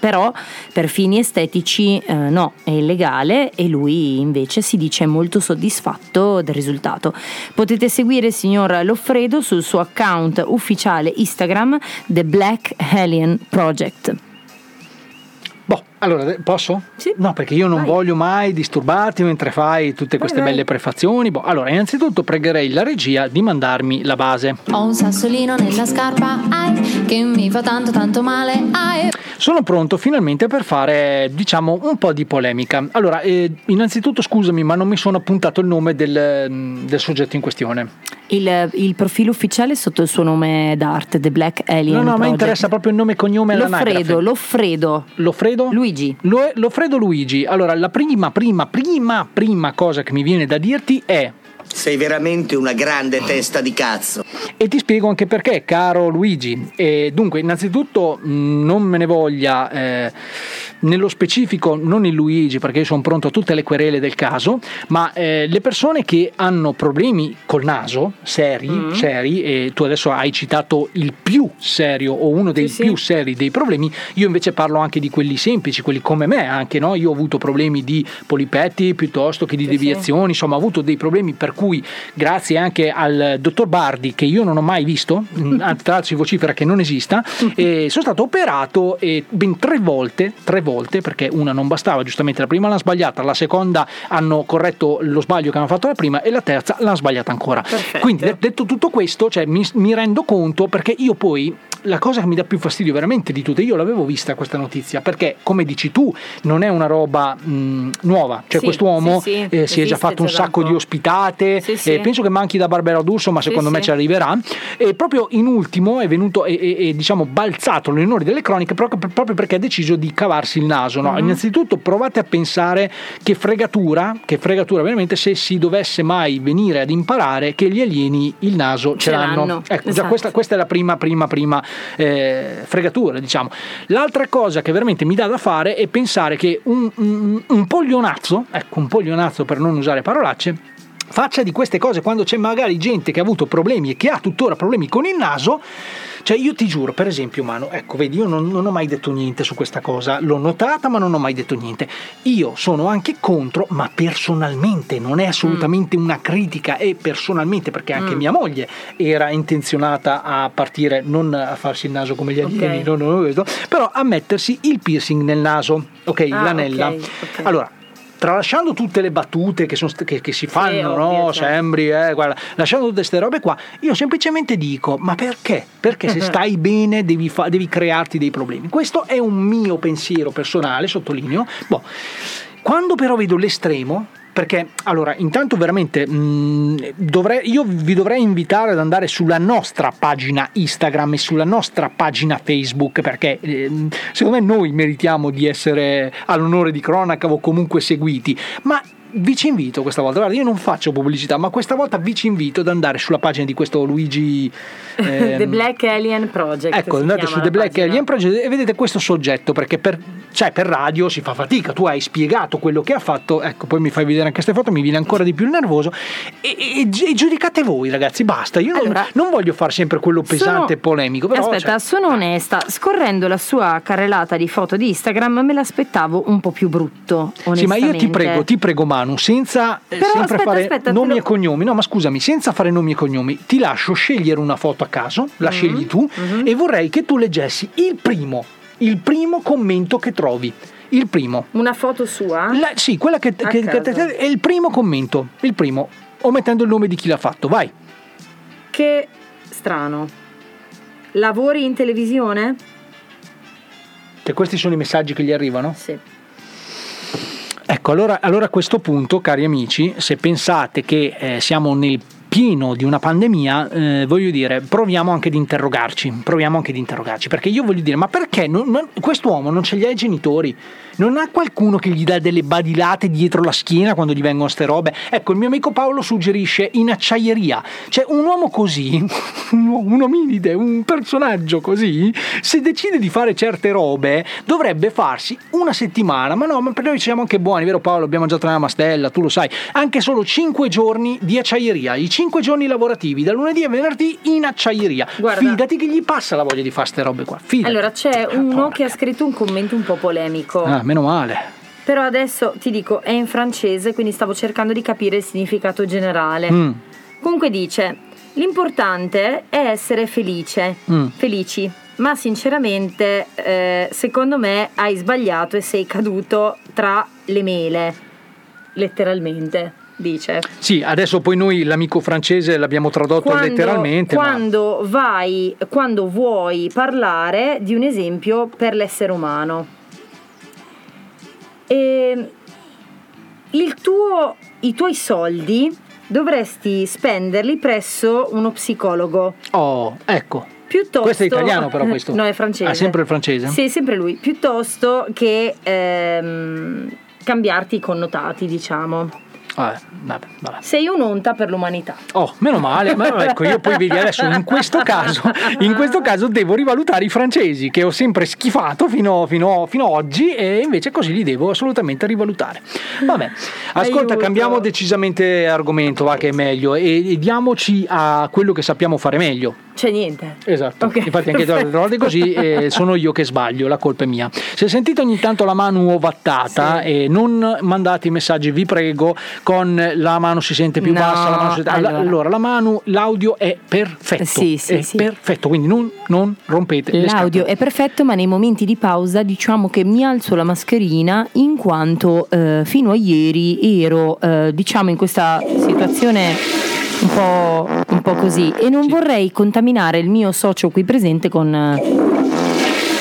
Però per fini estetici eh, no, è illegale e lui invece si dice molto soddisfatto del risultato. Potete seguire il signor Loffredo sul suo account ufficiale Instagram The Black Alien Project. Allora posso? Sì. No, perché io non voglio mai disturbarti mentre fai tutte queste vai. belle prefazioni. Boh, allora, innanzitutto pregherei la regia di mandarmi la base. Ho un sassolino nella scarpa, ai, che mi fa tanto tanto male, ai. Sono pronto finalmente per fare, diciamo, un po' di polemica. Allora, eh, innanzitutto scusami, ma non mi sono appuntato il nome del, mm, del soggetto in questione. Il, il profilo ufficiale è sotto il suo nome d'arte, The Black Alien No, no, Project. interessa proprio il nome e cognome e Loffredo. Loffredo. Loffredo? Luigi. Lo- Loffredo Luigi. Allora, la prima, prima, prima, prima cosa che mi viene da dirti è Sei veramente una grande testa di cazzo. E ti spiego anche perché, caro Luigi. E dunque, innanzitutto mh, non me ne voglia eh, nello specifico, non il Luigi, perché io sono pronto a tutte le querele del caso, ma eh, le persone che hanno problemi col naso, seri, Mm. seri, e tu adesso hai citato il più serio o uno dei più seri dei problemi, io invece parlo anche di quelli semplici, quelli come me anche, no? Io ho avuto problemi di polipetti piuttosto che di deviazioni, insomma ho avuto dei problemi per cui grazie anche al dottor Bardi che io non ho mai visto, tra l'altro si vocifera che non esista, e sono stato operato e ben tre volte, tre volte perché una non bastava, giustamente la prima l'hanno sbagliata, la seconda hanno corretto lo sbaglio che hanno fatto la prima e la terza l'hanno sbagliata ancora. Quindi de- detto tutto questo, cioè, mi, mi rendo conto perché io poi la cosa che mi dà più fastidio veramente di tutte, io l'avevo vista questa notizia, perché come dici tu non è una roba mh, nuova, cioè Sì, quest'uomo sì, sì, eh, si è già fatto un da sacco di po'. Ospitate, Sì, sì. eh, penso che manchi da Barbera D'Urso, ma secondo me ci arriverà. E proprio in ultimo è venuto e, e- e, diciamo balzato l'onore delle croniche proprio, proprio perché ha deciso di cavarsi il naso. no? Mhm. Innanzitutto provate a pensare che fregatura, che fregatura veramente se si dovesse mai venire ad imparare che gli alieni il naso ce, Ce l'hanno, Ecco, già esatto. questa, questa è la prima, prima, prima eh, fregatura, diciamo. L'altra cosa che veramente mi dà da fare è pensare che un, un, un poglionazzo, ecco, un poglionazzo per non usare parolacce, faccia di queste cose quando c'è magari gente che ha avuto problemi e che ha tuttora problemi con il naso. Cioè, io ti giuro, per esempio, Mano, ecco, vedi, io non, non ho mai detto niente su questa cosa, l'ho notata, ma non ho mai detto niente. Io sono anche contro, ma personalmente, non è assolutamente una critica, e personalmente, perché anche Mm. mia moglie era intenzionata a partire, non a farsi il naso come gli alieni, Ok. no, no, no, questo, però a mettersi il piercing nel naso, ok, Ah, l'anella. ok, ok. Allora, tralasciando tutte le battute che, st- che- che si fanno, ovvio, no? certo. Sembri, eh, guarda, lasciando tutte queste robe qua, io semplicemente dico, ma perché? Perché se stai bene devi, fa- devi crearti dei problemi. Questo è un mio pensiero personale, sottolineo. Boh. Quando però vedo l'estremo, perché allora intanto veramente mh, dovrei- io vi dovrei invitare ad andare sulla nostra pagina Instagram e sulla nostra pagina Facebook perché ehm, secondo me noi meritiamo di essere all'onore di cronaca o comunque seguiti. Ma vi ci invito questa volta, guarda io non faccio pubblicità ma questa volta vi ci invito ad andare sulla pagina di questo Luigi ehm, The Black Alien Project. Ecco, andate su The Black pagina. Alien Project e vedete questo soggetto perché per, cioè, per radio si fa fatica. Tu hai spiegato quello che ha fatto, ecco, poi mi fai vedere anche queste foto, mi viene ancora di più il nervoso. E, e- e giudicate voi, ragazzi, basta. Io non- Allora, non, voglio fare sempre quello pesante e polemico. Però, Aspetta, cioè, sono onesta. Scorrendo la sua carrellata di foto di Instagram, me l'aspettavo un po' più brutto. sì, ma io ti prego, ti prego, Manu, Manu, senza eh, Però sempre aspetta, fare aspetta, nomi lo- e cognomi, no ma scusami, senza fare nomi e cognomi, ti lascio scegliere una foto a caso, la Mm-hmm. scegli tu, e vorrei che tu leggessi il primo, il primo commento che trovi. Il primo. Una foto sua? La- sì, quella che, che- che- caso. è il primo commento, il primo, omettendo il nome di chi l'ha fatto, vai. Che strano. Lavori in televisione? Che questi sono i messaggi che gli arrivano? Sì. Ecco, allora, allora a questo punto, cari amici, se pensate che eh, siamo nel pieno di una pandemia, eh, voglio dire, proviamo anche ad interrogarci, proviamo anche ad interrogarci, perché io voglio dire, ma perché non- non- quest'uomo non ce li ha i genitori? Non ha qualcuno che gli dà delle badilate dietro la schiena quando gli vengono ste robe? Ecco, il mio amico Paolo suggerisce in acciaieria, cioè un uomo così, un, ominide, un personaggio così, se decide di fare certe robe, dovrebbe farsi una settimana, ma no, ma per noi siamo anche buoni, vero Paolo? Abbiamo già una mastella, tu lo sai, anche solo 5 giorni di acciaieria, i 5 giorni lavorativi, da lunedì a venerdì in acciaieria. Guarda. Fidati che gli passa la voglia di fare ste robe qua, fidati. Allora, c'è uno che ha scritto un commento un po' polemico. Ah, meno male. Però adesso ti dico, è in francese, quindi stavo cercando di capire il significato generale. Mm. Comunque dice: L'importante è essere felice, Mm. felici. Ma sinceramente, eh, secondo me hai sbagliato e sei caduto tra le mele. Letteralmente, dice. Sì, adesso poi noi l'amico francese l'abbiamo tradotto letteralmente, ma quando vai, quando vuoi parlare di un esempio per l'essere umano. E il tuo, I tuoi soldi dovresti spenderli presso uno psicologo. Oh, ecco. Piuttosto, Questo è italiano però questo. No, è francese. Ah, sempre il francese? Sì, sempre lui. Piuttosto che ehm, cambiarti i connotati, diciamo. Vabbè, vabbè, vabbè. Sei un'onta per l'umanità. Oh, meno male, ma ecco, io poi vedi adesso in questo caso, in questo caso devo rivalutare i francesi che ho sempre schifato fino, fino- fino a oggi e invece così li devo assolutamente rivalutare. Vabbè, ascolta, Aiuto. cambiamo decisamente argomento, va che è meglio e, e diamoci a quello che sappiamo fare meglio. C'è niente. Esatto, Ok, infatti anche le volte così eh, sono io che sbaglio, la colpa è mia. Se sentite ogni tanto la mano ovattata e non mandate i messaggi, vi prego, con la mano si sente più No, bassa, la mano si sente- allora. allora. la mano, l'audio è perfetto, Sì, sì, è sì. perfetto, quindi non, non rompete le L'audio è perfetto, ma nei momenti di pausa diciamo che mi alzo la mascherina in quanto eh, fino a ieri ero eh, diciamo in questa situazione un po', un po' così e non vorrei contaminare il mio socio qui presente con...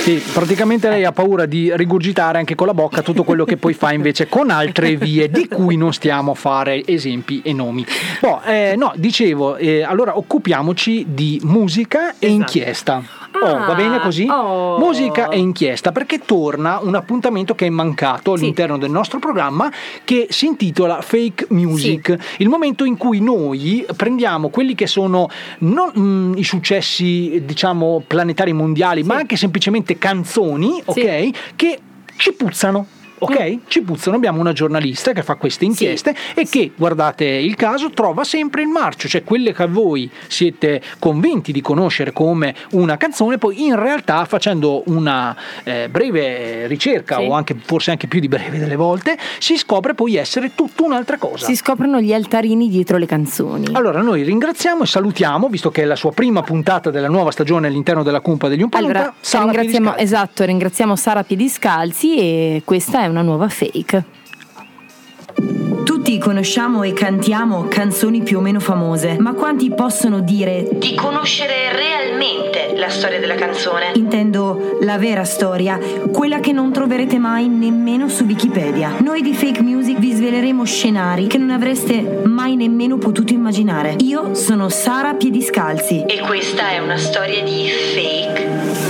Sì, praticamente lei ha paura di rigurgitare anche con la bocca tutto quello che poi fa invece con altre vie di cui non stiamo a fare esempi e nomi. Boh, eh, no, dicevo, eh, allora occupiamoci di musica e inchiesta. Oh, va bene così? oh. Musica e inchiesta, perché torna un appuntamento che è mancato all'interno del nostro programma che si intitola Fake Music, il momento in cui noi prendiamo quelli che sono non mm, i successi, diciamo, planetari mondiali, ma anche semplicemente canzoni, ok? Che ci puzzano. Ok? Ci puzzano, abbiamo una giornalista che fa queste inchieste e che, guardate il caso, trova sempre il marcio, cioè quelle che voi siete convinti di conoscere come una canzone, poi in realtà facendo una eh, breve ricerca Sì. o anche forse anche più di breve delle volte, si scopre poi essere tutta un'altra cosa. Si scoprono gli altarini dietro le canzoni. Allora noi ringraziamo e salutiamo, visto che è la sua prima puntata della nuova stagione all'interno della Cumpa degli Umpalumpa, Allora, Sara ringraziamo, esatto, ringraziamo Sara Piediscalzi e questa è una nuova fake. Tutti conosciamo e cantiamo canzoni più o meno famose, ma quanti possono dire Di conoscere realmente la storia della canzone. Intendo la vera storia, quella che non troverete mai nemmeno su Wikipedia. Noi di Fake Music vi sveleremo scenari che non avreste mai nemmeno potuto immaginare. Io sono Sara Piediscalzi. E questa è una storia di fake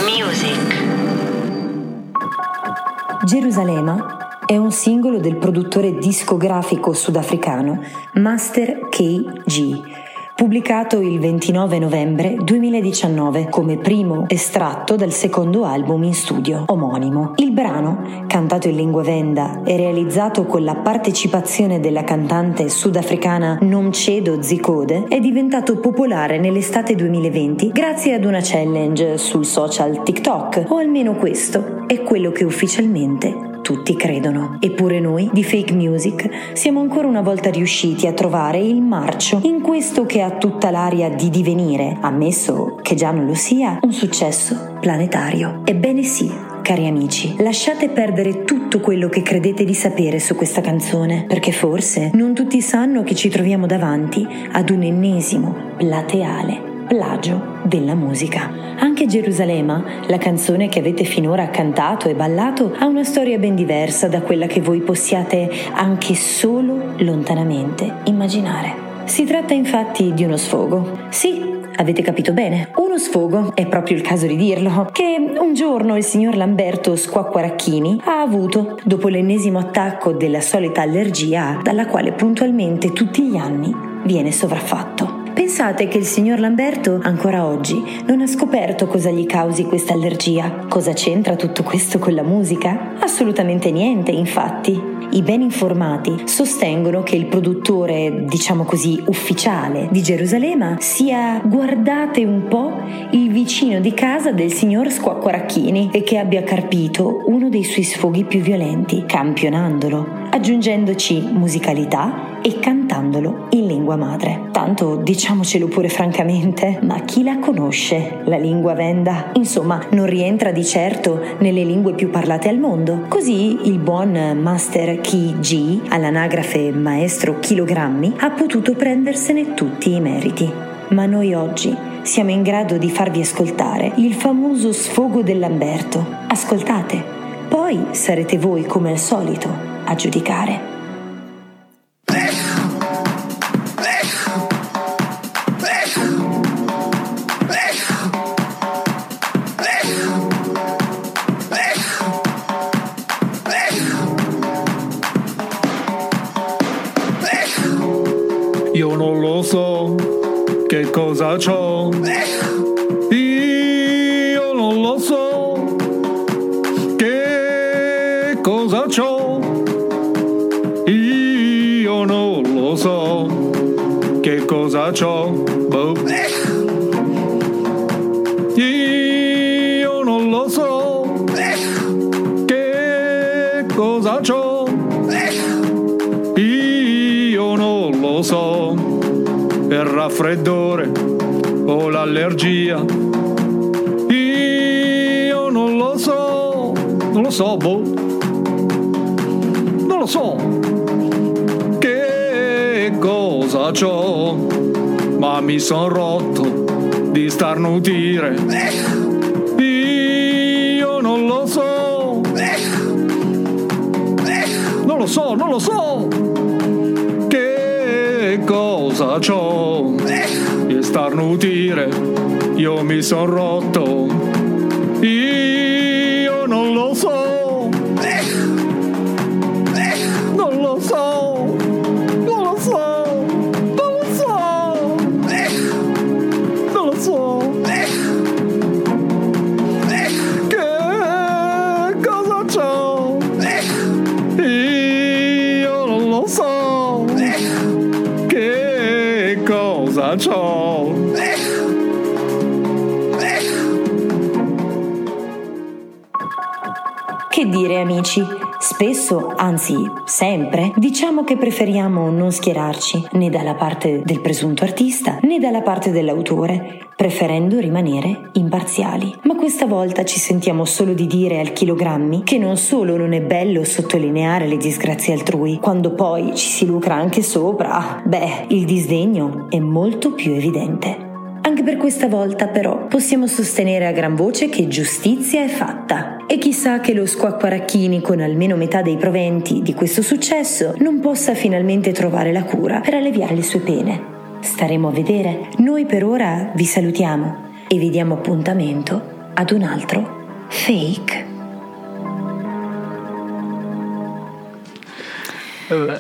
Gerusalemme è un singolo del produttore discografico sudafricano Master KG, pubblicato il 29 novembre 2019 come primo estratto dal secondo album in studio omonimo. Il brano, cantato in lingua venda e realizzato con la partecipazione della cantante sudafricana Nomcedo Zikode, è diventato popolare nell'estate 2020 grazie ad una challenge sul social TikTok, o almeno questo è quello che ufficialmente tutti credono. Eppure noi, di fake music, siamo ancora una volta riusciti a trovare il marcio in questo che ha tutta l'aria di divenire, ammesso che già non lo sia, un successo planetario. Ebbene sì, cari amici, lasciate perdere tutto quello che credete di sapere su questa canzone, perché forse non tutti sanno che ci troviamo davanti ad un ennesimo plateale plagio della musica. Anche Gerusalemme, la canzone che avete finora cantato e ballato, ha una storia ben diversa da quella che voi possiate anche solo lontanamente immaginare. Si tratta infatti di uno sfogo. Sì, Avete capito bene? Uno sfogo, è proprio il caso di dirlo, che un giorno il signor Lamberto Squacquaracchini ha avuto dopo l'ennesimo attacco della solita allergia dalla quale puntualmente tutti gli anni viene sovraffatto. Pensate che il signor Lamberto ancora oggi non ha scoperto cosa gli causi questa allergia. Cosa c'entra tutto questo con la musica? Assolutamente niente, infatti. I ben informati sostengono che il produttore, diciamo così, ufficiale di Gerusalemme sia, guardate un po', il vicino di casa del signor Squacquaracchini e che abbia carpito uno dei suoi sfoghi più violenti, campionandolo, aggiungendoci musicalità e cantandolo in lingua madre. Tanto diciamocelo pure francamente, ma chi la conosce la lingua venda? Insomma, non rientra di certo nelle lingue più parlate al mondo. Così il buon Master Ki G, all'anagrafe maestro chilogrammi, ha potuto prendersene tutti i meriti. Ma noi oggi siamo in grado di farvi ascoltare il famoso sfogo del Lamberto. Ascoltate, poi sarete voi come al solito a giudicare. Cosa c'ho. Io non lo so che cosa c'ho. Io non lo so che cosa c'ho. Boh. Io non lo so che cosa c'ho. Io non lo so, il raffreddore l'allergia. Io non lo so, non lo so, boh. Non lo so che cosa c'ho, ma mi son rotto di starnutire. Io non lo so, non lo so, non lo so che cosa c'ho starnutire. Io mi son rotto amici? Spesso, anzi sempre, diciamo che preferiamo non schierarci né dalla parte del presunto artista né dalla parte dell'autore, preferendo rimanere imparziali. Ma questa volta ci sentiamo solo di dire al chilogrammi che non solo non è bello sottolineare le disgrazie altrui, quando poi ci si lucra anche sopra, beh, il disdegno è molto più evidente. Anche per questa volta però possiamo sostenere a gran voce che giustizia è fatta e chissà che lo squacquaracchini con almeno metà dei proventi di questo successo non possa finalmente trovare la cura per alleviare le sue pene. Staremo a vedere. Noi per ora vi salutiamo e vi diamo appuntamento ad un altro fake.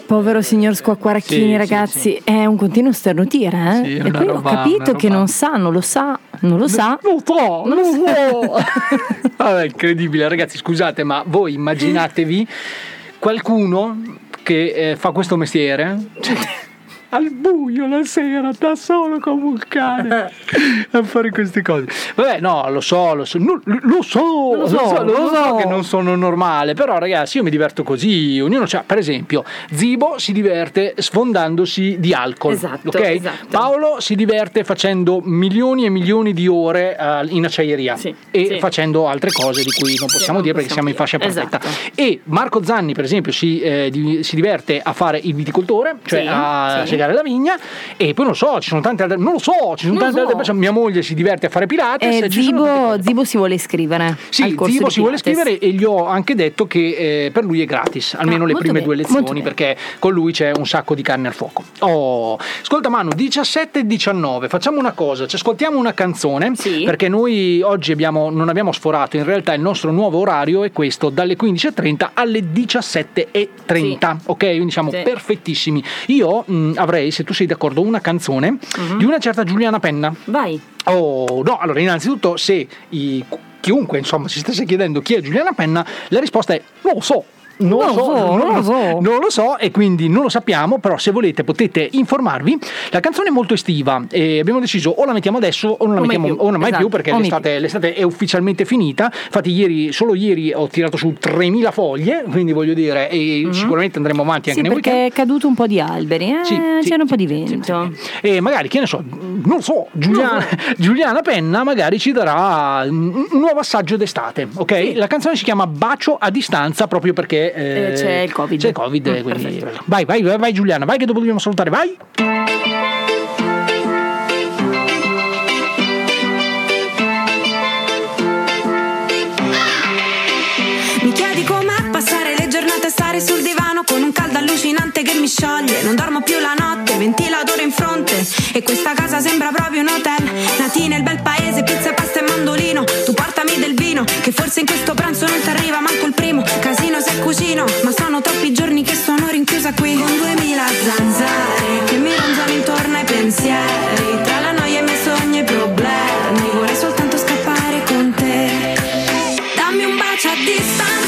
Povero signor Squacquaracchini, Sì, sì, ragazzi, è un continuo sternutire, eh? Sì, e poi ho roba- capito una che non sa, non lo sa, non lo sa. Non so, non so. Vabbè, incredibile, ragazzi, scusate, ma voi immaginatevi qualcuno che eh, fa questo mestiere, al buio la sera da solo come un cane a fare queste cose. Vabbè, no, lo so, lo so, no, lo so, lo so, lo so che non sono normale, però ragazzi io mi diverto così, ognuno c'ha, per esempio, Zibo si diverte sfondandosi di alcol, Esatto, ok? esatto. Paolo si diverte facendo milioni e milioni di ore eh, in acciaieria e sì. facendo altre cose di cui non possiamo non dire perché siamo in fascia possiamo protetta. dire, E Marco Zanni, per esempio, si, eh, di- si diverte a fare il viticoltore, cioè Sì, a sì. segare la vigna, e poi non so, ci sono tante altre. Non lo so, ci sono Non tante lo altre so. persone. Mia moglie si diverte a fare Pilates. Eh, sono tante Zibo, Zibo si vuole iscrivere. sì, Zibo si vuole Pilates. scrivere e gli ho anche detto che eh, per lui è gratis, almeno Ah, le prime bene, due lezioni, perché con lui c'è un sacco di carne al fuoco. Oh, ascolta Manu, 17 e 19, facciamo una cosa, ci ascoltiamo una canzone, perché noi oggi abbiamo, non abbiamo sforato, in realtà il nostro nuovo orario è questo, dalle 15.30 alle 17.30, ok? Quindi siamo Sì. perfettissimi. Io mh, avrei, se tu sei d'accordo, una canzone di una certa Giuliana Penna. Vai. Oh, no, allora innanzitutto se i- chiunque insomma si stesse chiedendo chi è Giuliana Penna, la risposta è non lo so. Non, lo so, non lo so, non lo so e quindi non lo sappiamo, però se volete potete informarvi. La canzone è molto estiva e abbiamo deciso o la mettiamo adesso o non la O mai mettiamo più, o non mai esatto, più perché o mai l'estate, l'estate è ufficialmente finita. Infatti ieri, solo ieri ho tirato su 3000 foglie, quindi voglio dire, e sicuramente andremo avanti anche. Sì, nei perché weekend. è caduto un po' di alberi, eh? Sì, sì, c'era un po' di vento. E magari, che ne so, non lo so, Giuliana, Giuliana Penna magari ci darà un un nuovo assaggio d'estate, ok? La canzone si chiama Bacio a distanza proprio perché Eh, c'è il Covid. C'è il Covid, Mm, quindi... Vai, vai, vai, vai Giuliana, vai che dopo dobbiamo salutare, vai! Mi chiedi com'è passare le giornate a stare sul divano con un caldo allucinante scioglie. Non dormo più la notte, ventilatore in fronte. E questa casa sembra proprio un hotel. Nati nel bel paese, pizza, pasta e mandolino. Tu portami del vino, che forse in questo pranzo non ti arriva manco il primo. Casino se cucino, ma sono troppi giorni che sono rinchiusa qui. Con duemila zanzare che mi ronzano intorno ai pensieri. Tra la noia e i miei sogni e problemi. Vorrei soltanto scappare con te. Dammi un bacio a distanza,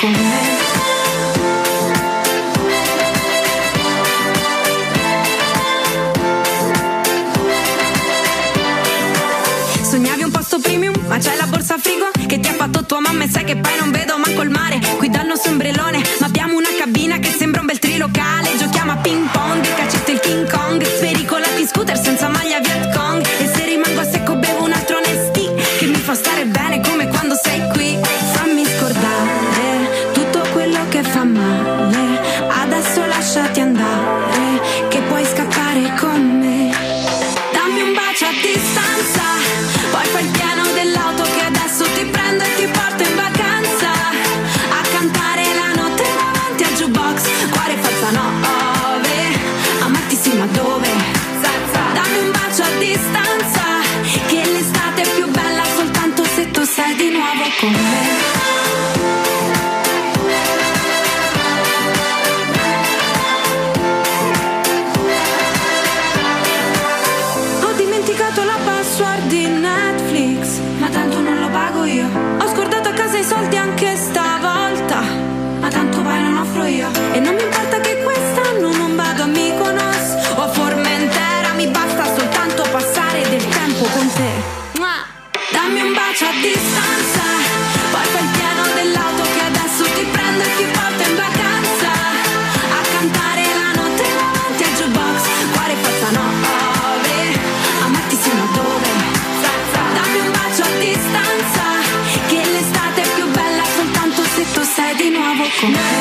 con me. Sognavi un posto premium, ma c'è la borsa frigo che ti ha fatto tua mamma e sai che poi non vedo manco il mare. Qui dal nostro ombrellone, ma abbiamo una cabina che sembra un bel trilocale. Giochiamo a ping pong, cacetto il King Kong, spericolati scooter senza maglia di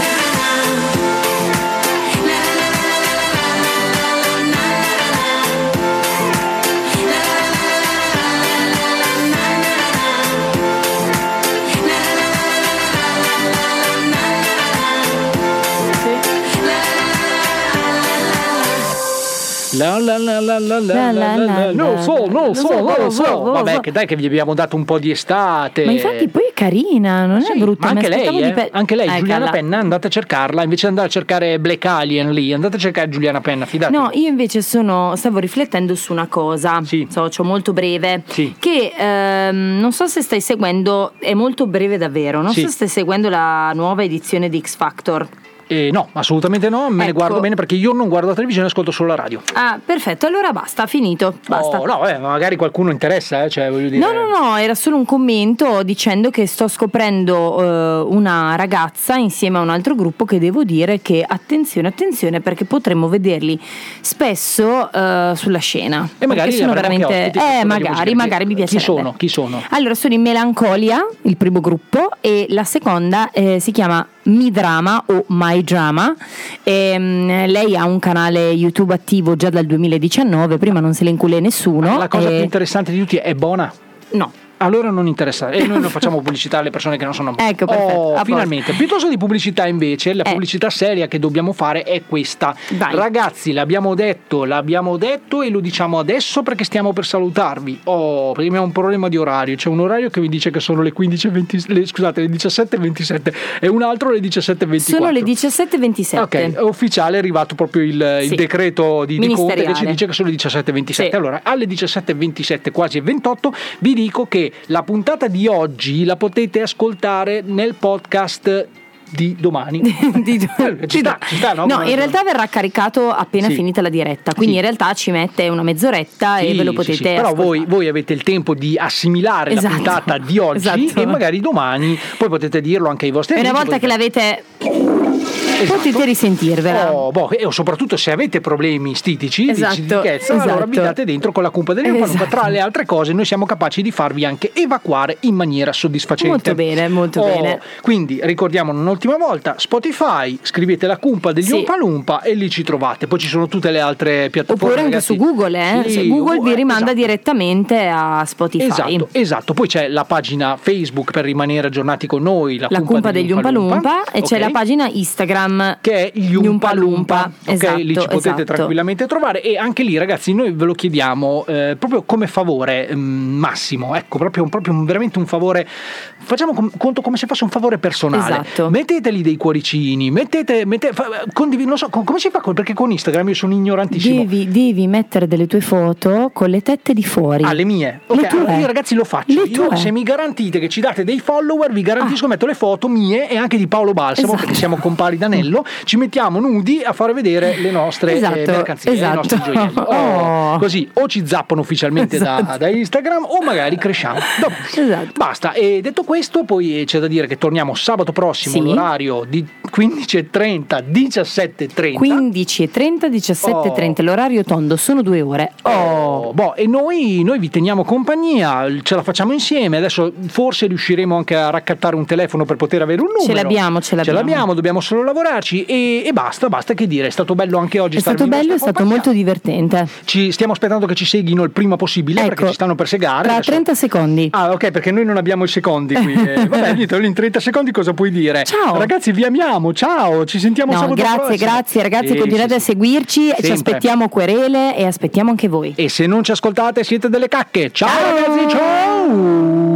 La la la la la la la la Non lo so, non lo so, non lo so. Vabbè, che dai che vi abbiamo dato un po' di estate. Ma infatti poi è carina, non è brutta. Mi anche lei, eh? anche lei. Giuliana Penna, andate a cercarla, invece di andare a cercare Black Alien lì, andate a cercare Giuliana Penna, fidatevi. No, io invece sono, stavo riflettendo su una cosa, socio molto breve, che ehm, non so se stai seguendo, è molto breve davvero, non Sì. so se stai seguendo la nuova edizione di X Factor. Eh, no, assolutamente no, me ne Ecco. guardo bene perché io non guardo la televisione, ascolto solo la radio. Ah, perfetto, allora basta, finito, basta. Oh, no, eh, magari qualcuno interessa, eh, cioè voglio dire. No, no, no, era solo un commento dicendo che sto scoprendo eh, una ragazza insieme a un altro gruppo che devo dire che attenzione, attenzione perché potremmo vederli spesso eh, sulla scena. E magari sono veramente eh, magari, magari mi Chi piacerebbe. sono? Chi sono? Allora, sono in Melancolia, il primo gruppo, e la seconda eh, si chiama Mi Drama o My Drama. Ehm, lei ha un canale YouTube attivo già dal 2019, prima non se le incule nessuno. La cosa e- più interessante di tutti è buona? No. Allora non interessa, e noi non facciamo pubblicità alle persone che non sono. Ecco, perfetto, Oh, a posto. finalmente. Piuttosto di pubblicità invece, la Eh. pubblicità seria che dobbiamo fare è questa. Vai. Ragazzi, l'abbiamo detto, l'abbiamo detto e lo diciamo adesso perché stiamo per salutarvi. Oh, perché abbiamo un problema di orario. C'è un orario che mi dice che sono le 15.20, le, scusate, le 17.27 e un altro le 17.24. Sono le 17.27. Ok, è ufficiale, è arrivato proprio il, il Sì. decreto di, di Conte che ci dice che sono le 17.27. Sì. Allora, alle 17.27, quasi 28, vi dico che la puntata di oggi la potete ascoltare nel podcast di domani. Eh, ci sta, ci sta, no? No, in realtà verrà caricato appena Sì. finita la diretta, quindi Sì. in realtà ci mette una mezz'oretta e Sì, ve lo potete sì. Però voi, voi avete il tempo di assimilare Esatto. la puntata di oggi Esatto. e magari domani poi potete dirlo anche ai vostri E una amici. volta che potete- l'avete potete risentirvela. Oh, boh, e soprattutto se avete problemi stitici di Esatto, stitichezza, allora esatto. vi date dentro con la cumpa degli Esatto. Tra le altre cose, noi siamo capaci di farvi anche evacuare in maniera soddisfacente. Molto bene, molto Oh, bene. Quindi ricordiamo un'ultima volta: Spotify, scrivete la cumpa degli Sì. Umpa Lumpa e lì ci trovate. Poi ci sono tutte le altre piattaforme. Oppure anche ragazzi. su Google, eh? Sì, Google vi eh, rimanda esatto. direttamente a Spotify. Esatto, esatto. Poi c'è la pagina Facebook per rimanere aggiornati con noi, la, La cumpa degli Umpa Lumpa e c'è Ok. la pagina Instagram che è gli Umpa Lumpa, ok? Esatto, lì ci potete esatto. tranquillamente trovare e anche lì ragazzi noi ve lo chiediamo eh, proprio come favore mm, massimo, ecco proprio, proprio veramente un favore, facciamo com- conto come se fosse un favore personale, Esatto. metteteli dei cuoricini, mettete, mette- fa- condivi- non so co- come si fa perché con Instagram io sono ignorantissimo. Devi, devi mettere delle tue foto con le tette di fuori. Ah, le mie. Le Ok, tue. allora io ragazzi lo faccio. Le Io, se mi garantite che ci date dei follower, vi garantisco Ah. metto le foto mie e anche di Paolo Balsamo, Esatto. perché siamo compari d'anello, ci mettiamo nudi a fare vedere le nostre eh, Esatto, mercanzie, esatto. i nostri gioielli. Oh, Oh. Così o ci zappano ufficialmente da- Esatto. da, Instagram o magari cresciamo. Dopo. Basta. E detto questo, poi c'è da dire che torniamo sabato prossimo Sì. all'orario di 15.30, 17.30. 15.30, 17.30, l'orario tondo, sono due ore. Oh, boh, e noi, noi vi teniamo compagnia, ce la facciamo insieme. Adesso forse riusciremo anche a raccattare un telefono per poter avere un numero. Ce l'abbiamo, ce l'abbiamo. dobbiamo solo lavorarci e, e basta, basta che dire. È stato bello anche oggi È stato bello, è stato molto divertente. Ci stiamo aspettando che ci seghino il prima possibile perché ci stanno per segare. Ecco, Tra Adesso- 30 secondi. Ah, ok, perché noi non abbiamo i secondi qui. Eh, vabbè, in 30 secondi cosa puoi dire? Ciao. Ragazzi, vi amiamo, ciao, ci sentiamo No, sabato grazie, prossimo. grazie ragazzi, Sì, continuate sì, a seguirci, ci Sempre. aspettiamo querele e aspettiamo anche voi. E se non ci ascoltate siete delle cacche. Ciao ragazzi, ciao!